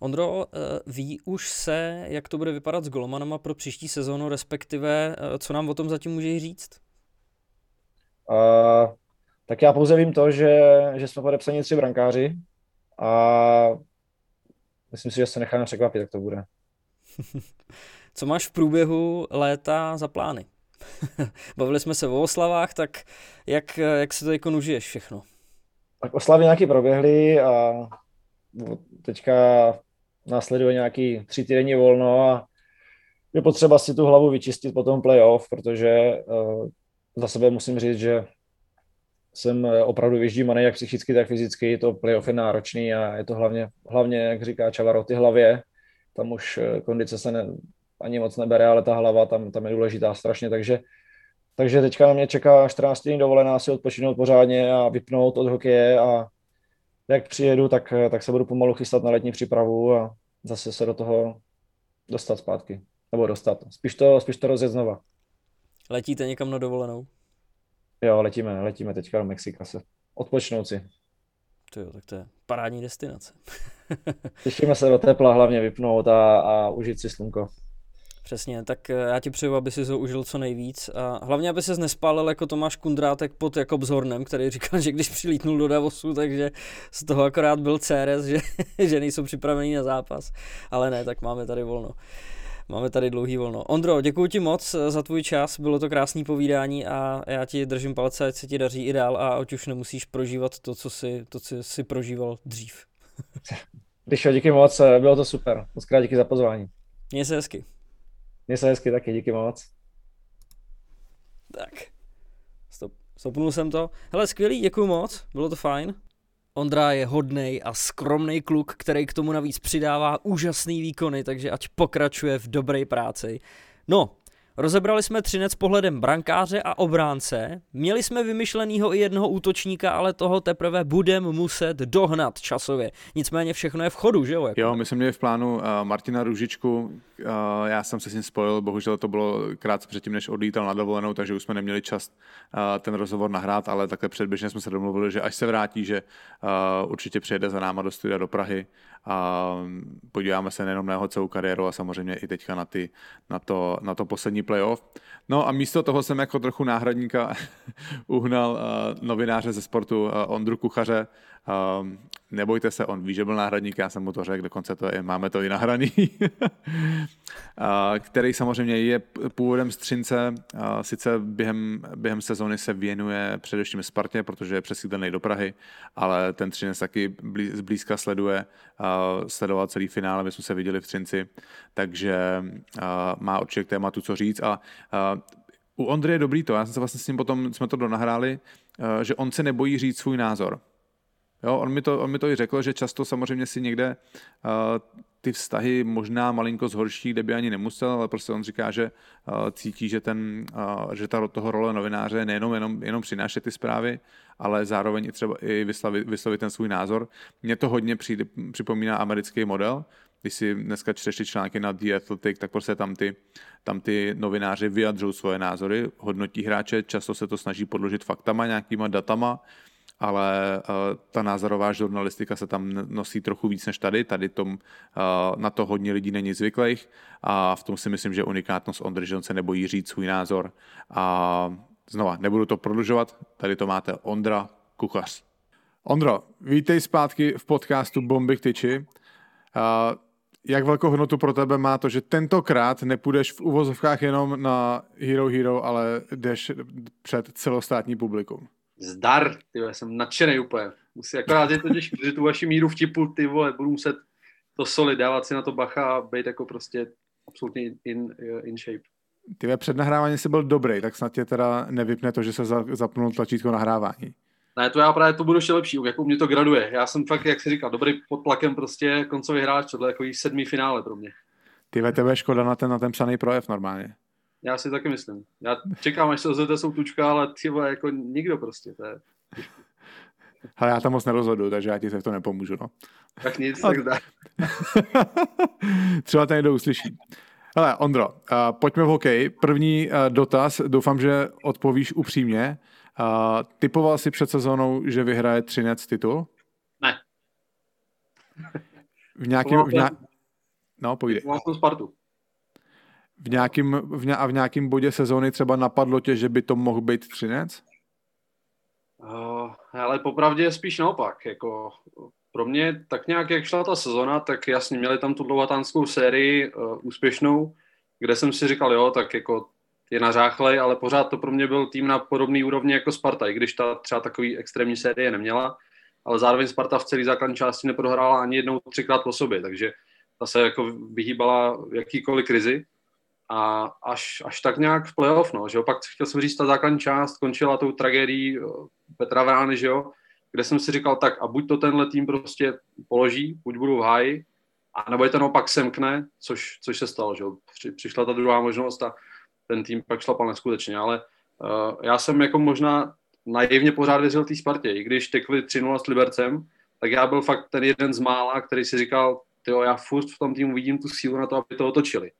Ondro, eh, ví už se, jak to bude vypadat s golmanama pro příští sezónu, respektive eh, co nám o tom zatím můžeš říct? Uh, tak já pouze vím to, že, že jsme podepsaní tři brankáři a myslím si, že se necháme překvapit, jak to bude. co máš v průběhu léta za plány? Bavili jsme se o oslavách, tak jak, jak se to jako užiješ všechno? Tak oslavy nějaký proběhly a teďka následuje nějaký tři týdenní volno a je potřeba si tu hlavu vyčistit po tom playoff, protože uh, za sebe musím říct, že jsem eh, opravdu vyždímaný jak psychicky, tak fyzicky. To playoff je náročný a je to hlavně, hlavně jak říká Čavaro, ty hlavě. Tam už eh, kondice se ne, ani moc nebere, ale ta hlava tam, tam je důležitá strašně, takže takže teďka na mě čeká 14 dní dovolená si odpočinout pořádně a vypnout od hokeje a jak přijedu, tak, tak se budu pomalu chystat na letní přípravu a zase se do toho dostat zpátky. Nebo dostat. Spíš to, spíš to rozjet znova. Letíte někam na dovolenou? Jo, letíme, letíme teďka do Mexika se odpočnout si. To jo, tak to je parádní destinace. Těšíme se do tepla hlavně vypnout a, a užít si slunko. Přesně, tak eh, já ti přeju, aby si ho užil co nejvíc a hlavně, aby ses nespálil jako Tomáš Kundrátek pod Jakob Hornem, který říkal, že když přilítnul do Davosu, takže z toho akorát byl CRS, že, že nejsou připravení na zápas. Ale ne, tak máme tady volno. Máme tady dlouhý volno. Ondro, děkuji ti moc eh, za tvůj čas, bylo to krásný povídání a já ti držím palce, ať se ti daří i dál a ať už nemusíš prožívat to, co jsi, to, co jsi prožíval dřív. Když díky moc, eh, bylo to super. Moc krát díky za pozvání. Měj se hezky. Mně se hezky taky, díky moc. Tak, Stop, stopnul jsem to. Hele, skvělý, děkuji moc, bylo to fajn. Ondra je hodnej a skromný kluk, který k tomu navíc přidává úžasný výkony, takže ať pokračuje v dobré práci. No, Rozebrali jsme Třinec pohledem brankáře a obránce, měli jsme vymyšlenýho i jednoho útočníka, ale toho teprve budeme muset dohnat časově. Nicméně všechno je v chodu, že jo? Jako? Jo, my jsme měli v plánu uh, Martina Růžičku, uh, já jsem se s ním spojil, bohužel to bylo krátce předtím, než odlítal na dovolenou, takže už jsme neměli čas uh, ten rozhovor nahrát, ale takhle předběžně jsme se domluvili, že až se vrátí, že uh, určitě přijede za náma do studia do Prahy a podíváme se nejenom na jeho celou kariéru a samozřejmě i teďka na, ty, na, to, na to poslední playoff. No a místo toho jsem jako trochu náhradníka uhnal uh, novináře ze sportu uh, Ondru Kuchaře, Um, nebojte se, on ví, že byl náhradník, já jsem mu to řekl, dokonce to je, máme to i nahraný, který samozřejmě je původem z sice během, během sezóny se věnuje především Spartě, protože je přesídlený do Prahy, ale ten Třinec taky zblízka sleduje, sledoval celý finále, my jsme se viděli v Třinci, takže má určitě k tématu co říct a u Ondry je dobrý to, já jsem se vlastně s ním potom, jsme to donahráli, že on se nebojí říct svůj názor. Jo, on mi, to, on mi to i řekl, že často samozřejmě si někde uh, ty vztahy možná malinko zhorší, kde by ani nemusel, ale prostě on říká, že uh, cítí, že, ten, uh, že ta toho role novináře nejenom jenom, jenom přinášet ty zprávy, ale zároveň i třeba i vyslovit, vyslovit ten svůj názor. Mně to hodně přijde, připomíná americký model, když si dneska čteš ty články na The Athletic, tak prostě tam ty, tam ty novináři vyjadřují svoje názory, hodnotí hráče, často se to snaží podložit faktama, nějakýma datama, ale uh, ta názorová žurnalistika se tam nosí trochu víc než tady. Tady tom, uh, na to hodně lidí není zvyklých a v tom si myslím, že unikátnost Ondry, že on se nebojí říct svůj názor. A znova, nebudu to prodlužovat, tady to máte Ondra Kuchař. Ondro, vítej zpátky v podcastu Bomby k tyči. Uh, jak velkou hodnotu pro tebe má to, že tentokrát nepůjdeš v uvozovkách jenom na Hero Hero, ale jdeš před celostátní publikum? Zdar, ty já jsem nadšený úplně. Musí, akorát je to těžké, že tu vaši míru vtipu, ty vole, budu muset to solid, dávat si na to bacha a být jako prostě absolutně in, in shape. Ty před nahráváním jsi byl dobrý, tak snad tě teda nevypne to, že se zapnul tlačítko nahrávání. Ne, to já právě to budu ještě lepší, jako mě to graduje. Já jsem fakt, jak si říkal, dobrý pod tlakem prostě koncový hráč, tohle je jako sedmý finále pro mě. Ty ve tebe škoda na ten, na ten psaný projev normálně. Já si taky myslím. Já čekám, až se ozvete soutučka, ale ty jako nikdo prostě. To je... Ale já tam moc nerozhodu, takže já ti se v to nepomůžu. No. Tak nic, tak dá. Třeba to někdo uslyší. Ale Ondro, uh, pojďme v hokej. První uh, dotaz, doufám, že odpovíš upřímně. Uh, typoval jsi před sezónou, že vyhraje Třinec titul? Ne. V nějakém... V nějak... No, povídej. Typoval Spartu v nějakým, v ně, a v nějakém bodě sezóny třeba napadlo tě, že by to mohl být Třinec? Uh, ale popravdě je spíš naopak. Jako, pro mě tak nějak, jak šla ta sezona, tak jasně měli tam tu dlouhatánskou sérii uh, úspěšnou, kde jsem si říkal, jo, tak jako je nařáchlej, ale pořád to pro mě byl tým na podobný úrovni jako Sparta, i když ta třeba takový extrémní série neměla, ale zároveň Sparta v celé základní části neprohrála ani jednou třikrát po sobě, takže ta se jako vyhýbala jakýkoliv krizi a až, až tak nějak v playoff, no, že jo, pak chtěl jsem říct, ta základní část končila tou tragédií Petra Vrány, že jo, kde jsem si říkal, tak a buď to tenhle tým prostě položí, buď budu v háji, a nebo je ten opak semkne, což, což se stalo, že jo, Při, přišla ta druhá možnost a ten tým pak šlapal neskutečně, ale uh, já jsem jako možná naivně pořád věřil té Spartě, i když tekli 3 s Libercem, tak já byl fakt ten jeden z mála, který si říkal, tyjo, já furt v tom týmu vidím tu sílu na to, aby to otočili.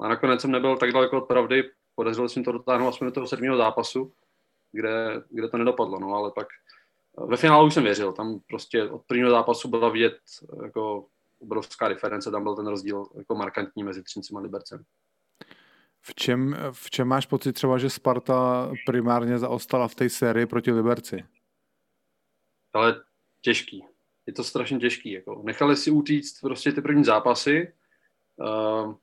A nakonec jsem nebyl tak daleko od pravdy, podařilo se mi to dotáhnout aspoň do toho sedmého zápasu, kde, kde to nedopadlo, no, ale pak ve finále už jsem věřil, tam prostě od prvního zápasu byla vidět jako obrovská diference, tam byl ten rozdíl jako markantní mezi Třincem a Libercem. V čem, v čem máš pocit třeba, že Sparta primárně zaostala v té sérii proti Liberci? Ale těžký. Je to strašně těžký. Jako. Nechali si utíct prostě ty první zápasy. Uh,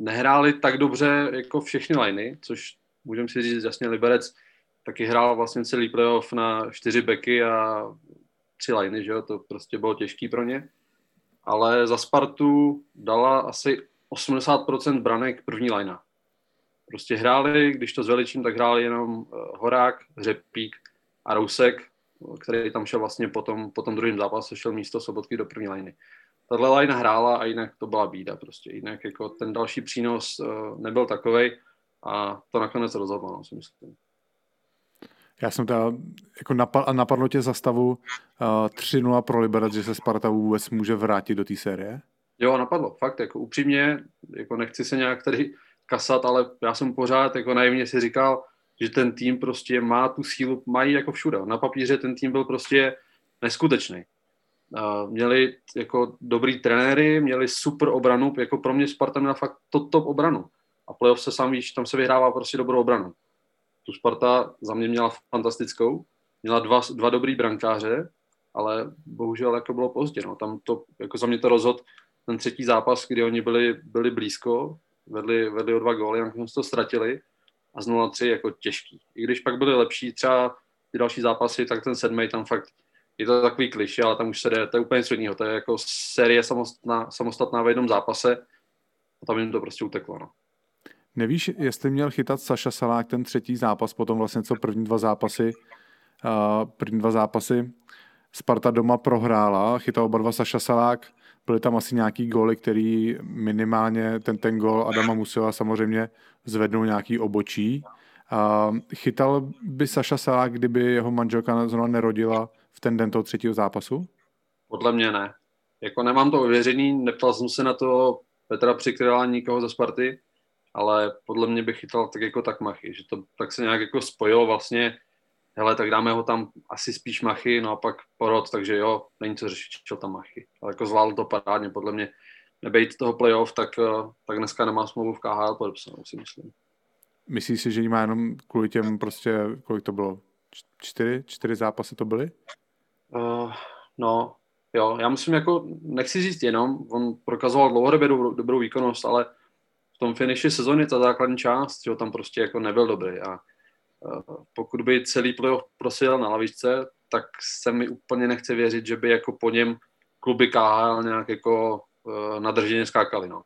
nehráli tak dobře jako všechny liney, což můžeme si říct jasně Liberec taky hrál vlastně celý playoff na čtyři beky a tři liney, že jo, to prostě bylo těžký pro ně. Ale za Spartu dala asi 80% branek první linea. Prostě hráli, když to zveličím, tak hráli jenom eh, Horák, Řepík a Rousek, který tam šel vlastně po tom, po tom druhém zápase, šel místo Sobotky do první liney tahle line hrála a jinak to byla bída prostě. Jinak jako ten další přínos uh, nebyl takovej. a to nakonec rozhodlo, no, si myslím. Já jsem teda, jako napadlo, napadlo tě za stavu uh, 3-0 pro Liberec, že se Sparta vůbec může vrátit do té série? Jo, napadlo, fakt, jako upřímně, jako nechci se nějak tady kasat, ale já jsem pořád jako naivně si říkal, že ten tým prostě má tu sílu, mají jako všude. Na papíře ten tým byl prostě neskutečný. Měli jako dobrý trenéry, měli super obranu, jako pro mě Sparta měla fakt top, top obranu. A playoff se sám víš, tam se vyhrává prostě dobrou obranu. Tu Sparta za mě měla fantastickou, měla dva, dva dobrý brankáře, ale bohužel jako bylo pozdě. No. Tam to, jako za mě to rozhod ten třetí zápas, kdy oni byli, byli blízko, vedli, vedli o dva góly, a to ztratili a z 0-3 jako těžký. I když pak byli lepší třeba ty další zápasy, tak ten sedmý tam fakt je to takový kliše, ale tam už se jde, to je úplně jiného. To je jako série samostatná, samostatná v jednom zápase a tam jim to prostě uteklo. No. Nevíš, jestli měl chytat Saša Salák ten třetí zápas, potom vlastně co první dva zápasy, uh, první dva zápasy Sparta doma prohrála, chytal oba dva Saša Salák, byly tam asi nějaký góly, který minimálně ten, ten gól Adama musela samozřejmě zvednout nějaký obočí. Uh, chytal by Saša Salák, kdyby jeho manželka zrovna nerodila v ten den toho třetího zápasu? Podle mě ne. Jako nemám to ověřený, neptal jsem se na to Petra Přikryla nikoho ze Sparty, ale podle mě by chytal tak jako tak machy, že to tak se nějak jako spojilo vlastně, hele, tak dáme ho tam asi spíš machy, no a pak porod, takže jo, není co řešit, čo tam machy. Ale jako zvládl to parádně, podle mě nebejt toho playoff, tak, eh, tak dneska nemá smlouvu v KHL podepsanou, si myslím. Myslíš si, že má jenom kvůli těm prostě, kolik to bylo? Čtyři? Čtyři zápasy to byly? Uh, no, jo, já myslím jako, nechci říct jenom, on prokazoval dlouhodobě dobrou, dobrou výkonnost, ale tom finiši sezóny ta základní část, že tam prostě jako nebyl dobrý a uh, pokud by celý playoff prosil na lavičce, tak se mi úplně nechce věřit, že by jako po něm kluby KHL nějak jako uh, nadrženě skákali, no.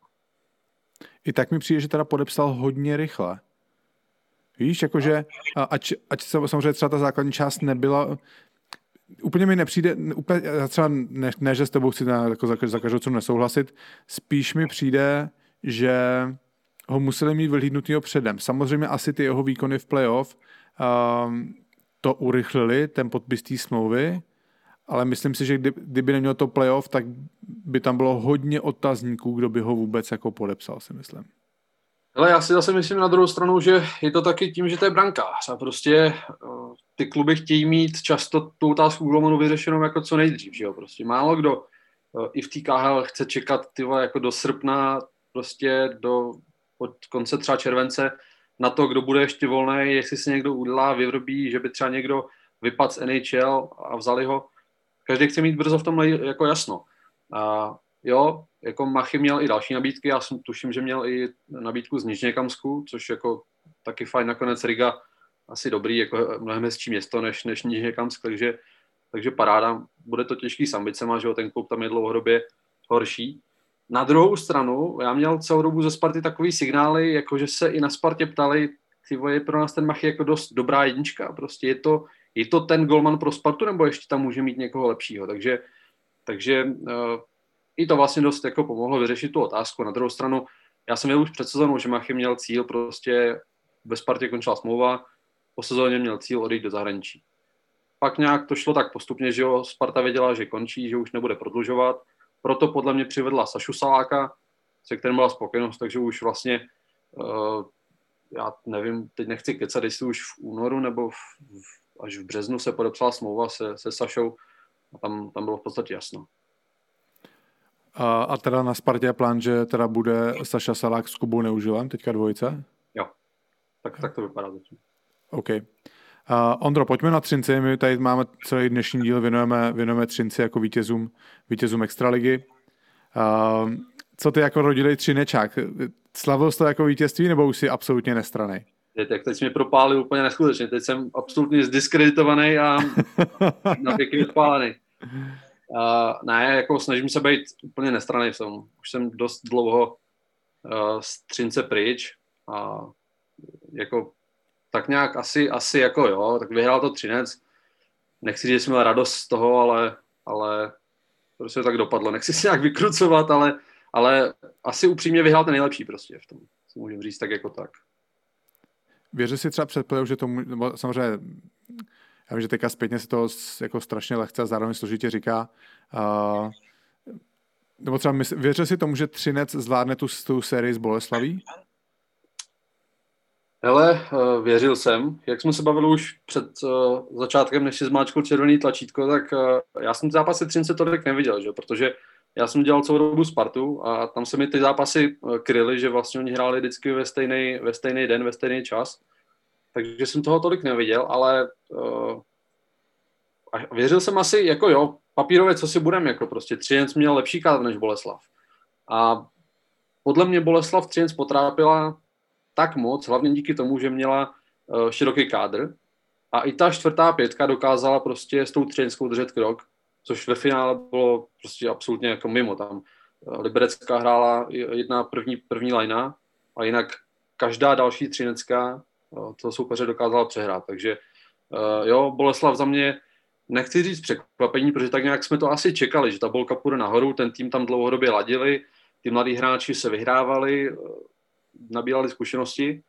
I tak mi přijde, že teda podepsal hodně rychle. Víš, jakože, ať, ať samozřejmě třeba ta základní část nebyla, úplně mi nepřijde, úplně, já třeba ne, ne že s tebou chci na, jako za, za každou cenu nesouhlasit, spíš mi přijde, že ho museli mít vyhlídnutýho předem. Samozřejmě asi ty jeho výkony v playoff um, to urychlili, ten podpis té smlouvy, ale myslím si, že kdy, kdyby neměl to playoff, tak by tam bylo hodně otazníků, kdo by ho vůbec jako podepsal, si myslím. Ale já si zase myslím na druhou stranu, že je to taky tím, že to je brankář a prostě uh, ty kluby chtějí mít často tu otázku golmanu vyřešenou jako co nejdřív, že jo? Prostě málo kdo uh, i v té KHL chce čekat ty jako do srpna, prostě do od konce třeba července na to, kdo bude ještě volný, jestli se někdo udělá, vyrobí, že by třeba někdo vypadl z NHL a vzali ho. Každý chce mít brzo v tom jako jasno. A jo, jako Machy měl i další nabídky, já jsem tuším, že měl i nabídku z Nižněkamsku, což jako taky fajn, nakonec Riga asi dobrý, jako mnohem hezčí město než, než Nižněkamsk, takže, takže paráda, bude to těžký s ambicema, že jo, ten klub tam je dlouhodobě horší, na druhou stranu, já měl celou dobu ze Sparty takový signály, jako že se i na Spartě ptali, ty je pro nás ten Machy jako dost dobrá jednička, prostě je to, je to ten golman pro Spartu, nebo ještě tam může mít někoho lepšího, takže, takže uh, i to vlastně dost jako pomohlo vyřešit tu otázku. Na druhou stranu, já jsem měl už před sezónou, že Machy měl cíl, prostě ve Spartě končila smlouva, po sezóně měl cíl odejít do zahraničí. Pak nějak to šlo tak postupně, že jo, Sparta věděla, že končí, že už nebude prodlužovat, proto podle mě přivedla Sašu Saláka, se kterým byla spokojenost, takže už vlastně, uh, já nevím, teď nechci kecat, jestli už v únoru nebo v, v, až v březnu se podepsala smlouva se, se Sašou a tam, tam bylo v podstatě jasno. A, a teda na Spartě je plán, že teda bude Saša Salák s Kubou Neužilem, teďka dvojice? Jo, tak, tak to vypadá zatím. OK. Uh, Ondro, pojďme na Třinci. My tady máme celý dnešní díl, věnujeme, věnujeme Třinci jako vítězům, vítězům Extraligy. Uh, co ty jako rodilý Třinečák? Slavil jsi to jako vítězství nebo už jsi absolutně nestraný? Tak teď jsi mě propálil úplně neskutečně. Teď jsem absolutně zdiskreditovaný a na pěkně odpálený. Uh, ne, jako snažím se být úplně nestraný v tom. Už jsem dost dlouho uh, z Třince pryč a jako tak nějak asi, asi jako jo, tak vyhrál to Třinec. Nechci říct, že jsem měl radost z toho, ale, ale prostě tak dopadlo. Nechci si nějak vykrucovat, ale, ale asi upřímně vyhrál ten nejlepší prostě v tom. Si můžeme říct tak jako tak. věřil si třeba před že nebo samozřejmě já vím, že teďka zpětně se to jako strašně lehce a zároveň složitě říká, uh, nebo třeba mysl, věřil si tomu, že Třinec zvládne tu, tu sérii z Boleslaví? Hele, eh, věřil jsem. Jak jsme se bavili už před uh, začátkem, než si zmáčkl červený tlačítko, tak uh, já jsem ty zápasy Třince tolik neviděl, že? protože já jsem dělal celou dobu Spartu a tam se mi ty zápasy kryly, že vlastně oni hráli vždycky ve stejný, ve stejný den, ve stejný čas. Takže jsem toho tolik neviděl, ale uh, věřil jsem asi, jako jo, papírově, co si budeme, jako prostě Třinec měl lepší kádr než Boleslav. A podle mě Boleslav Třinec potrápila tak moc, hlavně díky tomu, že měla uh, široký kádr a i ta čtvrtá pětka dokázala prostě s tou Třinskou držet krok, což ve finále bylo prostě absolutně jako mimo. Tam uh, Liberecká hrála jedna první, první lajna a jinak každá další Třinecká uh, to soupeře dokázala přehrát. Takže uh, jo, Boleslav za mě nechci říct překvapení, protože tak nějak jsme to asi čekali, že ta bolka půjde nahoru, ten tým tam dlouhodobě ladili, ty mladí hráči se vyhrávali, nabírali zkušenosti,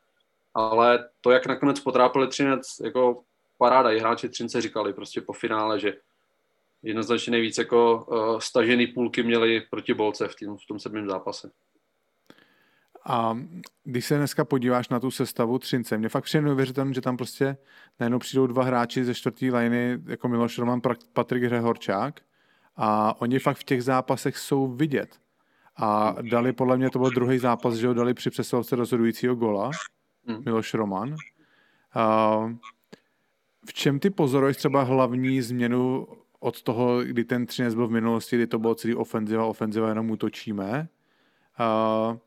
ale to, jak nakonec potrápili Třinec, jako paráda, i hráči Třince říkali prostě po finále, že jednoznačně nejvíc jako uh, stažený půlky měli proti Bolce v, tým, v tom sedmém zápase. A když se dneska podíváš na tu sestavu Třince, mě fakt přijde neuvěřitelné, že tam prostě najednou přijdou dva hráči ze čtvrtý liny, jako Miloš Roman, Patrik Hřehorčák a oni fakt v těch zápasech jsou vidět. A dali, podle mě to byl druhý zápas, že ho dali při přesilovce rozhodujícího gola, hmm. Miloš Roman. A v čem ty pozoruješ třeba hlavní změnu od toho, kdy ten Třinec byl v minulosti, kdy to bylo celý ofenziva, ofenziva jenom útočíme? A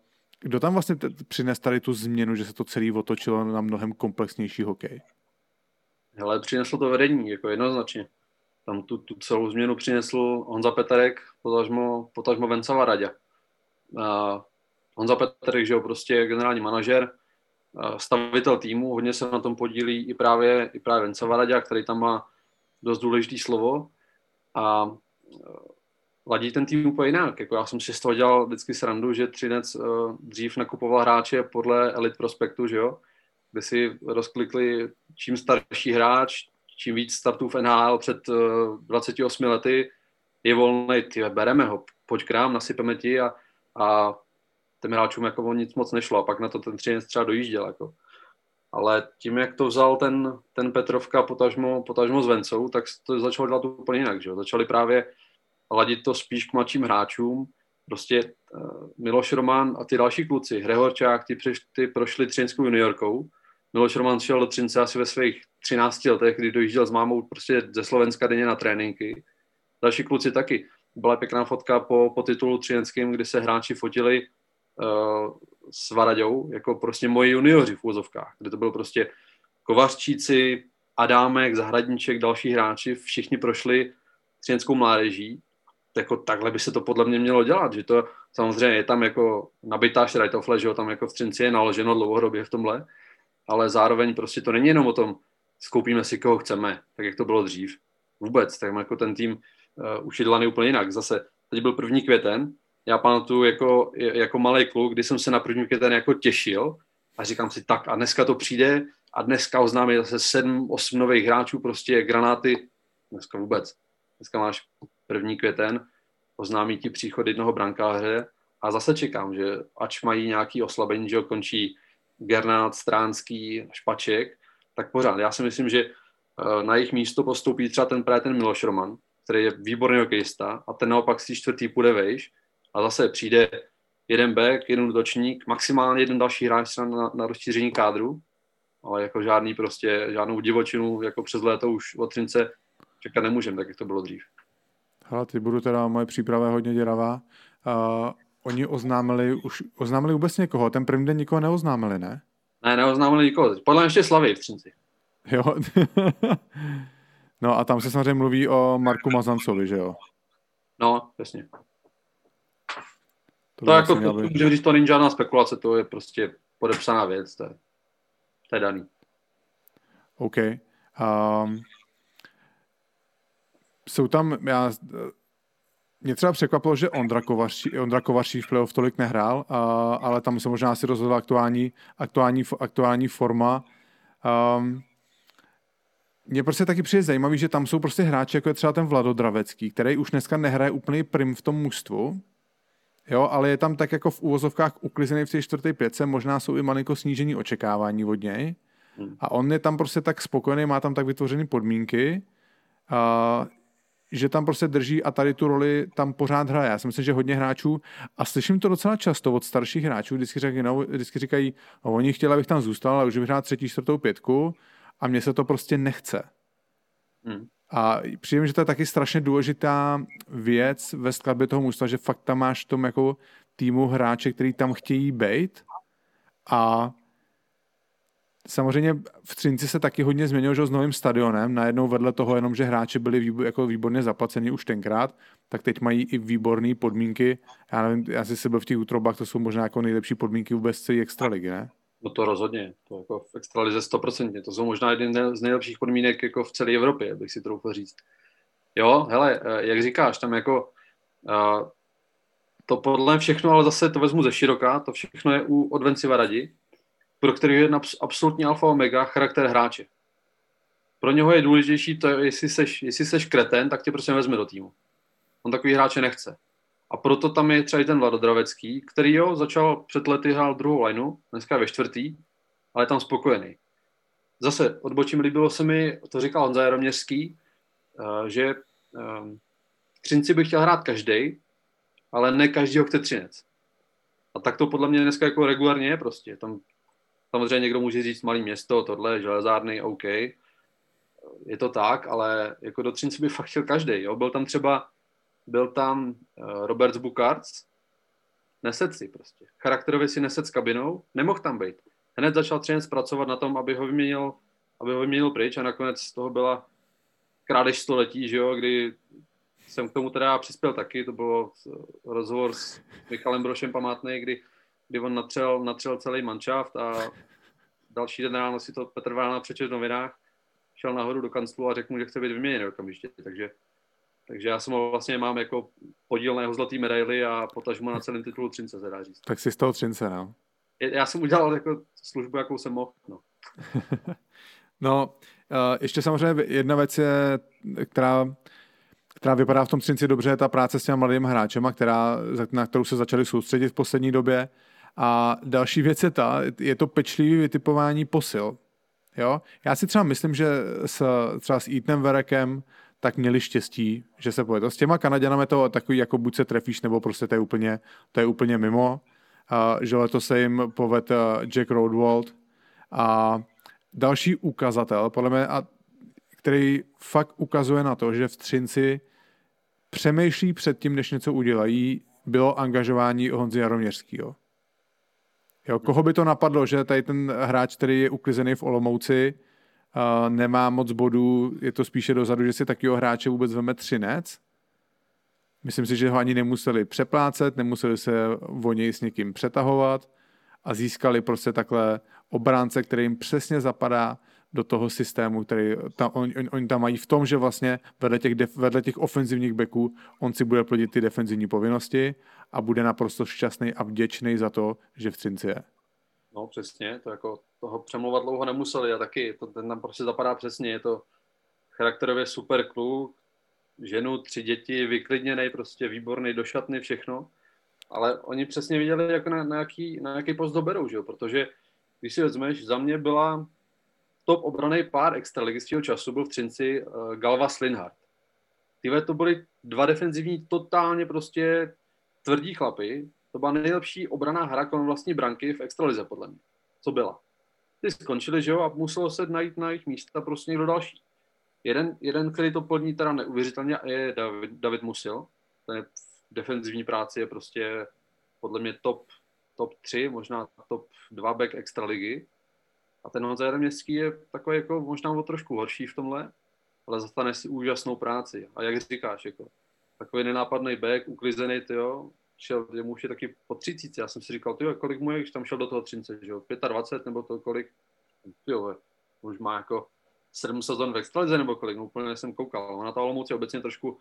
kdo tam vlastně t- přines tady tu změnu, že se to celý otočilo na mnohem komplexnější hokej? Hele, přineslo to vedení, jako jednoznačně. Tam tu, tu celou změnu přinesl Honza Petarek, potažmo, potažmo Vencava Radě. Honza Petarek, že jo, prostě generální manažer, stavitel týmu, hodně se na tom podílí i právě, i právě Vencava Radě, který tam má dost důležitý slovo. A ladí ten tým úplně jinak. Jako já jsem si z toho dělal vždycky srandu, že Třinec uh, dřív nakupoval hráče podle Elite Prospektu, že jo? kde si rozklikli čím starší hráč, čím víc startů v NHL před uh, 28 lety, je volný, ty bereme ho, pojď k nám, nasypeme ti a, a těm hráčům jako nic moc nešlo a pak na to ten Třinec třeba dojížděl. Jako. Ale tím, jak to vzal ten, ten Petrovka potažmo, potažmo s Vencou, tak to začalo dělat úplně jinak. Že? Začali právě ladit to spíš k mladším hráčům. Prostě uh, Miloš Roman a ty další kluci, Hrehorčák, ty, přeš, ty prošli třinskou juniorkou. Miloš Roman šel do Třince asi ve svých 13 letech, kdy dojížděl s mámou prostě ze Slovenska denně na tréninky. Další kluci taky. Byla pěkná fotka po, po titulu třinským, kdy se hráči fotili uh, s Varaďou, jako prostě moji junioři v úzovkách, kde to bylo prostě Kovařčíci, Adámek, Zahradníček, další hráči, všichni prošli třinskou mládeží jako takhle by se to podle mě mělo dělat, že to samozřejmě je tam jako nabitá šrajtofle, že jo, tam jako v Třinci je naloženo dlouhodobě v tomhle, ale zároveň prostě to není jenom o tom, skoupíme si koho chceme, tak jak to bylo dřív. Vůbec, tak jako ten tým uh, už je úplně jinak. Zase, teď byl první květen, já pamatuju jako, jako malý kluk, kdy jsem se na první květen jako těšil a říkám si tak a dneska to přijde a dneska oznámí zase sedm, osm nových hráčů, prostě granáty, dneska vůbec. Dneska máš první květen, oznámí ti příchod jednoho brankáře a zase čekám, že ač mají nějaký oslabení, že končí Gernát, Stránský, Špaček, tak pořád. Já si myslím, že eh, na jejich místo postoupí třeba ten právě ten Miloš Roman, který je výborný hokejista a ten naopak si čtvrtý půjde vejš a zase přijde jeden back, jeden útočník, maximálně jeden další hráč na, na rozšíření kádru, ale jako žádný prostě, žádnou divočinu jako přes léto už od Třince čekat nemůžeme, tak jak to bylo dřív. Hele, ty budu teda, moje příprava je hodně děravá. Uh, oni oznámili, už oznámili vůbec někoho, ten první den nikoho neoznámili, ne? Ne, neoznámili nikoho, podle mě ještě Slavy v Třinci. Jo. no a tam se samozřejmě mluví o Marku Mazancovi, že jo? No, jasně. To, to jako, to, být... můžeme říct, to není žádná spekulace, to je prostě podepsaná věc, to je, to je daný. OK. Um, jsou tam, já, mě třeba překvapilo, že Ondra Kovaří, Ondra Kovaří v playoff tolik nehrál, a, ale tam se možná asi rozhodla aktuální, aktuální, aktuální forma Um, mně prostě taky přijde zajímavý, že tam jsou prostě hráči, jako je třeba ten Vlado Dravecký, který už dneska nehraje úplný prim v tom mužstvu, jo, ale je tam tak jako v úvozovkách uklizený v té čtvrté pětce, možná jsou i malinko snížení očekávání od něj. Hmm. A on je tam prostě tak spokojený, má tam tak vytvořené podmínky, a, že tam prostě drží a tady tu roli tam pořád hraje. Já si myslím, že hodně hráčů, a slyším to docela často od starších hráčů, vždycky říkají, no, vždycky říkají no, oni chtěli, abych tam zůstal, ale už bych hrát třetí, čtvrtou pětku a mně se to prostě nechce. Hmm. A přijím, že to je taky strašně důležitá věc ve skladbě toho mužstva, že fakt tam máš tom jako týmu hráče, který tam chtějí být a samozřejmě v Třinci se taky hodně změnilo, že s novým stadionem, najednou vedle toho jenom, že hráči byli výbo, jako výborně zaplaceni už tenkrát, tak teď mají i výborné podmínky. Já nevím, já si byl v těch útrobách, to jsou možná jako nejlepší podmínky vůbec celé extraligy, ne? No to rozhodně, to jako v extralize 100%, to jsou možná jeden z nejlepších podmínek jako v celé Evropě, bych si troufl říct. Jo, hele, eh, jak říkáš, tam jako uh, to podle všechno, ale zase to vezmu ze široka, to všechno je u Odvenci Varadi, pro který je absolutně alfa omega charakter hráče. Pro něho je důležitější to, jestli seš, jestli seš kreten, tak tě prostě vezme do týmu. On takový hráče nechce. A proto tam je třeba i ten Vladodravecký, který jo, začal před lety hrál druhou lineu, dneska je ve čtvrtý, ale je tam spokojený. Zase odbočím, líbilo se mi, to říkal Honza Jaroměřský, eh, že ehm, Třinci by chtěl hrát každý, ale ne každý ho chce Třinec. A tak to podle mě dneska jako regulárně je prostě. Tam samozřejmě někdo může říct malý město, tohle, železárny, OK. Je to tak, ale jako do Třinci by fakt chtěl každý. Jo? Byl tam třeba byl tam uh, Robert Bukarc, neset si prostě. Charakterově si neset s kabinou, nemohl tam být. Hned začal Třinec pracovat na tom, aby ho vyměnil, aby ho vyměnil pryč a nakonec z toho byla krádež století, že jo, kdy jsem k tomu teda přispěl taky, to bylo rozhovor s Michalem Brošem památný, kdy, kdy on natřel, natřel celý manšaft a další den ráno si to Petr Vána přečet v novinách, šel nahoru do kanclu a řekl mu, že chce být vyměněn okamžitě, takže takže já jsem ho vlastně mám jako podíl na jeho zlatý medaily a potažmo na celém titulu Třince, se dá říct. Tak si z toho Třince, no. Já jsem udělal jako službu, jakou jsem mohl, no. no, eh, ještě samozřejmě jedna věc je, která, která vypadá v tom Třinci dobře, je ta práce s těmi mladými hráčema, která, na kterou se začali soustředit v poslední době. A další věc je ta, je to pečlivý vytipování posil. Jo? Já si třeba myslím, že s, třeba s Eatem Verekem tak měli štěstí, že se povedlo. S těma Kanaděnami to takový, jako buď se trefíš, nebo prostě to je úplně, to je úplně mimo. Uh, že letos se jim poved uh, Jack Roadwald a další ukazatel, podle mě, a, který fakt ukazuje na to, že v Třinci přemýšlí před tím, než něco udělají, bylo angažování Honzy Jaroměřského. Jo, koho by to napadlo, že tady ten hráč, který je uklizený v Olomouci, uh, nemá moc bodů, je to spíše dozadu, že si takového hráče vůbec veme třinec. Myslím si, že ho ani nemuseli přeplácet, nemuseli se o něj s někým přetahovat a získali prostě takhle obránce, který jim přesně zapadá do toho systému, který oni, on, on tam mají v tom, že vlastně vedle těch, def, vedle těch ofenzivních beků on si bude plnit ty defenzivní povinnosti a bude naprosto šťastný a vděčný za to, že v Třinci je. No přesně, to jako toho přemlouvat dlouho nemuseli a taky to, ten tam prostě zapadá přesně, je to charakterově super kluk, ženu, tři děti, vyklidněný, prostě výborný, do šatny, všechno. Ale oni přesně viděli, jak na, na, jaký, na jaký post doberou, že jo? protože když si vezmeš, za mě byla top obraný pár extraligy času, byl v Třinci uh, Galva Slinhart. Tyhle to byly dva defenzivní totálně prostě tvrdí chlapy, to byla nejlepší obraná hra kolem vlastní branky v extralize, podle mě. Co byla. Ty skončili, že jo, a muselo se najít na jejich místa prostě někdo další. Jeden, jeden který to plní teda neuvěřitelně, je David, David Musil. Ten je v defenzivní práci je prostě podle mě top, top 3, možná top 2 back extraligy. A ten Honza Jereměstský je takový jako možná o trošku horší v tomhle, ale zastane si úžasnou práci. A jak říkáš, jako takový nenápadný back, uklizený, jo, šel, jemu už je taky po 30. Já jsem si říkal, tyjo, kolik mu je, když tam šel do toho 30, že jo, 25 nebo to kolik, tyjo, už má jako 7 sezon v extralize nebo kolik, no úplně jsem koukal. Ona ta Olomouc je obecně trošku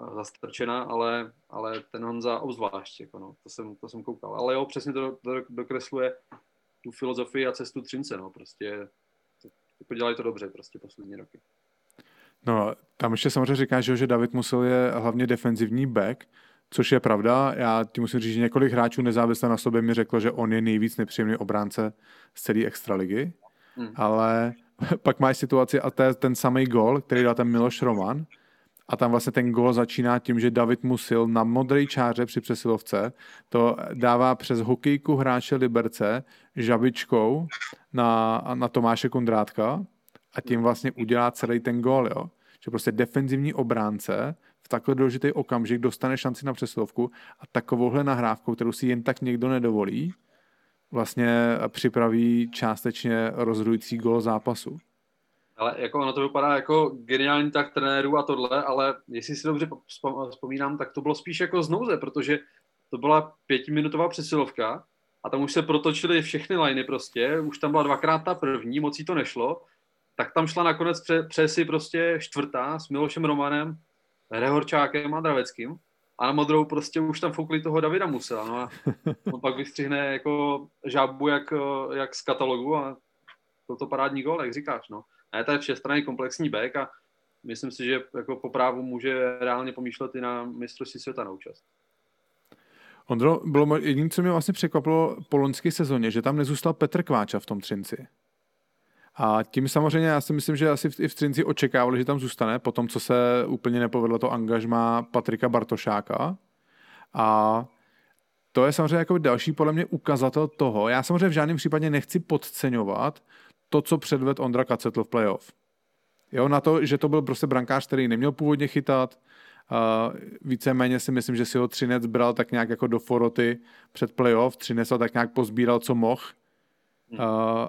eh, zastrčená, ale, ale ten Honza obzvlášť, jako no, to jsem, to jsem koukal. Ale jo, přesně to, to dokresluje tu filozofii a cestu Třince, no, prostě jako dělají to dobře prostě poslední roky. No, tam ještě samozřejmě říká, že, že David Musil je hlavně defenzivní back, což je pravda. Já ti musím říct, že několik hráčů nezávisle na sobě mi řeklo, že on je nejvíc nepříjemný obránce z celé extraligy, hmm. ale pak máš situaci a to je ten samý gol, který dal ten Miloš Roman, a tam vlastně ten gol začíná tím, že David Musil na modré čáře při přesilovce to dává přes hokejku hráče Liberce žabičkou na, na Tomáše Kundrátka a tím vlastně udělá celý ten gol, jo. Že prostě defenzivní obránce takhle důležitý okamžik dostane šanci na přesilovku a takovouhle nahrávkou, kterou si jen tak někdo nedovolí, vlastně připraví částečně rozhodující gol zápasu. Ale jako ono to vypadá jako geniální tak trenérů a tohle, ale jestli si dobře vzpomínám, tak to bylo spíš jako z nouze, protože to byla pětiminutová přesilovka a tam už se protočily všechny liny prostě, už tam byla dvakrát ta první, moc jí to nešlo, tak tam šla nakonec pře, přesi prostě čtvrtá s Milošem Romanem, Rehorčákem a Draveckým a na modrou prostě už tam foukli toho Davida Musela, no a on pak vystřihne jako žábu jak, jak z katalogu a byl to parádní gol, jak říkáš, no. A je to všestranný komplexní back a myslím si, že jako po právu může reálně pomýšlet i na mistrovství světa na účast. Ondro, bylo jediné, co mě vlastně překvapilo po loňské sezóně, že tam nezůstal Petr Kváča v tom Třinci. A tím samozřejmě já si myslím, že asi i v Třinci očekávali, že tam zůstane, po tom, co se úplně nepovedlo to angažma Patrika Bartošáka. A to je samozřejmě jako další podle mě ukazatel toho. Já samozřejmě v žádném případě nechci podceňovat to, co předved Ondra Kacetl v playoff. Jo, na to, že to byl prostě brankář, který neměl původně chytat, Uh, víceméně si myslím, že si ho Třinec bral tak nějak jako do foroty před playoff, Třinec tak nějak pozbíral, co mohl, uh,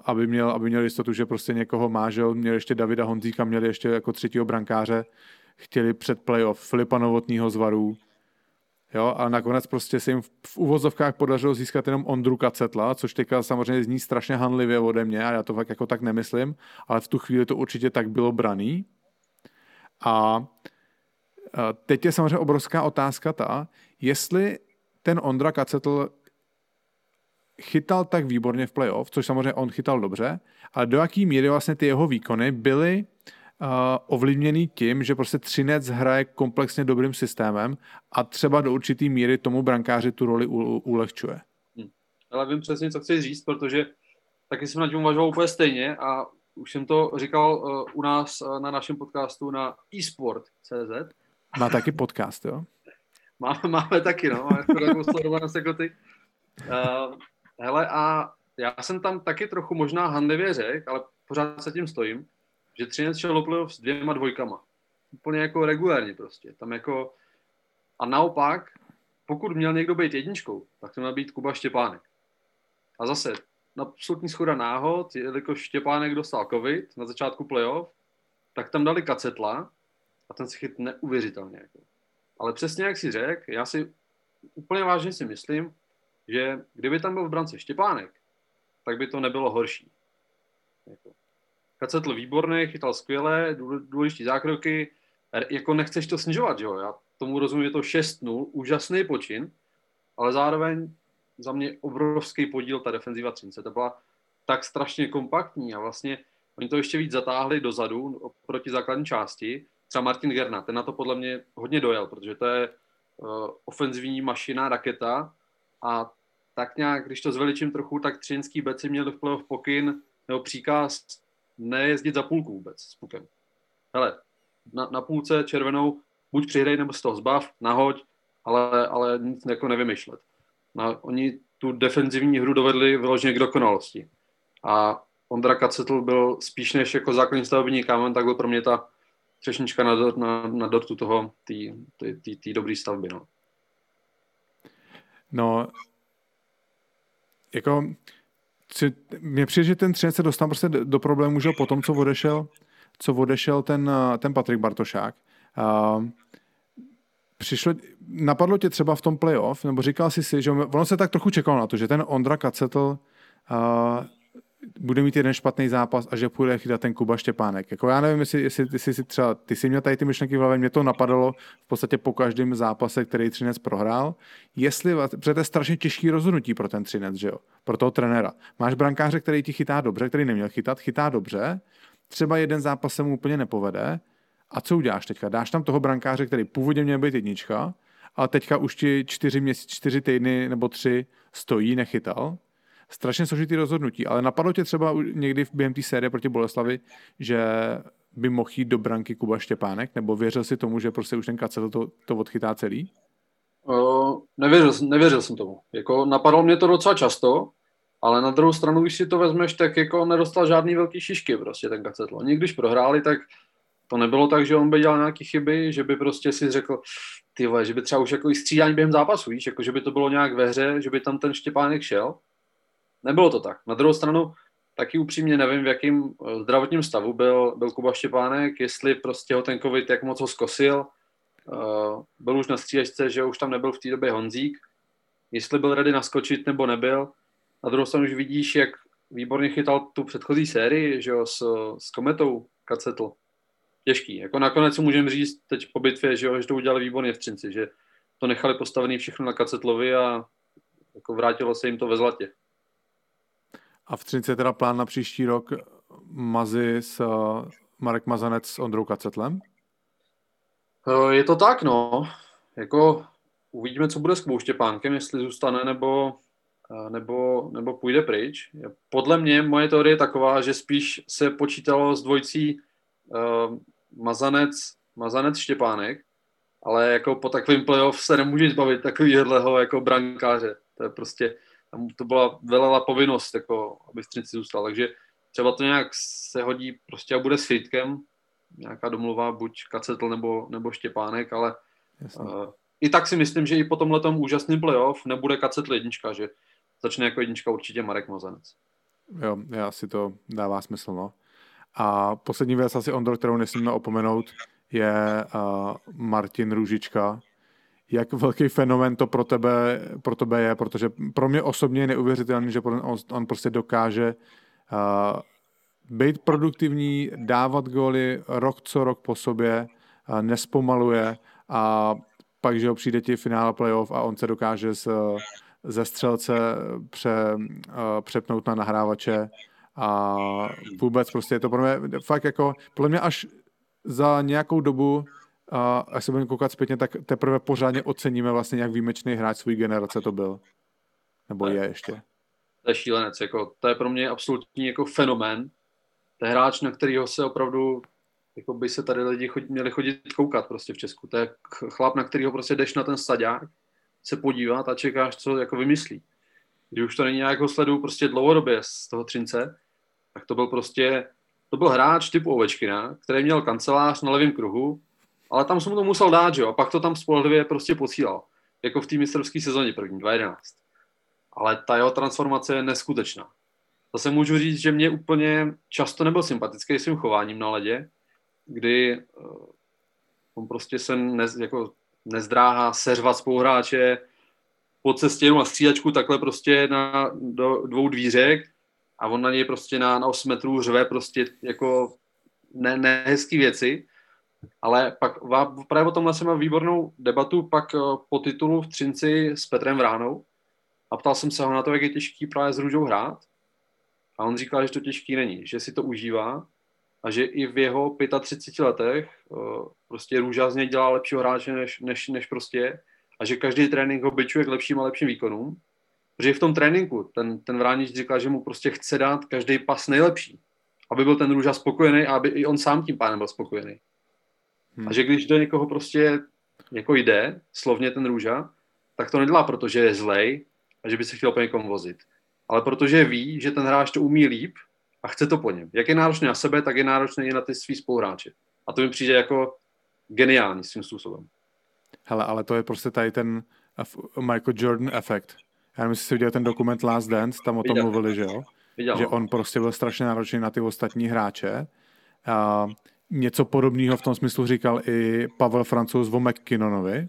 aby, měl, aby měl jistotu, že prostě někoho má, že měl ještě Davida Honzíka, měli ještě jako třetího brankáře, chtěli před playoff Filipa Novotního z Varů, Jo, a nakonec prostě se jim v, v uvozovkách podařilo získat jenom Ondru Kacetla, což teďka samozřejmě zní strašně hanlivě ode mě a já to fakt jako tak nemyslím, ale v tu chvíli to určitě tak bylo braný. A teď je samozřejmě obrovská otázka ta, jestli ten Ondra Kacetl chytal tak výborně v playoff, což samozřejmě on chytal dobře, ale do jaký míry vlastně ty jeho výkony byly uh, ovlivněný tím, že prostě Třinec hraje komplexně dobrým systémem a třeba do určitý míry tomu brankáři tu roli u, ulehčuje. Hmm. Ale vím přesně, co chci říct, protože taky jsem na tím uvažoval úplně stejně a už jsem to říkal uh, u nás uh, na našem podcastu na eSport.cz. Má taky podcast, jo? Máme, máme taky, no. Máme jako ty. Uh, hele, a já jsem tam taky trochu možná handlivě řekl, ale pořád se tím stojím, že Třinec šel do s dvěma dvojkama. Úplně jako regulárně prostě. Tam jako... A naopak, pokud měl někdo být jedničkou, tak to měl být Kuba Štěpánek. A zase, absolutní schoda náhod, jelikož Štěpánek dostal covid na začátku playoff, tak tam dali Kacetla a ten se chyt neuvěřitelně. Jako. Ale přesně jak si řekl, já si úplně vážně si myslím, že kdyby tam byl v brance Štěpánek, tak by to nebylo horší. Jako. Kacetl výborný, chytal skvěle, důležitý zákroky, jako nechceš to snižovat, že jo? Já tomu rozumím, je to 6-0, úžasný počin, ale zároveň za mě obrovský podíl ta defenziva Třince. To byla tak strašně kompaktní a vlastně oni to ještě víc zatáhli dozadu proti základní části. Třeba Martin Gerna, ten na to podle mě hodně dojel, protože to je uh, ofenzivní mašina, raketa a tak nějak, když to zveličím trochu, tak třinský beci měli v playoff pokyn nebo příkaz nejezdit za půlku vůbec s pukem. Hele, na, na půlce červenou buď přihrej nebo z toho zbav, nahoď, ale, ale nic jako nevymyšlet. Na, oni tu defenzivní hru dovedli vyloženě k dokonalosti. A Ondra Kacetl byl spíš než jako základní stavební kámen, tak byl pro mě ta třešnička na, na, na dortu toho, té dobré stavby. No. no, jako mně přijde, že ten Třinec se dostal prostě do problému, že po tom, co odešel, co odešel ten, ten Patrik Bartošák. Uh, přišlo, napadlo tě třeba v tom playoff, nebo říkal jsi si, že ono se tak trochu čekalo na to, že ten Ondra Kacetl uh, bude mít jeden špatný zápas a že půjde chytat ten Kuba Štěpánek. Jako já nevím, jestli, jestli, jestli si třeba ty si měl tady ty myšlenky v hlavě, mě to napadalo v podstatě po každém zápase, který Třinec prohrál. Jestli, protože to je strašně těžký rozhodnutí pro ten Třinec, že jo? Pro toho trenéra. Máš brankáře, který ti chytá dobře, který neměl chytat, chytá dobře, třeba jeden zápas se mu úplně nepovede a co uděláš teďka? Dáš tam toho brankáře, který původně měl být jednička, ale teďka už ti čtyři, měsíc, čtyři týdny nebo tři stojí, nechytal. Strašně složitý rozhodnutí, ale napadlo tě třeba někdy během té série proti Boleslavi, že by mohl jít do branky Kuba Štěpánek, nebo věřil si tomu, že prostě už ten Kacel to, to odchytá celý? Uh, nevěřil, nevěřil jsem tomu. Jako napadlo mě to docela často, ale na druhou stranu, když si to vezmeš, tak jako nedostal žádný velký šišky prostě ten Kacetl. Oni když prohráli, tak to nebylo tak, že on by dělal nějaké chyby, že by prostě si řekl, ty vole, že by třeba už jako i střídání během zápasu, víš, jako že by to bylo nějak ve hře, že by tam ten Štěpánek šel. Nebylo to tak. Na druhou stranu, taky upřímně nevím, v jakém eh, zdravotním stavu byl, byl Kuba Štěpánek, jestli prostě ho ten covid jak moc ho zkosil, uh, byl už na střídačce, že už tam nebyl v té době Honzík, jestli byl ready naskočit nebo nebyl. Na druhou stranu už vidíš, jak výborně chytal tu předchozí sérii, že jo, s, s Kometou Kacetl. Těžký. Jako nakonec si můžeme říct teď po bitvě, že, jo, že to udělali výborně v Třinci, že to nechali postavený všechno na Kacetlovi a jako vrátilo se jim to ve zlatě. A v Třinci je teda plán na příští rok Mazy s uh, Marek Mazanec s Ondrou Kacetlem? Eh, je to tak, no. Jako uvidíme, co bude s Kubou Štěpánkem, jestli zůstane nebo, eh, nebo, nebo půjde pryč. Podle mě moje teorie je taková, že spíš se počítalo s dvojcí uh, Mazanec, Mazanec Štěpánek, ale jako po takovém playoff se nemůže zbavit takovýhleho jako brankáře. To je prostě, tam to byla velela povinnost, jako, aby Střinci zůstal. Takže třeba to nějak se hodí prostě a bude s Fitkem, nějaká domluva, buď Kacetl nebo, nebo Štěpánek, ale uh, i tak si myslím, že i po tomhle úžasným playoff nebude Kacetl jednička, že začne jako jednička určitě Marek Mazanec. Jo, já si to dává smysl, no. A poslední věc asi, Ondro, kterou nesmíme opomenout, je uh, Martin Růžička, jak velký fenomen to pro tebe, pro tebe je, protože pro mě osobně je neuvěřitelný, že on, on prostě dokáže uh, být produktivní, dávat góly rok co rok po sobě, uh, nespomaluje a pak, že ho přijde ti finále playoff a on se dokáže z, ze střelce pře, uh, přepnout na nahrávače a vůbec prostě je to pro mě fakt jako, podle mě až za nějakou dobu a až se budeme koukat zpětně, tak teprve pořádně oceníme vlastně, jak výjimečný hráč svůj generace to byl. Nebo je ještě. To je šílenec, jako, to je pro mě absolutní jako fenomén. To je hráč, na kterého se opravdu jako by se tady lidi chodit, měli chodit koukat prostě v Česku. To je chlap, na kterého prostě jdeš na ten staďák, se podívat a čekáš, co jako vymyslí. Když už to není nějak ho sleduju prostě dlouhodobě z toho Třince, tak to byl prostě, to byl hráč typu Ovečkina, který měl kancelář na levém kruhu, ale tam jsem to musel dát, že jo, a pak to tam spolehlivě prostě posílal, jako v té mistrovské sezóně první, 2011. Ale ta jeho transformace je neskutečná. Zase můžu říct, že mě úplně často nebyl sympatický svým chováním na ledě, kdy uh, on prostě se nez, jako nezdráhá seřvat spoluhráče po cestě jenom na střídačku takhle prostě na, do dvou dvířek a on na něj prostě na, na 8 metrů řve prostě jako ne, nehezký věci ale pak právě o tomhle jsem měl výbornou debatu pak eh, po titulu v Třinci s Petrem Vránou a ptal jsem se ho na to, jak je těžký právě s Růžou hrát. A on říkal, že to těžký není, že si to užívá a že i v jeho 35 letech eh, prostě Růža z něj dělá lepšího hráče, než, než, než prostě. A že každý trénink ho byčuje k lepším a lepším výkonům. Protože v tom tréninku ten, ten Vránič říkal, že mu prostě chce dát každý pas nejlepší. Aby byl ten Růža spokojený a aby i on sám tím pánem byl spokojený. Hmm. A že když do někoho prostě jako jde, slovně ten růža, tak to nedělá, protože je zlej a že by se chtěl po někom vozit. Ale protože ví, že ten hráč to umí líp a chce to po něm. Jak je náročný na sebe, tak je náročný i na ty svý spoluhráče. A to mi přijde jako geniální svým způsobem. Hele, ale to je prostě tady ten Michael Jordan efekt. Já nevím, jestli jsi viděl ten dokument Last Dance, tam o tom Viděl. mluvili, že jo? Viděl. Že on prostě byl strašně náročný na ty ostatní hráče. A něco podobného v tom smyslu říkal i Pavel Francouz o McKinnonovi.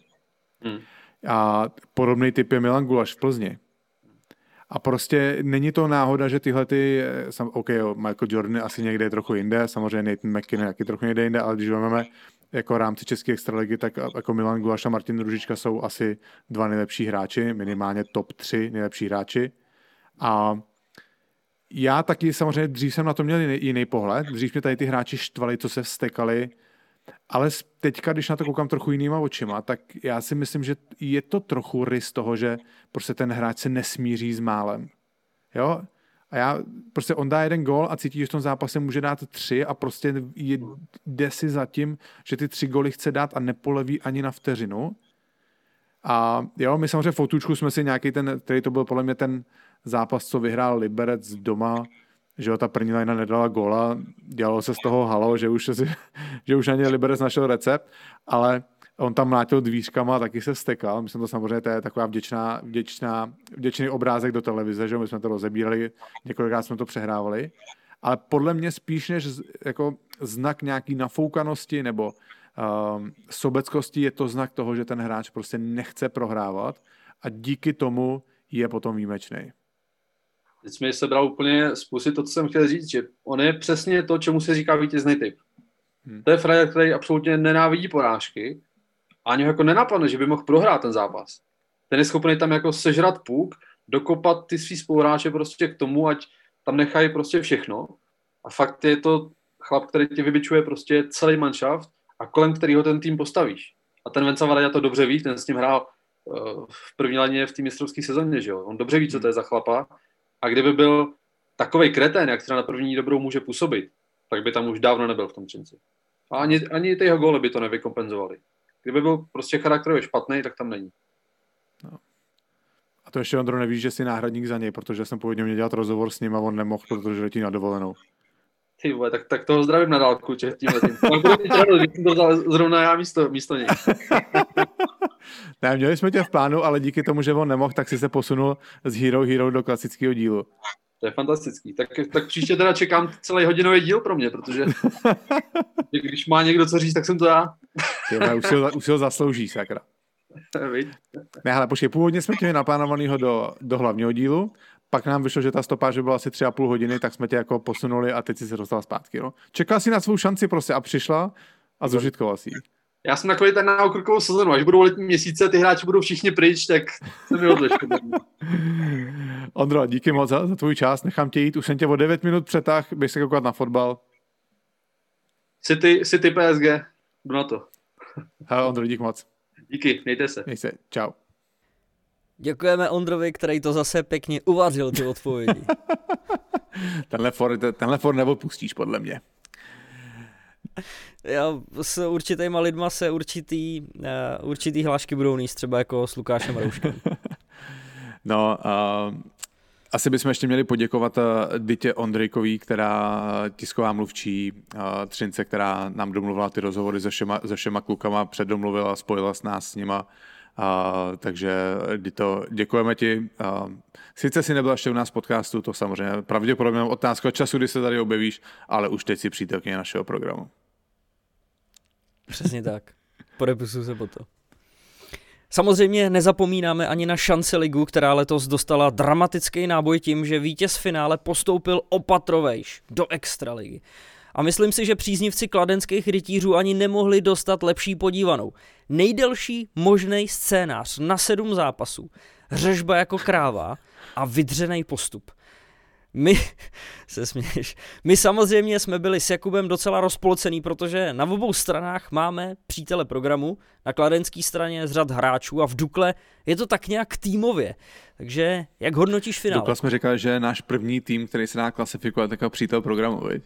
Hmm. A podobný typ je Milan Gulaš v Plzni. A prostě není to náhoda, že tyhle ty, OK, jo, Michael Jordan asi někde je trochu jinde, samozřejmě Nathan McKinnon je trochu někde jinde, ale když máme jako rámci České extraligy, tak jako Milan Gulaš a Martin Ružička jsou asi dva nejlepší hráči, minimálně top tři nejlepší hráči. A já taky samozřejmě dřív jsem na to měl jiný, jiný pohled. Dřív mě tady ty hráči štvali, co se vstekali. Ale teďka, když na to koukám trochu jinýma očima, tak já si myslím, že je to trochu rys toho, že prostě ten hráč se nesmíří s málem. Jo? A já, prostě on dá jeden gol a cítí, že v tom zápase může dát tři a prostě jde si za tím, že ty tři goly chce dát a nepoleví ani na vteřinu. A jo, my samozřejmě v jsme si nějaký ten, který to byl podle mě ten zápas, co vyhrál Liberec doma, že jo, ta první lajna nedala gola, dělalo se z toho halo, že už, si, že už ani Liberec našel recept, ale on tam mlátil dvířkama a taky se stekal. Myslím to samozřejmě, to je taková vděčná, vděčná, vděčný obrázek do televize, že my jsme to rozebírali, několikrát jsme to přehrávali, ale podle mě spíš než jako znak nějaký nafoukanosti nebo um, sobeckosti je to znak toho, že ten hráč prostě nechce prohrávat a díky tomu je potom výjimečný. Teď mi sebral úplně způsob to, co jsem chtěl říct, že on je přesně to, čemu se říká vítězný typ. Hmm. To je frajer, který absolutně nenávidí porážky a ani ho jako nenapadne, že by mohl prohrát ten zápas. Ten je schopný tam jako sežrat puk, dokopat ty svý spoluhráče prostě k tomu, ať tam nechají prostě všechno. A fakt je to chlap, který tě vybičuje prostě celý manšaft a kolem kterého ten tým postavíš. A ten Venca Varada to dobře ví, ten s ním hrál uh, v první laně v té mistrovské sezóně, že jo? On dobře ví, co to je za chlapa. A kdyby byl takový kretén, jak třeba na první dobrou může působit, tak by tam už dávno nebyl v tom Třinci. A ani, ani ty jeho góly by to nevykompenzovali. Kdyby byl prostě charakterově špatný, tak tam není. No. A to ještě Ondro neví, že jsi náhradník za něj, protože jsem původně měl dělat rozhovor s ním a on nemohl, protože letí na dovolenou. Ty vole, tak, tak toho zdravím na dálku, že tím letím. jsem to vzal zrovna já místo, místo něj. ne, měli jsme tě v plánu, ale díky tomu, že on nemohl, tak si se posunul z Hero Hero do klasického dílu. To je fantastický. Tak, tak příště teda čekám celý hodinový díl pro mě, protože když má někdo co říct, tak jsem to já. Tyhle, už, si ho, už si ho zaslouží, sakra. ne, ale počkej, původně jsme tě měli naplánovanýho do, do hlavního dílu, pak nám vyšlo, že ta stopáž byla asi tři a půl hodiny, tak jsme tě jako posunuli a teď si se dostal zpátky. No. Čekal si na svou šanci prostě a přišla a zužitkoval si Já jsem takový ten na okrukovou sezonu, až budou letní měsíce, ty hráči budou všichni pryč, tak se mi odleš. Ondro, díky moc za, za tvůj čas, nechám tě jít, už jsem tě o 9 minut přetah, běž se koukat na fotbal. City, City PSG, jdu na to. Hele, Ondro, díky moc. Díky, mějte se. Mějte se, čau. Děkujeme Ondrovi, který to zase pěkně uvařil, ty odpovědi. tenhle for, tenhle for neodpustíš, podle mě. Já s určitýma lidma se určitý, uh, určitý hlášky budou níst, třeba jako s Lukášem Rouškem. no, uh, asi bychom ještě měli poděkovat uh, Dytě Ondrejkový, která tisková mluvčí Třince, která nám domluvila ty rozhovory se všema, se všema klukama, předdomluvila, spojila s nás s nima. Uh, takže to děkujeme ti. Uh, sice si nebyla ještě u nás podcastu, to samozřejmě pravděpodobně otázka času, kdy se tady objevíš, ale už teď si přítelkyně našeho programu. Přesně tak. Podepisuju se po to. Samozřejmě nezapomínáme ani na šance ligu, která letos dostala dramatický náboj tím, že vítěz finále postoupil opatrovejš do extraligy. A myslím si, že příznivci kladenských rytířů ani nemohli dostat lepší podívanou. Nejdelší možný scénář na sedm zápasů, řežba jako kráva a vydřený postup. My, se směš, my samozřejmě jsme byli s Jakubem docela rozpolcený, protože na obou stranách máme přítele programu, na kladenské straně z řad hráčů a v Dukle je to tak nějak týmově. Takže jak hodnotíš finál? Dukla jsme říkali, že náš první tým, který se dá klasifikovat jako přítel programu, viď?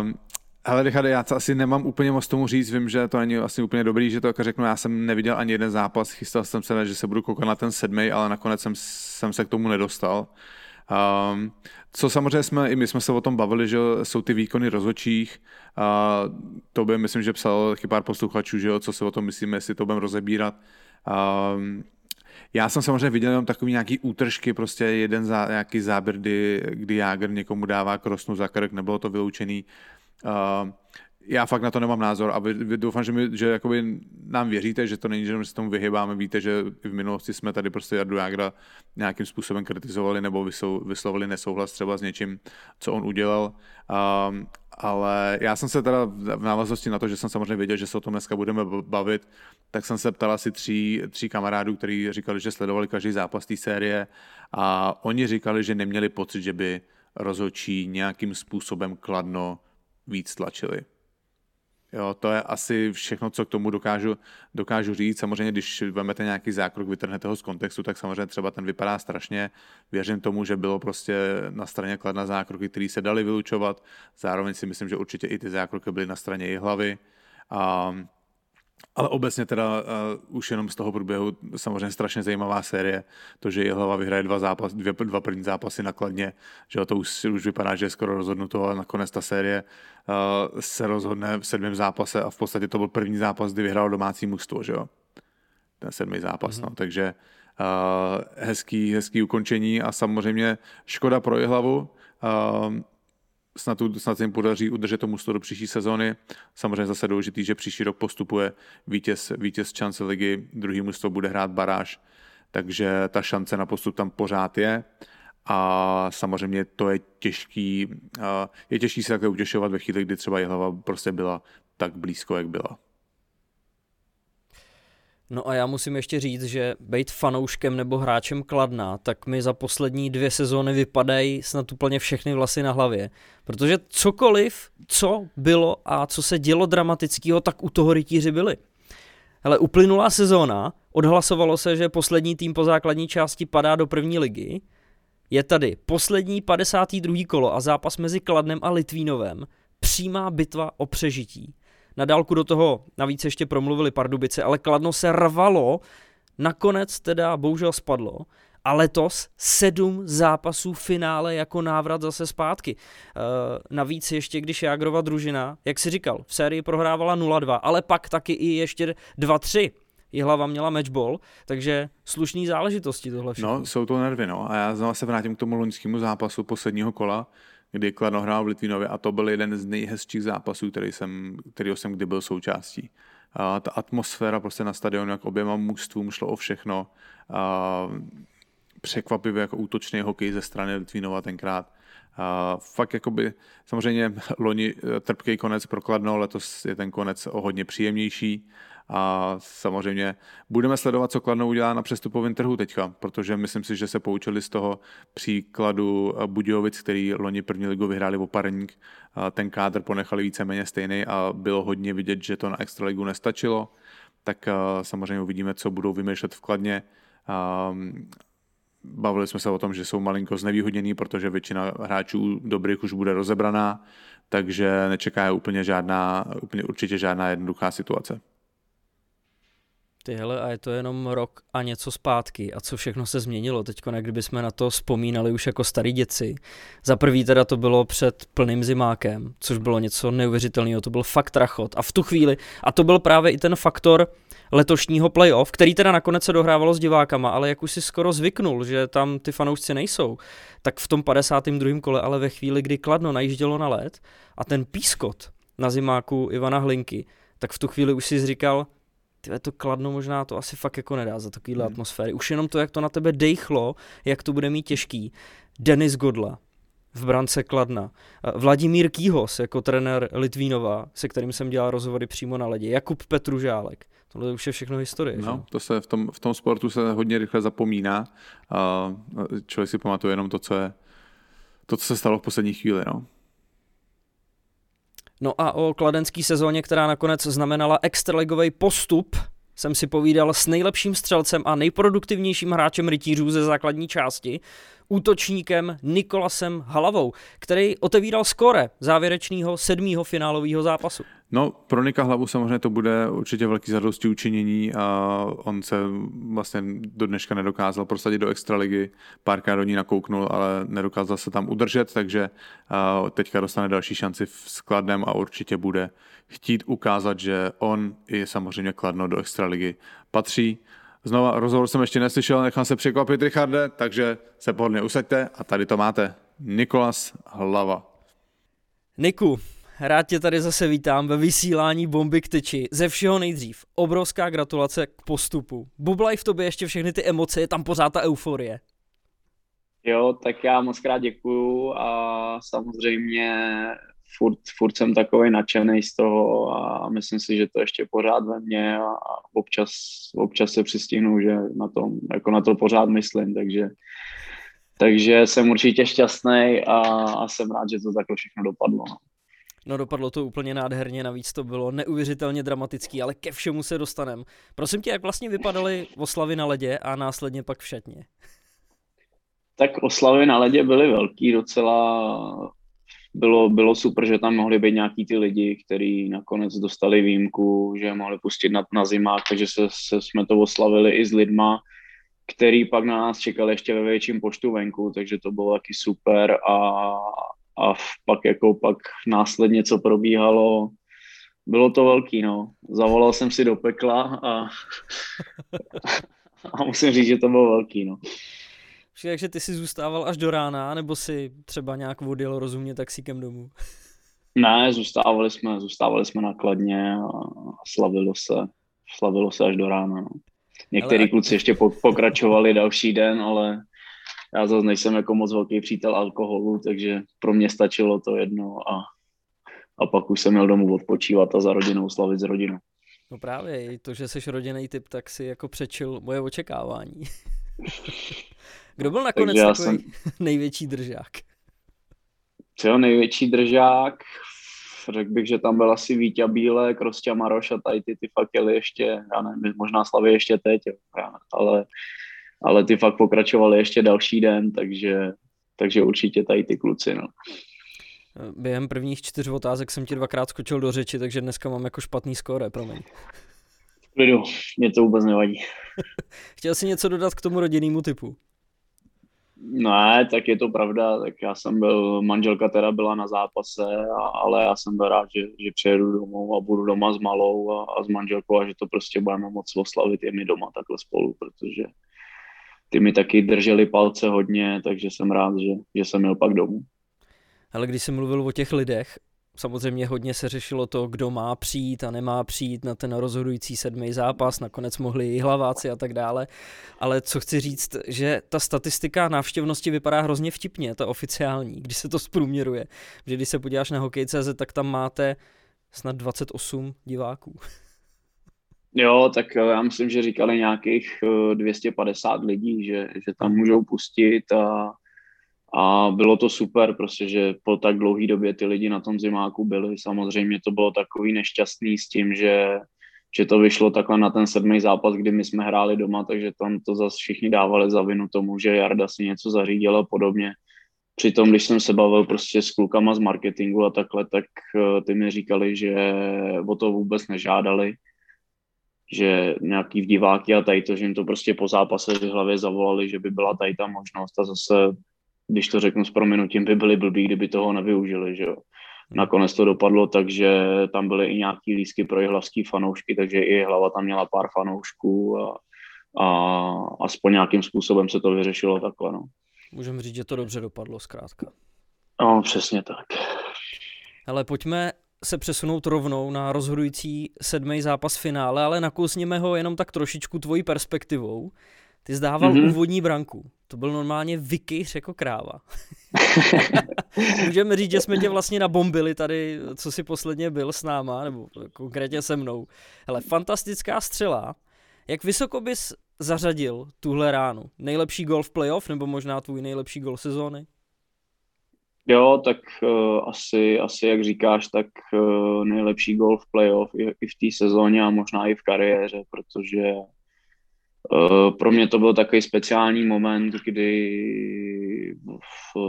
um, ale Richard, já to asi nemám úplně moc tomu říct, vím, že to není asi úplně dobrý, že to jako řeknu, já jsem neviděl ani jeden zápas, chystal jsem se, že se budu koukat na ten sedmý, ale nakonec jsem, jsem se k tomu nedostal. Um, co samozřejmě jsme, i my jsme se o tom bavili, že jsou ty výkony rozhodčích, a to by myslím, že psal taky pár posluchačů, že jo, co si o tom myslíme, jestli to budeme rozebírat. Um, já jsem samozřejmě viděl jenom takový nějaký útržky, prostě jeden za, nějaký záběr, kdy, kdy Jágr někomu dává krosnu za krk, nebylo to vyloučený. Uh, já fakt na to nemám názor a vy, vy doufám, že, my, že jakoby nám věříte, že to není, že se tomu vyhybáme. Víte, že v minulosti jsme tady prostě Jardu Jágra nějakým způsobem kritizovali nebo vyslovili nesouhlas třeba s něčím, co on udělal. Um, ale já jsem se teda v návaznosti na to, že jsem samozřejmě věděl, že se o tom dneska budeme bavit, tak jsem se ptal asi tří, tří kamarádů, kteří říkali, že sledovali každý zápas té série a oni říkali, že neměli pocit, že by rozhodčí nějakým způsobem kladno víc tlačili. Jo, to je asi všechno, co k tomu dokážu, dokážu říct. Samozřejmě, když vezmete nějaký zákrok, vytrhnete ho z kontextu, tak samozřejmě třeba ten vypadá strašně. Věřím tomu, že bylo prostě na straně kladna zákroky, které se daly vylučovat. Zároveň si myslím, že určitě i ty zákroky byly na straně její hlavy. A ale obecně teda uh, už jenom z toho průběhu samozřejmě strašně zajímavá série. To, že hlava vyhraje dva, zápas, dvě, dva první zápasy nakladně, že to už, už vypadá, že je skoro rozhodnuto, ale nakonec ta série uh, se rozhodne v sedmém zápase a v podstatě to byl první zápas, kdy vyhrál domácí mužstvo, že jo? Ten sedmý zápas, mm-hmm. no. Takže uh, hezký, hezký ukončení a samozřejmě škoda pro hlavu. Uh, snad, snad se jim podaří udržet tomu do příští sezóny. Samozřejmě zase důležitý, že příští rok postupuje vítěz, vítěz šance ligy, druhý mužstvo bude hrát baráž, takže ta šance na postup tam pořád je a samozřejmě to je těžký, je těžký se takhle utěšovat ve chvíli, kdy třeba hlava prostě byla tak blízko, jak byla. No a já musím ještě říct, že být fanouškem nebo hráčem Kladna, tak mi za poslední dvě sezóny vypadají snad úplně všechny vlasy na hlavě. Protože cokoliv, co bylo a co se dělo dramatického, tak u toho rytíři byli. Ale uplynulá sezóna, odhlasovalo se, že poslední tým po základní části padá do první ligy. Je tady poslední 52. kolo a zápas mezi Kladnem a Litvínovem. Přímá bitva o přežití. Na dálku do toho navíc ještě promluvili Pardubice, ale Kladno se rvalo, nakonec teda bohužel spadlo a letos sedm zápasů finále jako návrat zase zpátky. E, navíc ještě, když Jágrova družina, jak si říkal, v sérii prohrávala 0-2, ale pak taky i ještě 2-3. hlava měla matchball, takže slušný záležitosti tohle všechno. No, jsou to nervy, no. A já znovu se vrátím k tomu loňskému zápasu posledního kola, kdy Kladno hrál v Litvínově a to byl jeden z nejhezčích zápasů, který jsem, kterýho jsem kdy byl součástí. A ta atmosféra prostě na stadionu, jak oběma mužstvům šlo o všechno. A překvapivě jako útočný hokej ze strany Litvínova tenkrát. A fakt jakoby, samozřejmě loni eh, trpký konec pro Kladno, letos je ten konec o hodně příjemnější a samozřejmě budeme sledovat, co Kladno udělá na přestupovém trhu teďka, protože myslím si, že se poučili z toho příkladu Budějovic, který loni první ligu vyhráli o parník. Ten kádr ponechali víceméně stejný a bylo hodně vidět, že to na extraligu nestačilo. Tak samozřejmě uvidíme, co budou vymýšlet v Kladně. Bavili jsme se o tom, že jsou malinko znevýhodnění, protože většina hráčů dobrých už bude rozebraná, takže nečeká úplně žádná, úplně určitě žádná jednoduchá situace. Ty hele, a je to jenom rok a něco zpátky. A co všechno se změnilo teď, kdyby jsme na to vzpomínali už jako starý děci. Za prvý teda to bylo před plným zimákem, což bylo něco neuvěřitelného, to byl fakt rachot. A v tu chvíli, a to byl právě i ten faktor letošního playoff, který teda nakonec se dohrávalo s divákama, ale jak už si skoro zvyknul, že tam ty fanoušci nejsou, tak v tom 52. kole, ale ve chvíli, kdy Kladno najíždělo na led a ten pískot na zimáku Ivana Hlinky, tak v tu chvíli už si říkal, tyhle to kladno možná to asi fakt jako nedá za takovýhle hmm. atmosféry. Už jenom to, jak to na tebe dejchlo, jak to bude mít těžký. Denis Godla v brance Kladna. Vladimír Kýhos jako trenér Litvínova, se kterým jsem dělal rozhovory přímo na ledě. Jakub Petružálek. Tohle už je všechno historie. No, že? to se v tom, v tom sportu se hodně rychle zapomíná. A člověk si pamatuje jenom to, co je to, co se stalo v poslední chvíli. No. No a o kladenský sezóně, která nakonec znamenala extraligový postup, jsem si povídal s nejlepším střelcem a nejproduktivnějším hráčem rytířů ze základní části, útočníkem Nikolasem Halavou, který otevíral skore závěrečného sedmého finálového zápasu. No, pro Nika Hlavu samozřejmě to bude určitě velký zadosti učinění a on se vlastně do dneška nedokázal prosadit do extraligy, párkrát do ní nakouknul, ale nedokázal se tam udržet, takže teďka dostane další šanci v skladném a určitě bude chtít ukázat, že on i samozřejmě Kladno do extraligy patří. Znova rozhovor jsem ještě neslyšel, nechám se překvapit, Richarde, takže se pohodlně usaďte a tady to máte. Nikolas Hlava. Niku, rád tě tady zase vítám ve vysílání Bomby k tyči. Ze všeho nejdřív, obrovská gratulace k postupu. Bublaj v tobě ještě všechny ty emoce, je tam pořád ta euforie. Jo, tak já moc krát děkuju a samozřejmě furt, furt jsem takový nadšený z toho a myslím si, že to ještě pořád ve mně a, občas, občas se přistihnu, že na, tom, jako na to pořád myslím, takže, takže jsem určitě šťastný a, a jsem rád, že to takhle všechno dopadlo. No. No dopadlo to úplně nádherně, navíc to bylo neuvěřitelně dramatický, ale ke všemu se dostanem. Prosím tě, jak vlastně vypadaly oslavy na ledě a následně pak v šatně? Tak oslavy na ledě byly velký docela. Bylo, bylo super, že tam mohli být nějaký ty lidi, kteří nakonec dostali výjimku, že mohli pustit na, na zimák, takže se, se, jsme to oslavili i s lidma, který pak na nás čekali ještě ve větším počtu venku, takže to bylo taky super a, a pak jako pak následně, co probíhalo, bylo to velký, no. Zavolal jsem si do pekla a, a musím říct, že to bylo velký, no. Takže ty jsi zůstával až do rána, nebo si třeba nějak odjel rozumně taxíkem domů? Ne, zůstávali jsme, zůstávali jsme nakladně a slavilo se, slavilo se až do rána. No. Některý ale... kluci ještě pokračovali další den, ale já zase nejsem jako moc velký přítel alkoholu, takže pro mě stačilo to jedno a, a pak už jsem měl domů odpočívat a za rodinou slavit s rodinou. No právě, i to, že jsi rodinný typ, tak si jako přečil moje očekávání. Kdo byl nakonec takový jsem... největší držák? Co největší držák? Řekl bych, že tam byl asi Vítě Bílek, Rostě Maroš a tady ty, ty fakt jeli ještě, já nevím, možná Slavy ještě teď, ale ale ty fakt pokračovali ještě další den, takže, takže určitě tady ty kluci. No. Během prvních čtyř otázek jsem ti dvakrát skočil do řeči, takže dneska mám jako špatný skóre, promiň. Klidu, mě to vůbec nevadí. Chtěl jsi něco dodat k tomu rodinnému typu? Ne, tak je to pravda, tak já jsem byl, manželka teda byla na zápase, a, ale já jsem byl rád, že, že přijedu domů a budu doma s malou a, a s manželkou a že to prostě budeme moc oslavit je mi doma takhle spolu, protože ty mi taky drželi palce hodně, takže jsem rád, že, že jsem měl pak domů. Ale když jsem mluvil o těch lidech, samozřejmě hodně se řešilo to, kdo má přijít a nemá přijít na ten rozhodující sedmý zápas, nakonec mohli i hlaváci a tak dále. Ale co chci říct, že ta statistika návštěvnosti vypadá hrozně vtipně, ta oficiální, když se to zprůměruje. Že když se podíváš na hokej.cz, tak tam máte snad 28 diváků. Jo, tak eh, já myslím, že říkali nějakých 250 eh, lidí, že, že tam můžou pustit a, a bylo to super, prostě, že po tak dlouhé době ty lidi na tom zimáku byli. Samozřejmě to bylo takový nešťastný s tím, že, že to vyšlo takhle na ten sedmý zápas, kdy my jsme hráli doma, takže tam to zase všichni dávali za vinu tomu, že Jarda si něco zařídil a podobně. Přitom, když jsem se bavil prostě s klukama z marketingu a takhle, tak eh, ty mi říkali, že o to vůbec nežádali, že nějaký v diváky a tady to, že jim to prostě po zápase v hlavě zavolali, že by byla tady ta možnost a zase, když to řeknu s prominutím, by byli blbí, kdyby toho nevyužili, že jo. Nakonec to dopadlo tak, že tam byly i nějaký lísky pro jihlavský fanoušky, takže i hlava tam měla pár fanoušků a, a aspoň nějakým způsobem se to vyřešilo takhle, no. Můžeme říct, že to dobře dopadlo zkrátka. No, přesně tak. Ale pojďme se přesunout rovnou na rozhodující sedmý zápas finále, ale nakousněme ho jenom tak trošičku tvojí perspektivou. Ty zdával mm-hmm. úvodní branku. To byl normálně vykyř jako kráva. Můžeme říct, že jsme tě vlastně nabombili tady, co si posledně byl s náma, nebo konkrétně se mnou. Hele, fantastická střela. Jak vysoko bys zařadil tuhle ránu? Nejlepší gol v playoff, nebo možná tvůj nejlepší gol sezóny? Jo, tak uh, asi, asi, jak říkáš, tak uh, nejlepší gol v playoff i, i v té sezóně a možná i v kariéře, protože uh, pro mě to byl takový speciální moment, kdy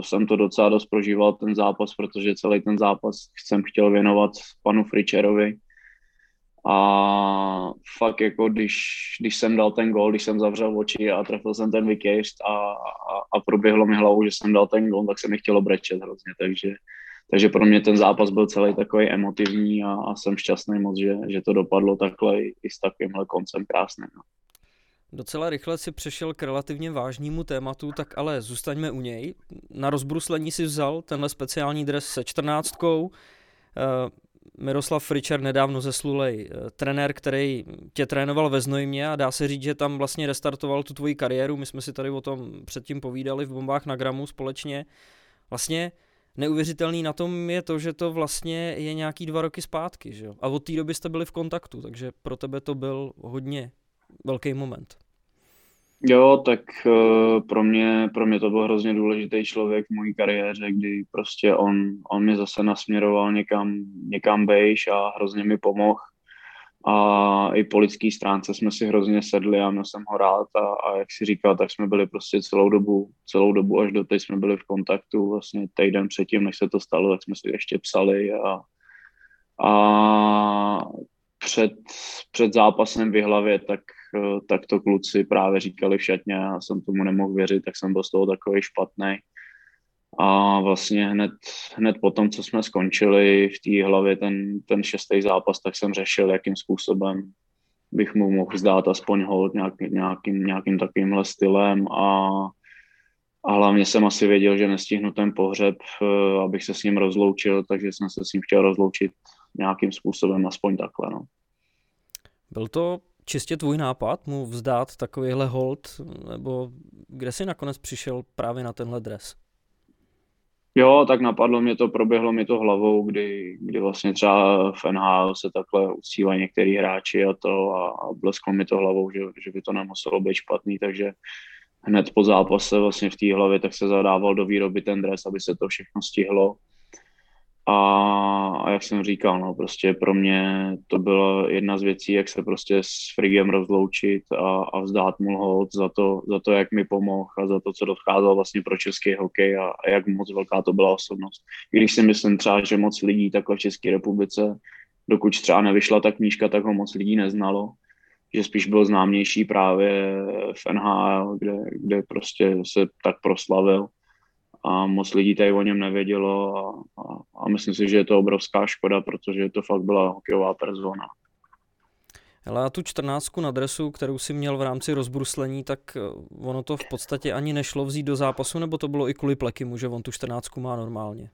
jsem to docela dost prožíval ten zápas, protože celý ten zápas jsem chtěl věnovat panu Fričerovi, a fakt jako když, když jsem dal ten gol, když jsem zavřel oči a trefil jsem ten wicket a, a, a proběhlo mi hlavou, že jsem dal ten gol, tak se mi chtělo brečet hrozně, takže, takže pro mě ten zápas byl celý takový emotivní a, a jsem šťastný moc, že, že to dopadlo takhle i, s takovýmhle koncem krásným. No. Docela rychle si přešel k relativně vážnému tématu, tak ale zůstaňme u něj. Na rozbruslení si vzal tenhle speciální dres se čtrnáctkou. Miroslav Fričer nedávno zeslulej eh, trenér, který tě trénoval ve Znojmě a dá se říct, že tam vlastně restartoval tu tvoji kariéru. My jsme si tady o tom předtím povídali v bombách na gramu společně. Vlastně neuvěřitelný na tom je to, že to vlastně je nějaký dva roky zpátky, že? A od té doby jste byli v kontaktu, takže pro tebe to byl hodně velký moment. Jo, tak uh, pro mě, pro mě to byl hrozně důležitý člověk v mojí kariéře, kdy prostě on, on mě zase nasměroval někam, někam bejš a hrozně mi pomohl. A i po lidský stránce jsme si hrozně sedli a měl jsem ho rád a, a jak si říkal, tak jsme byli prostě celou dobu, celou dobu až do teď jsme byli v kontaktu, vlastně týden předtím, než se to stalo, tak jsme si ještě psali a, a před, před zápasem v hlavě, tak, tak to kluci právě říkali v šatně a jsem tomu nemohl věřit, tak jsem byl z toho takový špatný. A vlastně hned, hned po tom, co jsme skončili v té hlavě ten, ten šestý zápas, tak jsem řešil, jakým způsobem bych mu mohl zdát aspoň hold nějak, nějakým, nějakým takovýmhle stylem a, a hlavně jsem asi věděl, že nestihnu ten pohřeb, eh, abych se s ním rozloučil, takže jsem se s ním chtěl rozloučit nějakým způsobem, aspoň takhle. No. Byl to čistě tvůj nápad mu vzdát takovýhle hold, nebo kde jsi nakonec přišel právě na tenhle dres? Jo, tak napadlo mě to, proběhlo mi to hlavou, kdy, kdy vlastně třeba v NHL se takhle uctívají některý hráči a to a, a blesklo mi to hlavou, že, že by to nemuselo být špatný, takže hned po zápase vlastně v té hlavě tak se zadával do výroby ten dres, aby se to všechno stihlo a, a jak jsem říkal, no, prostě pro mě to byla jedna z věcí, jak se prostě s Frigem rozloučit a, a vzdát mu hold za to, za to, jak mi pomohl a za to, co dokázal vlastně pro český hokej a, a jak moc velká to byla osobnost. Když si myslím třeba, že moc lidí takhle v České republice, dokud třeba nevyšla ta knížka, tak ho moc lidí neznalo, že spíš byl známější právě v NHL, kde, kde prostě se tak proslavil a moc lidí tady o něm nevědělo a, a, a myslím si, že je to obrovská škoda, protože to fakt byla hokejová persona. Ale a tu čtrnáctku na dresu, kterou si měl v rámci rozbruslení, tak eh, ono to v podstatě ani nešlo vzít do zápasu, nebo to bylo i kvůli plekimu, že on tu čtrnáctku má normálně?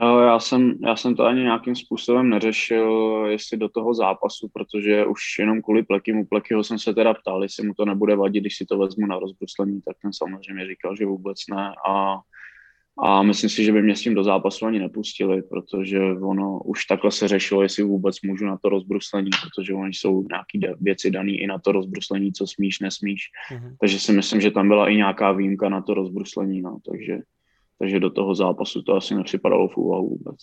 Já jsem, já jsem to ani nějakým způsobem neřešil, jestli do toho zápasu, protože už jenom kvůli Plekimu, Plekyho jsem se teda ptal, jestli mu to nebude vadit, když si to vezmu na rozbruslení, tak ten samozřejmě říkal, že vůbec ne a, a myslím si, že by mě s tím do zápasu ani nepustili, protože ono už takhle se řešilo, jestli vůbec můžu na to rozbruslení, protože oni jsou nějaké věci dané i na to rozbruslení, co smíš, nesmíš. Mm-hmm. Takže si myslím, že tam byla i nějaká výjimka na to rozbruslení, no, takže takže do toho zápasu to asi nepřipadalo v úvahu vůbec.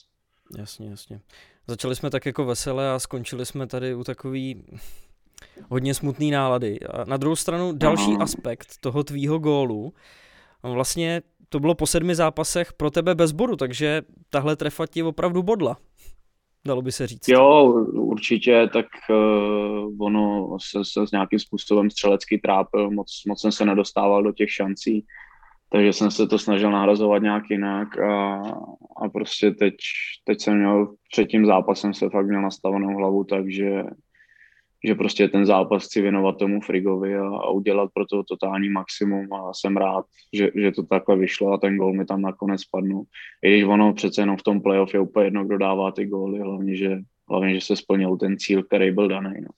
Jasně, jasně. Začali jsme tak jako veselé a skončili jsme tady u takový hodně smutný nálady. A na druhou stranu další Aha. aspekt toho tvýho gólu, vlastně to bylo po sedmi zápasech pro tebe bez bodu, takže tahle trefa ti opravdu bodla. Dalo by se říct. Jo, určitě, tak uh, ono se, se s nějakým způsobem střelecky trápil, moc, moc jsem se nedostával do těch šancí takže jsem se to snažil nahrazovat nějak jinak a, a prostě teď, teď jsem měl, před tím zápasem se fakt měl nastavenou hlavu, takže že prostě ten zápas chci věnovat tomu Frigovi a, a udělat pro to totální maximum a jsem rád, že, že to takhle vyšlo a ten gol mi tam nakonec spadnul. I když ono přece jenom v tom playoff je úplně jedno, kdo dává ty góly, hlavně, že, hlavně, že se splnil ten cíl, který byl daný. No.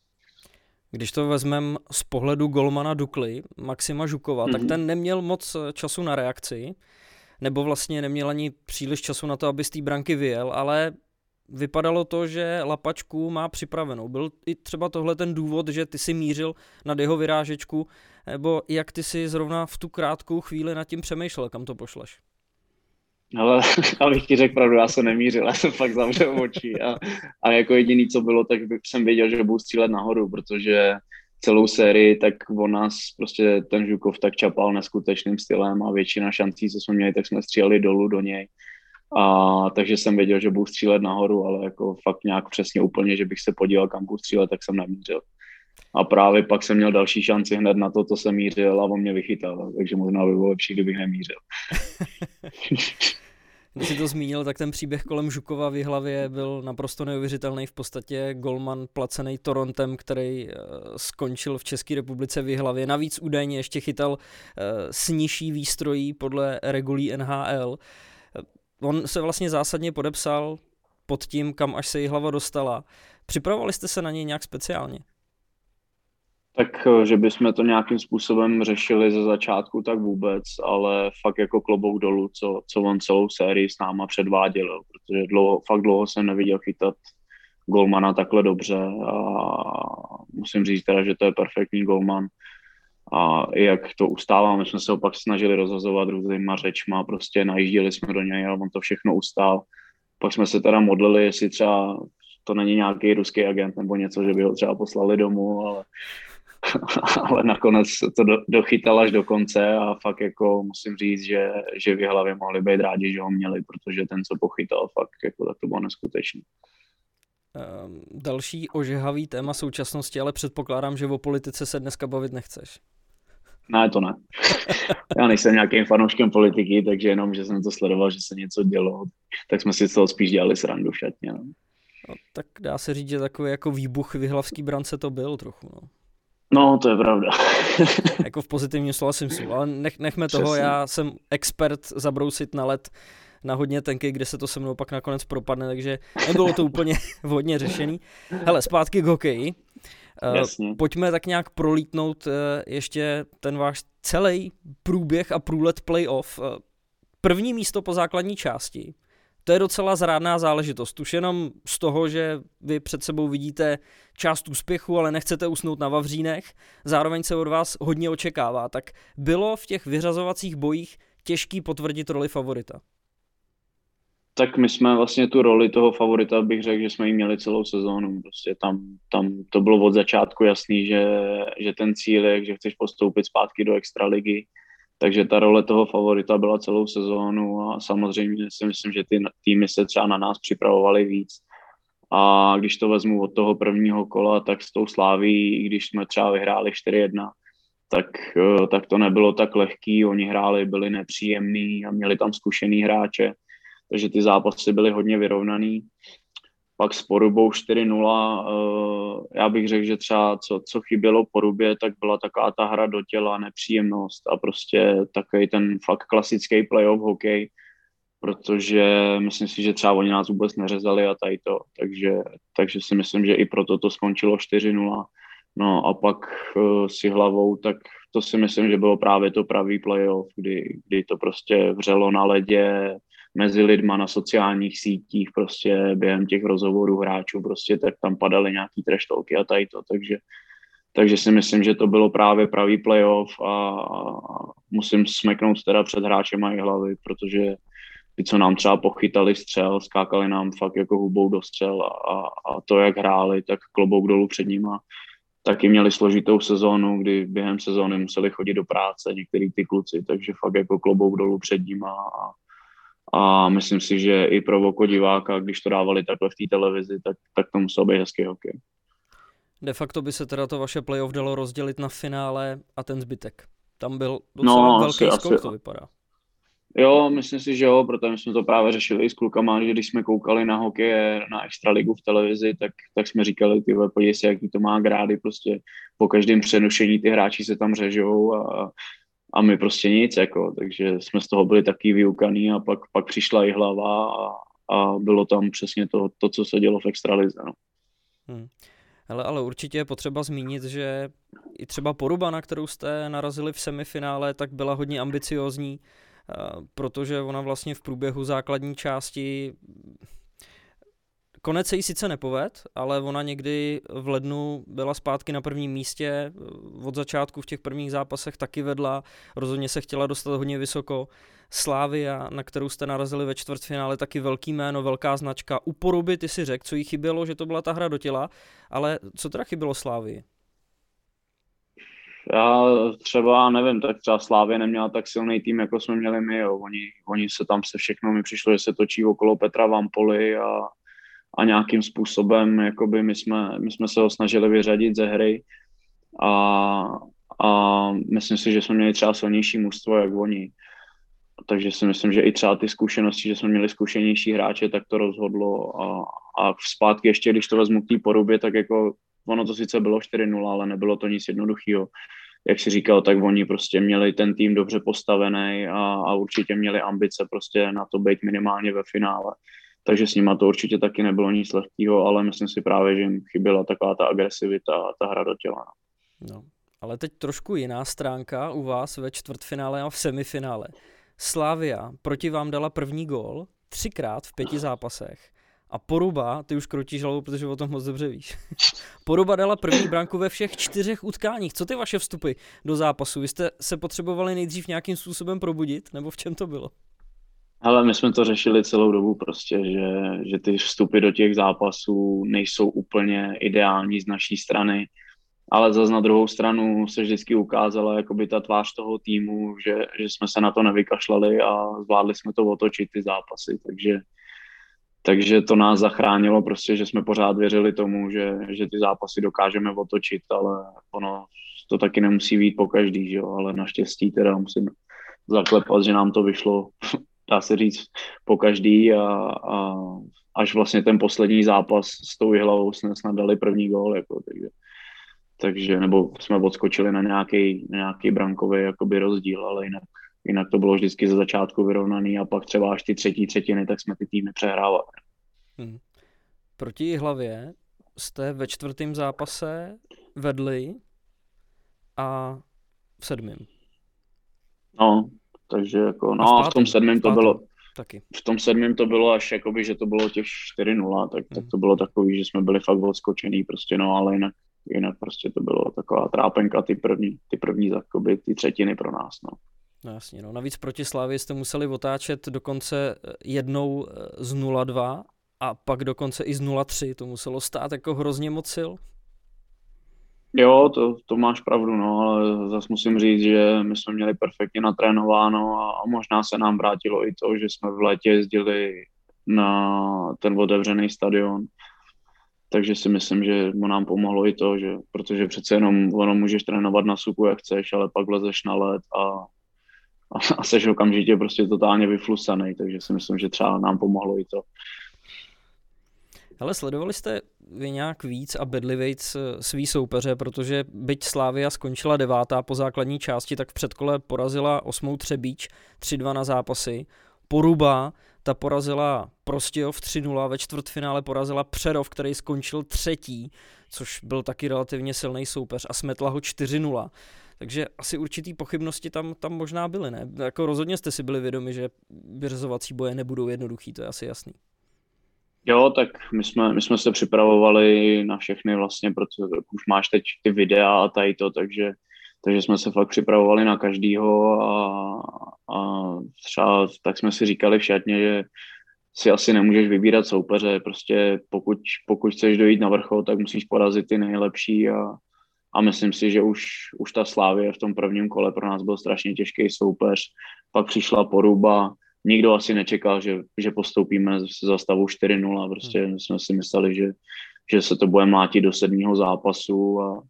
Když to vezmeme z pohledu golmana Dukly, Maxima Žukova, mm-hmm. tak mhm. ten neměl moc eh, času na reakci, nebo vlastně neměl ani příliš času na to, aby z té branky vyjel, ale vypadalo to, že Lapačku má připravenou. Byl i třeba tohle ten důvod, že ty si mířil nad jeho vyrážečku, nebo jak ty si zrovna v tu krátkou chvíli nad tím přemýšlel, kam to pošleš? Ale abych ti řekl pravdu, já jsem nemířil, já jsem fakt zavřel oči a, a jako jediný, co bylo, tak jsem věděl, že budu střílet nahoru, protože celou sérii, tak on nás prostě ten Žukov tak čapal neskutečným stylem a většina šancí, co jsme měli, tak jsme stříleli dolů do něj. A takže jsem věděl, že budu střílet nahoru, ale jako fakt nějak přesně úplně, že bych se podíval, kam budu střílet, tak jsem nemířil. A právě pak jsem měl další šanci hned na to, to jsem mířil a on mě vychytal, takže možná by bylo lepší, kdybych nemířil. Když jsi to zmínil, tak ten příběh kolem Žukova v hlavě byl naprosto neuvěřitelný. V podstatě Golman placený Torontem, který uh, skončil v České republice v hlavě. Navíc údajně ještě chytal uh, s nižší výstrojí podle regulí NHL. Uh, on se vlastně zásadně podepsal pod tím, kam až se jí hlava dostala. Připravovali jste se na něj nějak speciálně? Tak, eh, že bychom to nějakým způsobem řešili ze začátku, tak vůbec, ale fakt jako klobouk dolů, co, co on celou sérii s náma předváděl, protože dlouho, fakt dlouho jsem neviděl chytat golmana takhle dobře a musím říct teda, že to je perfektní golman a jak to ustává, my jsme se opak snažili rozhazovat různýma řečma, prostě najížděli jsme do něj a on to všechno ustál. Pak jsme se teda modlili, jestli třeba to není nějaký ruský agent nebo něco, že by ho třeba poslali domů, ale, ale nakonec to do, dochytal až do konce a fakt jako musím říct, že, že v hlavě mohli být rádi, že ho měli, protože ten, co pochytal, fakt jako tak to bylo neskutečné. Um, další ožehavý téma současnosti, ale předpokládám, že o politice se dneska bavit nechceš. Ne, to ne. Já nejsem nějakým fanouškem politiky, takže jenom, že jsem to sledoval, že se něco dělo, tak jsme si z toho spíš dělali srandu v šatně. No. No, tak dá se říct, že takový jako výbuch vyhlavský brance to byl trochu. No. No, to je pravda. jako v pozitivním slova smyslu, ale nech, nechme Přesně. toho, já jsem expert zabrousit na let na hodně tenky, kde se to se mnou pak nakonec propadne, takže nebylo to úplně vhodně řešený. Hele, zpátky k hokeji. Eh, Jasně. Pojďme tak nějak prolítnout eh, ještě ten váš celý průběh a průlet playoff. Eh, první místo po základní části. To je docela zrádná záležitost. Už jenom z toho, že vy před sebou vidíte část úspěchu, ale nechcete usnout na Vavřínech, zároveň se od vás hodně očekává. Tak bylo v těch vyřazovacích bojích těžký potvrdit roli favorita? tak my jsme vlastně tu roli toho favorita, bych řekl, že jsme ji měli celou sezónu. Prostě tam, tam to bylo od začátku jasný, že, že ten cíl je, že chceš postoupit zpátky do extraligy. Takže ta role toho favorita byla celou sezónu a samozřejmě si myslím, že ty týmy se třeba na nás připravovaly víc. A když to vezmu od toho prvního kola, tak s tou sláví, když jsme třeba vyhráli 4-1, tak, eh, tak to nebylo tak lehký. Oni hráli, byli nepříjemní a měli tam zkušený hráče takže ty zápasy byly hodně vyrovnaný. Pak s Porubou 4-0, eh, já bych řekl, že třeba co, co chybělo Porubě, tak byla taková ta hra do těla, nepříjemnost a prostě takový ten fakt klasický playoff hokej, protože myslím si, že třeba oni nás vůbec neřezali a tady to, takže, takže si myslím, že i proto to skončilo 4-0. No a pak uh, si hlavou, tak to si myslím, že bylo právě to pravý playoff, kdy, kdy to prostě vřelo na ledě, mezi lidma na sociálních sítích, prostě během těch rozhovorů hráčů, prostě tak tam padaly nějaký treštolky a tady to, takže, takže si myslím, že to bylo právě pravý playoff a, musím smeknout teda před hráčem i hlavy, protože ty, co nám třeba pochytali střel, skákali nám fakt jako hubou do střel a, a, a to, jak hráli, tak klobouk dolů před nima. Taky měli složitou sezónu, kdy během sezóny museli chodit do práce některý ty kluci, takže fakt jako klobouk dolů před nima a, a myslím si, že i pro oko diváka, když to dávali takhle v té televizi, tak, tak to musel být hezký hokej. De facto by se teda to vaše playoff dalo rozdělit na finále a ten zbytek. Tam byl docela no, velký asi, skok, asi, to vypadá. Jo, myslím si, že jo, protože jsme to právě řešili i s klukama, že když jsme koukali na hokej na extraligu v televizi, tak, tak jsme říkali, ty podívej se, jaký to má grády, prostě po každém přenušení ty hráči se tam řežou a, a my prostě nic, jako, takže jsme z toho byli taky vyukaný a pak, pak přišla i hlava a, a bylo tam přesně to, to co se dělo v extralize. No. Hmm. Hele, ale určitě je potřeba zmínit, že i třeba Poruba, na kterou jste narazili v semifinále, tak byla hodně ambiciozní, eh, protože ona vlastně v průběhu základní části Konec se jí sice nepoved, ale ona někdy v lednu byla zpátky na prvním místě, od začátku v těch prvních zápasech taky vedla, rozhodně se chtěla dostat hodně vysoko. Slávia, na kterou jste narazili ve čtvrtfinále, taky velký jméno, velká značka. U Poruby ty si řekl, co jí chybělo, že to byla ta hra do těla, ale co teda chybělo Slávii? Já třeba nevím, tak třeba Slávě neměla tak silný tým, jako jsme měli my. Jo. Oni, oni se tam se všechno, mi přišlo, že se točí okolo Petra Vampoli a a nějakým způsobem jakoby my jsme, my jsme se ho snažili vyřadit ze hry a, a myslím si, že jsme měli třeba silnější mužstvo, jak oni. Takže si myslím, že i třeba ty zkušenosti, že jsme měli zkušenější hráče, tak to rozhodlo a, a zpátky ještě, když to vezmu k té porubě, tak jako ono to sice bylo 4-0, ale nebylo to nic jednoduchého. Jak si říkal, tak oni prostě měli ten tým dobře postavený a, a určitě měli ambice prostě na to být minimálně ve finále takže s nima to určitě taky nebylo nic lehkého, ale myslím si právě, že jim chyběla taková ta agresivita a ta hra do těla. No, ale teď trošku jiná stránka u vás ve čtvrtfinále a v semifinále. Slávia proti vám dala první gól třikrát v pěti zápasech. A Poruba, ty už krotíš hlavu, protože o tom moc dobře víš. Poruba dala první branku ve všech čtyřech utkáních. Co ty vaše vstupy do zápasu? Vy jste se potřebovali nejdřív nějakým způsobem probudit, nebo v čem to bylo? Ale my jsme to řešili celou dobu prostě, že, že ty vstupy do těch zápasů nejsou úplně ideální z naší strany, ale zase na druhou stranu se vždycky ukázala jakoby ta tvář toho týmu, že, že jsme se na to nevykašlali a zvládli jsme to otočit ty zápasy, takže takže to nás zachránilo prostě, že jsme pořád věřili tomu, že, že ty zápasy dokážeme otočit, ale ono to taky nemusí být po každý, že jo? ale naštěstí teda musím zaklepat, že nám to vyšlo, dá se říct, po každý a, a až vlastně ten poslední zápas s tou hlavou jsme snad dali první gól, jako, takže, takže, nebo jsme odskočili na nějaký, na nějaký brankový jakoby rozdíl, ale jinak, jinak to bylo vždycky ze začátku vyrovnaný a pak třeba až ty třetí třetiny, tak jsme ty týmy přehrávali. Hmm. Proti hlavě jste ve čtvrtém zápase vedli a v sedmém. No, takže jako, no a, v, a v tom sedmém to bylo, taky. v tom sedmém to bylo až jakoby, že to bylo těch 4-0, tak, tak to bylo takový, že jsme byli fakt odskočený prostě, no ale jinak, jinak prostě to bylo taková trápenka ty první, ty první, jakoby, ty třetiny pro nás, no. No jasně, no. Navíc proti Slávě jste museli otáčet dokonce jednou z 0-2 a pak dokonce i z 0-3. To muselo stát jako hrozně moc sil. Jo, to, to máš pravdu, no, ale zase musím říct, že my jsme měli perfektně natrénováno a, a možná se nám vrátilo i to, že jsme v létě jezdili na ten otevřený stadion, takže si myslím, že mu nám pomohlo i to, že protože přece jenom ono můžeš trénovat na suku, jak chceš, ale pak lezeš na led a a, seš okamžitě prostě totálně vyflusaný, takže si myslím, že třeba nám pomohlo i to. Ale sledovali jste vy nějak víc a bedlivejc eh, svý soupeře, protože byť Slávia skončila devátá po základní části, tak v předkole porazila osmou Třebíč 3-2 na zápasy. Poruba, ta porazila Prostějov 3-0, ve čtvrtfinále porazila Přerov, který skončil třetí, což byl taky relativně silný soupeř a smetla ho 4-0. Takže asi určitý pochybnosti tam, tam možná byly, ne? Jako rozhodně jste si byli vědomi, že vyřazovací boje nebudou jednoduchý, to je asi jasný. Jo, tak my jsme, my jsme se připravovali na všechny vlastně, protože už máš teď ty videa a tady to, takže, takže jsme se fakt připravovali na každýho a, a třeba tak jsme si říkali v šatně, že si asi nemůžeš vybírat soupeře, prostě pokud, pokud chceš dojít na vrchol, tak musíš porazit ty nejlepší a, a myslím si, že už, už ta Slávě v tom prvním kole pro nás byl strašně těžký soupeř. Pak přišla Poruba, nikdo asi nečekal, že, že postoupíme za stavu 4-0. Prostě hmm. jsme si mysleli, že, že se to bude mlátit do sedmého zápasu a,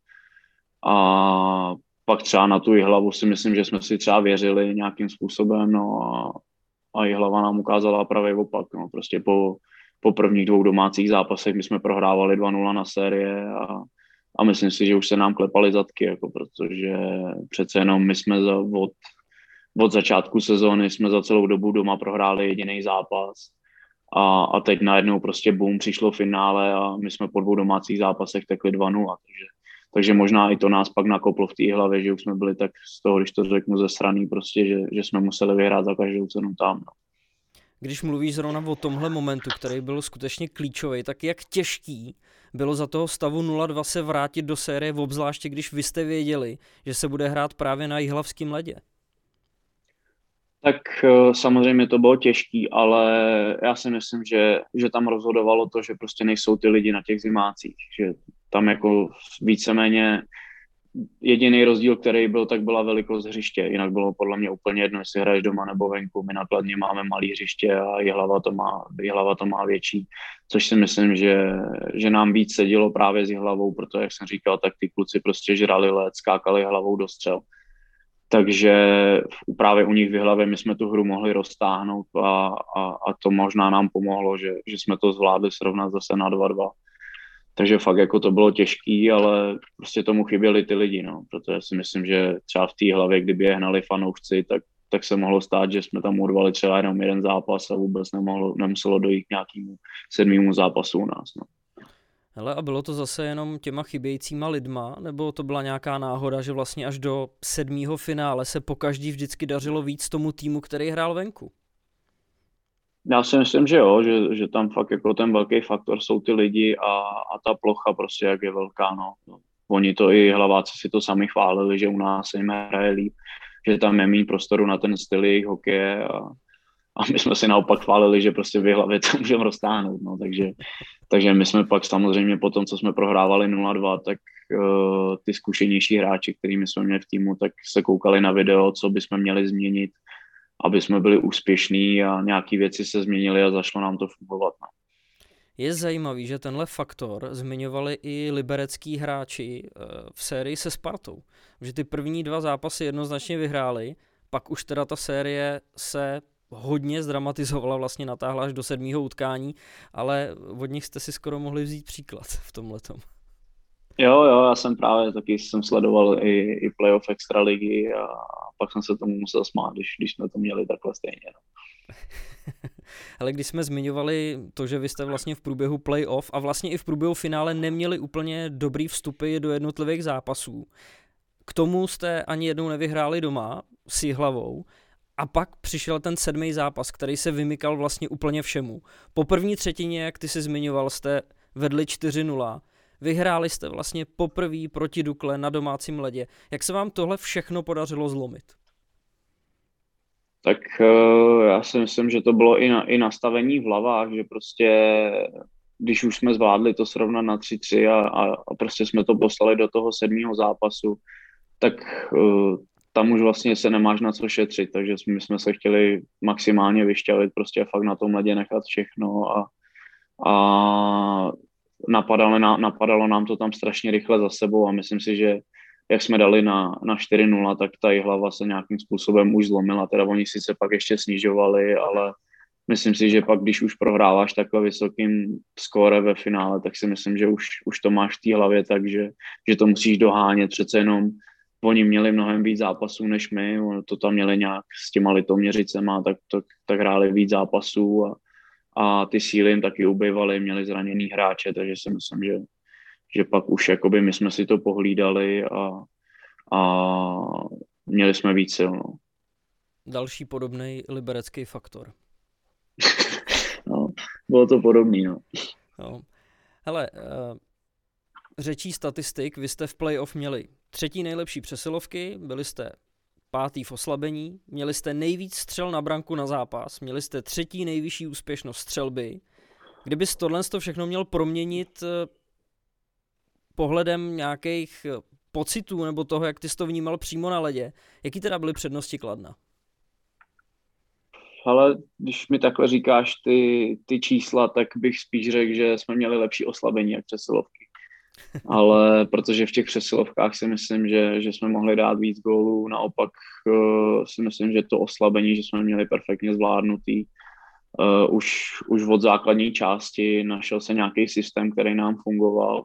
a pak třeba na tu hlavu si myslím, že jsme si třeba věřili nějakým způsobem, no a, a hlava nám ukázala pravý opak, no prostě po, po prvních dvou domácích zápasech my jsme prohrávali 2-0 na série a, a myslím si, že už se nám klepaly zadky, jako protože přece jenom my jsme za, od, od začátku sezóny jsme za celou dobu doma prohráli jediný zápas a, a teď najednou prostě boom, přišlo finále a my jsme po dvou domácích zápasech tekli 2-0, takže, takže možná i to nás pak nakoplo v té hlavě, že už jsme byli tak z toho, když to řeknu, zesraný prostě, že, že jsme museli vyhrát za každou cenu tam. No. Když mluvíš zrovna o tomhle momentu, který byl skutečně klíčový, tak jak těžký bylo za toho stavu 0-2 se vrátit do série, obzvláště když vy jste věděli, že se bude hrát právě na jihlavském ledě? Tak eh, samozřejmě to bylo těžký, ale já si myslím, že, že tam rozhodovalo to, že prostě nejsou ty lidi na těch zimácích, že tam jako víceméně jediný rozdíl, který byl, tak byla velikost hřiště. Jinak bylo podle mě úplně jedno, jestli hraješ doma nebo venku. My nakladně máme malý hřiště a Jihlava to má, Jihlava to má větší, což si myslím, že, že nám víc sedělo právě s Jihlavou, protože, jak jsem říkal, tak ty kluci prostě žrali let, skákali hlavou do střel. Takže právě u nich v hlavě my jsme tu hru mohli roztáhnout a, a, a to možná nám pomohlo, že, že jsme to zvládli srovnat zase na 2-2 takže fakt jako to bylo těžký, ale prostě tomu chyběli ty lidi, no, protože si myslím, že třeba v té hlavě, kdyby je hnali fanoušci, tak, tak se mohlo stát, že jsme tam urvali třeba jenom jeden zápas a vůbec nemohlo, nemuselo dojít k nějakému sedmému zápasu u nás. No. Hele, a bylo to zase jenom těma chybějícíma lidma, nebo to byla nějaká náhoda, že vlastně až do sedmého finále se po každý vždycky dařilo víc tomu týmu, který hrál venku? Já si myslím, že jo, že, že tam fakt jako ten velký faktor jsou ty lidi a, a ta plocha prostě, jak je velká, no. Oni to i hlaváci si to sami chválili, že u nás se jim hraje líp, že tam je méně prostoru na ten styl jejich hokeje a, a my jsme si naopak chválili, že prostě v hlavě to můžeme roztáhnout, no, takže, takže my jsme pak samozřejmě po tom, co jsme prohrávali 0-2, tak uh, ty zkušenější hráči, kterými jsme měli v týmu, tak se koukali na video, co bychom měli změnit, aby jsme byli úspěšní a nějaké věci se změnily a zašlo nám to fungovat. No. Je zajímavý, že tenhle faktor zmiňovali i liberecký hráči eh, v sérii se Spartou. Že ty první dva zápasy jednoznačně vyhráli, pak už teda ta série se hodně zdramatizovala, vlastně natáhla až do sedmého utkání, ale od nich jste si skoro mohli vzít příklad v tomhle. Jo, jo, já jsem právě taky jsem sledoval i, i playoff extraligy a pak jsem se tomu musel smát, když, když jsme to měli takhle stejně. No. Ale když jsme zmiňovali to, že vy jste vlastně v průběhu playoff a vlastně i v průběhu finále neměli úplně dobrý vstupy do jednotlivých zápasů, k tomu jste ani jednou nevyhráli doma s hlavou a pak přišel ten sedmý zápas, který se vymykal vlastně úplně všemu. Po první třetině, jak ty si zmiňoval, jste vedli 4-0. Vyhráli jste vlastně poprvé proti Dukle na domácím ledě. Jak se vám tohle všechno podařilo zlomit? Tak uh, já si myslím, že to bylo i, na, i nastavení v hlavách, že prostě když už jsme zvládli to srovnat na 3-3 a, a, a prostě jsme to poslali do toho sedmého zápasu, tak uh, tam už vlastně se nemáš na co šetřit, takže my jsme se chtěli maximálně vyšťavit, prostě fakt na tom ledě nechat všechno a, a napadalo, na, napadalo nám to tam strašně rychle za sebou a myslím si, že jak jsme dali na, na 4-0, tak ta hlava se nějakým způsobem už zlomila, teda oni sice pak ještě snižovali, ale myslím si, že pak, když už prohráváš takhle vysokým skóre ve finále, tak si myslím, že už, už to máš v té hlavě, takže že to musíš dohánět, přece jenom oni měli mnohem víc zápasů než my, to tam měli nějak s těma litoměřicema, tak, tak, tak hráli víc zápasů a, a ty síly jim taky ubývaly, měli zraněný hráče, takže si myslím, že, že pak už jakoby my jsme si to pohlídali a, a měli jsme víc sil. No. Další podobný liberecký faktor. no, bylo to podobný, no. no. Hele, uh, řečí statistik, vy jste v playoff měli třetí nejlepší přesilovky, byli jste pátý v oslabení, měli jste nejvíc střel na branku na zápas, měli jste třetí nejvyšší úspěšnost střelby. Kdyby tohle to všechno měl proměnit eh, pohledem nějakých eh, pocitů nebo toho, jak ty jsi to vnímal přímo na ledě, jaký teda byly přednosti Kladna? Ale když mi takhle říkáš ty, ty čísla, tak bych spíš řekl, že jsme měli lepší oslabení jak přesilovky ale protože v těch přesilovkách si myslím, že, že jsme mohli dát víc gólů, naopak uh, si myslím, že to oslabení, že jsme měli perfektně zvládnutý, uh, už, už od základní části našel se nějaký systém, který nám fungoval.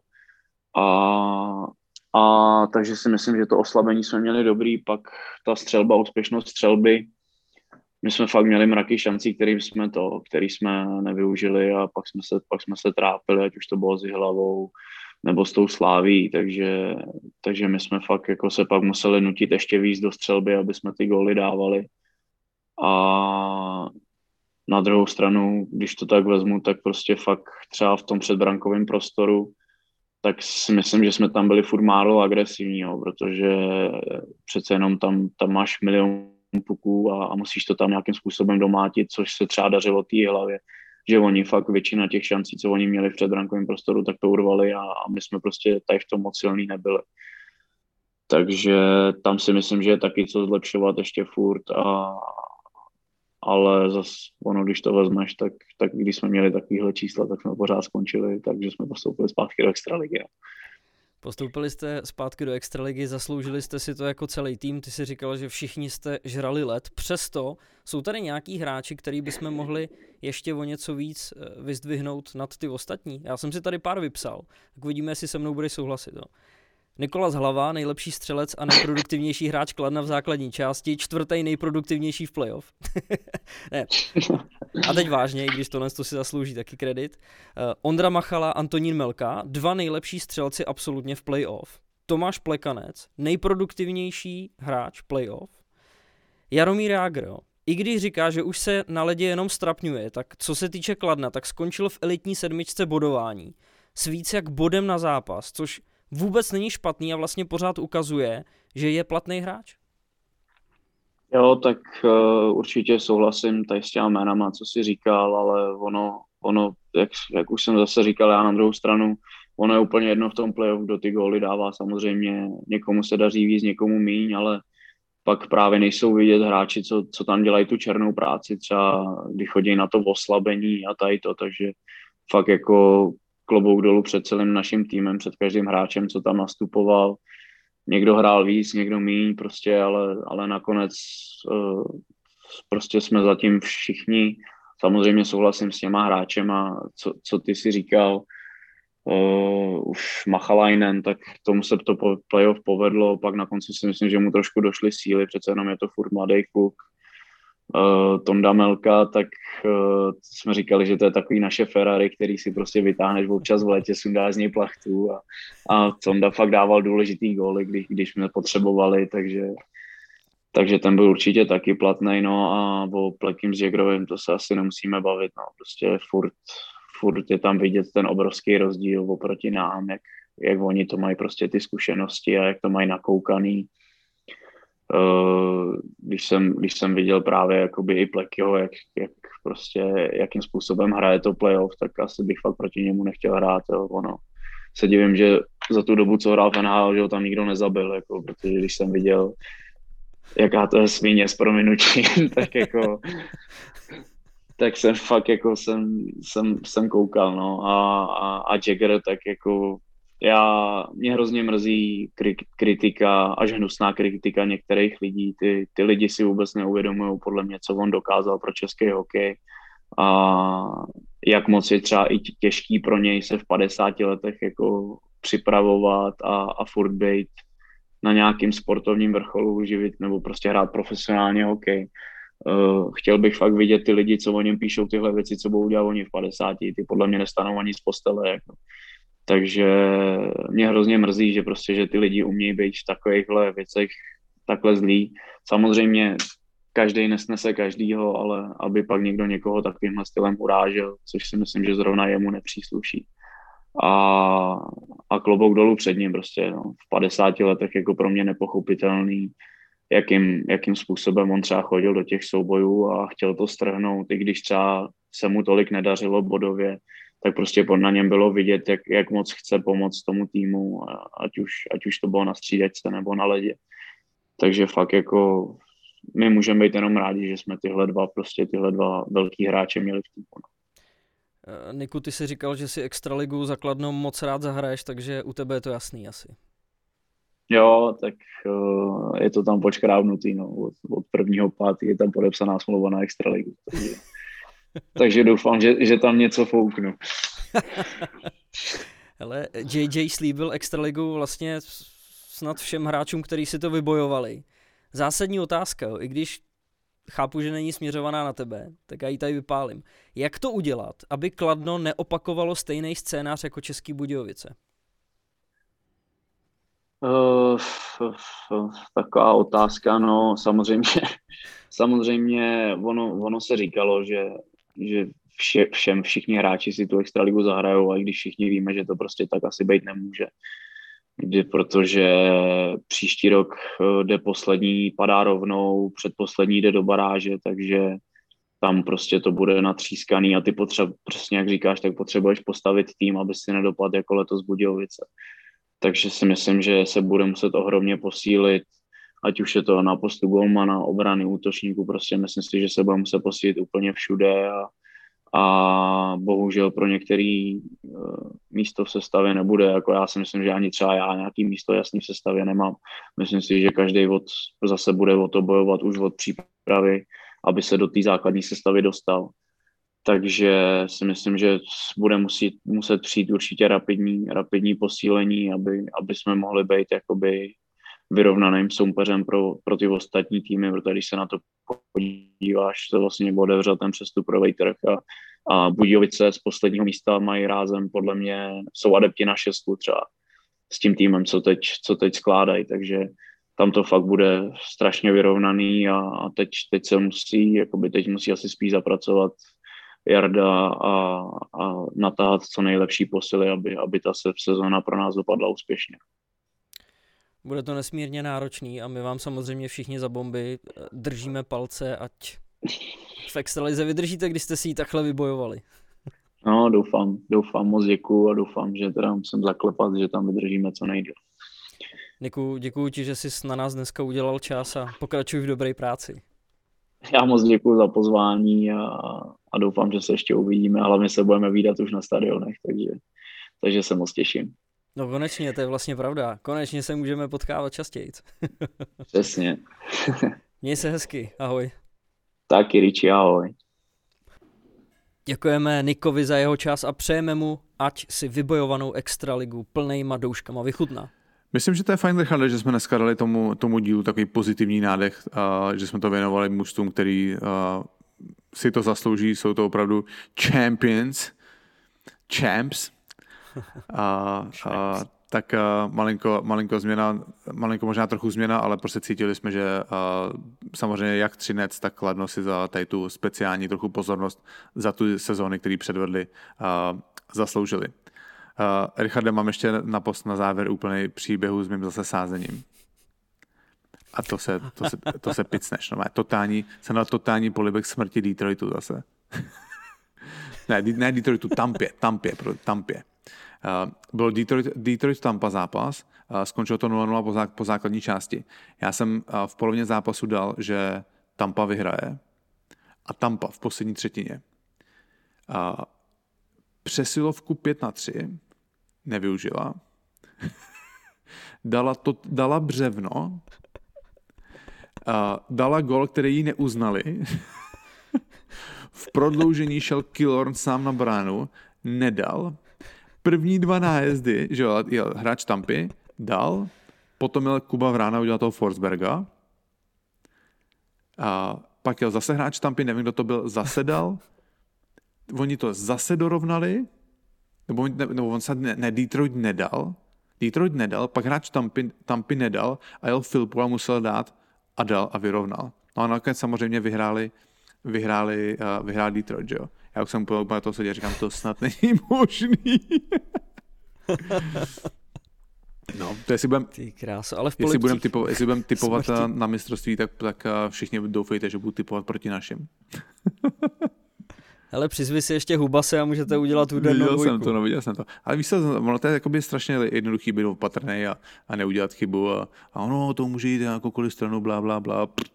A, a takže si myslím, že to oslabení jsme měli dobrý, pak ta střelba, úspěšnost střelby, my jsme fakt měli mraky šancí, který jsme to, který jsme nevyužili a pak jsme se, pak jsme se trápili, ať už to bylo s hlavou, nebo s tou sláví, takže, takže my jsme fakt jako se pak museli nutit ještě víc do střelby, aby jsme ty góly dávali. A na druhou stranu, když to tak vezmu, tak prostě fakt třeba v tom předbrankovém prostoru, tak si myslím, že jsme tam byli furt málo agresivní, jo, protože přece jenom tam, tam máš milion puků a, a musíš to tam nějakým způsobem domátit, což se třeba dařilo té hlavě že oni fakt většina těch šancí, co oni měli v předrankovém prostoru, tak to urvali a, a my jsme prostě tady v tom moc silný nebyli. Takže tam si myslím, že je taky co zlepšovat ještě furt, a, ale zase ono, když to vezmeš, tak, tak když jsme měli takovýhle čísla, tak jsme pořád skončili, takže jsme postoupili zpátky do extraligy. Postoupili jste zpátky do Extraligy, zasloužili jste si to jako celý tým, ty si říkal, že všichni jste žrali let. Přesto jsou tady nějaký hráči, který bychom mohli ještě o něco víc eh, vyzdvihnout nad ty ostatní. Já jsem si tady pár vypsal, tak uvidíme, jestli se mnou bude souhlasit. Jo. Nikolas Hlava, nejlepší střelec a nejproduktivnější hráč Kladna v základní části, čtvrtý nejproduktivnější v playoff. ne. A teď vážně, i když tohle to si zaslouží taky kredit. Uh, Ondra Machala, Antonín Melka, dva nejlepší střelci absolutně v playoff. Tomáš Plekanec, nejproduktivnější hráč playoff. Jaromír Jágr, i když říká, že už se na ledě jenom strapňuje, tak co se týče Kladna, tak skončil v elitní sedmičce bodování s víc jak bodem na zápas, což vůbec není špatný a vlastně pořád ukazuje, že je platný hráč. Jo, tak uh, určitě souhlasím tady s těma jménama, co jsi říkal, ale ono, ono jak, jak už jsem zase říkal já na druhou stranu, ono je úplně jedno v tom playoff, kdo ty góly dává samozřejmě, někomu se daří víc, někomu míň, ale pak právě nejsou vidět hráči, co, co tam dělají tu černou práci, třeba když chodí na to oslabení a tady to, takže fakt jako klobouk dolů před celým naším týmem, před každým hráčem, co tam nastupoval. Někdo hrál víc, někdo míň, prostě, ale, ale nakonec uh, prostě jsme zatím všichni. Samozřejmě souhlasím s těma hráčema, co, co ty si říkal, uh, už Machalainen, tak tomu se to playoff povedlo, pak na konci si myslím, že mu trošku došly síly, přece jenom je to furt mladý kluk. Uh, Tonda Melka, tak uh, jsme říkali, že to je takový naše Ferrari, který si prostě vytáhneš občas v létě, sundá z něj plachtu a, a Tonda fakt dával důležitý góly, když, když jsme potřebovali, takže takže ten byl určitě taky platný, no a o Plekim s Jagrovým to se asi nemusíme bavit, no, prostě furt, furt je tam vidět ten obrovský rozdíl oproti nám, jak, jak oni to mají prostě ty zkušenosti a jak to mají nakoukaný. Uh, když, jsem, když jsem viděl právě jakoby i Plekyho, jak, jak prostě, jakým způsobem hraje to playoff, tak asi bych fakt proti němu nechtěl hrát. Jo. Ono, se divím, že za tu dobu, co hrál v že ho tam nikdo nezabil, jako, protože když jsem viděl, jaká to je svině s prominutím, tak jako tak jsem fakt jako jsem, jsem, jsem koukal, no a, a, a Jagger tak jako já, mě hrozně mrzí kritika, až hnusná kritika některých lidí. Ty, ty lidi si vůbec neuvědomují podle mě, co on dokázal pro český hokej a jak moc je třeba i těžký pro něj se v 50 letech jako připravovat a, a furt být na nějakým sportovním vrcholu živit nebo prostě hrát profesionálně hokej. Uh, chtěl bych fakt vidět ty lidi, co o něm píšou tyhle věci, co budou dělat oni v 50. Ty podle mě nestanou ani z postele. Jako. Takže mě hrozně mrzí, že prostě, že ty lidi umějí být v takovýchhle věcech takhle zlý. Samozřejmě každý nesnese každýho, ale aby pak někdo někoho takovýmhle stylem urážel, což si myslím, že zrovna jemu nepřísluší. A, a klobouk dolů před ním prostě, no, v 50 letech jako pro mě nepochopitelný, jakým, jakým způsobem on třeba chodil do těch soubojů a chtěl to strhnout, i když třeba se mu tolik nedařilo bodově, tak prostě pod na něm bylo vidět, jak, jak moc chce pomoct tomu týmu, ať už, ať už to bylo na střídačce nebo na ledě. Takže fakt jako my můžeme být jenom rádi, že jsme tyhle dva, prostě tyhle dva velký hráče měli v týmu. No. Eh, Niku, ty si říkal, že si extraligu zakladnou moc rád zahraješ, takže u tebe je to jasný asi. Jo, tak uh, je to tam počkrávnutý, no, od, od prvního pátý je tam podepsaná smlouva na extraligu. Takže, takže doufám, že, že tam něco fouknu. Ale JJ slíbil extraligu vlastně snad všem hráčům, kteří si to vybojovali. Zásadní otázka, jo, i když chápu, že není směřovaná na tebe, tak já ji tady vypálím. Jak to udělat, aby Kladno neopakovalo stejný scénář jako Český Budějovice? Uh, taková otázka, no samozřejmě, samozřejmě ono, ono se říkalo, že, že vše, všem všichni hráči si tu extraligu zahrajou, a když všichni víme, že to prostě tak asi být nemůže. Kdy, protože příští rok eh, jde poslední, padá rovnou, předposlední jde do baráže, takže tam prostě to bude natřískaný a ty potřeb, přesně jak říkáš, tak potřebuješ postavit tým, aby si nedopadl jako letos Budějovice. Takže si myslím, že se bude muset ohromně posílit, ať už je to na postu golmana, obrany, útočníků, prostě myslím si, že se bude muset posílit úplně všude a, a bohužel pro některý uh, místo v sestavě nebude, jako já si myslím, že ani třeba já nějaký místo jasný v sestavě nemám. Myslím si, že každý od, zase bude o to bojovat už od přípravy, aby se do té základní sestavy dostal. Takže si myslím, že bude muset, muset přijít určitě rapidní, rapidní posílení, aby, aby jsme mohli být jakoby vyrovnaným soupeřem pro, pro ty ostatní týmy, protože když se na to podíváš, to vlastně otevřel ten přestupový trh a, a Budějovice z posledního místa mají rázem, podle mě jsou adepti na šestku třeba s tím týmem, co teď, co teď skládají, takže tam to fakt bude strašně vyrovnaný a, a teď, teď se musí, jakoby teď musí asi spíš zapracovat Jarda a, a natáhat co nejlepší posily, aby, aby ta sezóna pro nás dopadla úspěšně. Bude to nesmírně náročný a my vám samozřejmě všichni za bomby eh, držíme palce, ať v extralize vydržíte, když jste si ji takhle vybojovali. No, doufám, doufám, moc děkuju a doufám, že teda musím zaklepat, že tam vydržíme co nejdéle. Niku, děkuji ti, že jsi na nás dneska udělal čas a pokračuj v dobré práci. Já moc děkuji za pozvání a, a doufám, že se ještě uvidíme, hlavně se budeme výdat už na stadionech, takže, takže se moc těším. No konečně, to je vlastně pravda. Konečně se můžeme potkávat častěji. Přesně. Měj se hezky, ahoj. Taky, Riči, ahoj. Děkujeme Nikovi za jeho čas a přejeme mu, ať si vybojovanou extraligu plnejma douškama vychutná. Myslím, že to je fajn, Richard, že jsme dneska dali tomu, tomu dílu takový pozitivní nádech, a že jsme to věnovali mužstvům, který a, si to zaslouží, jsou to opravdu champions, champs. A, a tak uh, malinko, malinko změna, malinko možná trochu změna, ale prostě cítili jsme, že uh, samozřejmě jak Třinec, tak Kladno si za tady tu speciální trochu pozornost za tu sezóny, který předvedli, uh, zasloužili. Uh, Richarde, mám ještě na post na závěr úplný příběhu s mým zase sázením. A to se, to se, to se picneš. No, totální, jsem na totální polibek smrti Detroitu zase. ne, ne Detroitu, Tampě, Tampě, Tampě. Uh, byl Detroit, Detroit Tampa zápas, uh, skončilo to 0-0 po, zá, po základní části. Já jsem uh, v polovině zápasu dal, že Tampa vyhraje a Tampa v poslední třetině. Přesilovku 5 na 3 nevyužila. dala, to, dala břevno, dala gol, který jí neuznali. v prodloužení šel Killorn sám na bránu, nedal. První dva nájezdy, že jo, jel hráč Tampy, dal, potom měl Kuba Vrána, udělal toho Forsberga. A pak jel zase hráč Tampy, nevím, kdo to byl, zase dal. Oni to zase dorovnali, nebo, nebo on se ne, ne, Detroit nedal, Detroit nedal, pak hráč Tampy, Tampy nedal a jel Filpu a musel dát a dal a vyrovnal. No a nakonec samozřejmě vyhráli, vyhráli, uh, vyhráli Detroit, že jo. Já už jsem úplně to seděl, říkám, to snad není možný. No, to jestli budem, Ty krása, ale v jestli budem typovat, jestli budem typovat smrti. na mistrovství, tak, tak všichni doufejte, že budu typovat proti našim. Ale přizvi si ještě hubase a můžete udělat údernou Viděl jsem to, no, viděl jsem to. Ale víš ono to je jakoby strašně jednoduchý být opatrný a, a neudělat chybu a, a ono to může jít jakoukoliv stranu, blá, blá, blá. Může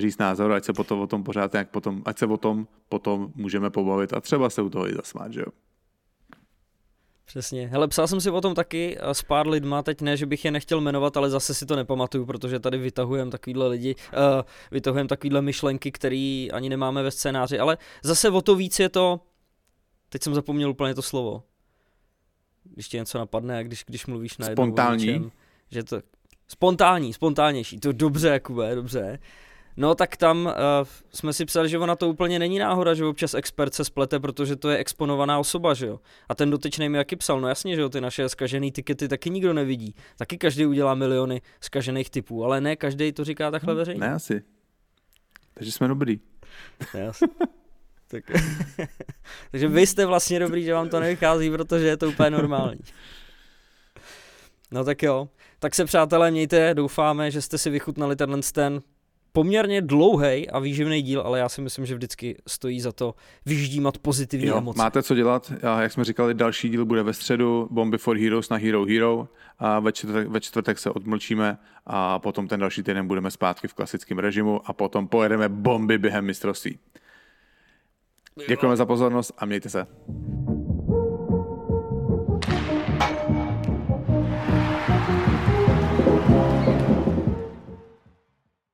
říct názor, ať se potom o tom pořád jak potom, ať se o tom potom můžeme pobavit a třeba se u toho i zasmát, že jo. Přesně. Hele, psal jsem si o tom taky s pár lidma, teď ne, že bych je nechtěl jmenovat, ale zase si to nepamatuju, protože tady vytahujem takovýhle lidi, uh, vytahujem takovýhle myšlenky, které ani nemáme ve scénáři, ale zase o to víc je to, teď jsem zapomněl úplně to slovo, když ti něco napadne, když, když mluvíš na Spontánní. Něčem, že to, spontánní, spontánnější, to dobře, Jakube, dobře. No tak tam uh, jsme si psali, že ona to úplně není náhoda, že občas expert se splete, protože to je exponovaná osoba, že jo. A ten dotyčný mi jaký psal, no jasně, že jo, ty naše skažené tikety taky nikdo nevidí. Taky každý udělá miliony skažených typů, ale ne každý to říká takhle veřejně. Ne asi. Takže jsme dobrý. Ne asi. tak. Takže vy jste vlastně dobrý, že vám to nevychází, protože je to úplně normální. No tak jo. Tak se přátelé mějte, doufáme, že jste si vychutnali tenhle ten poměrně dlouhý a výživný díl, ale já si myslím, že vždycky stojí za to vyždímat pozitivní jo, emoce. Máte co dělat, a jak jsme říkali, další díl bude ve středu, Bomby for Heroes na Hero Hero a ve čtvrtek, ve čtvrtek se odmlčíme a potom ten další týden budeme zpátky v klasickém režimu a potom pojedeme bomby během mistrovství. Děkujeme za pozornost a mějte se.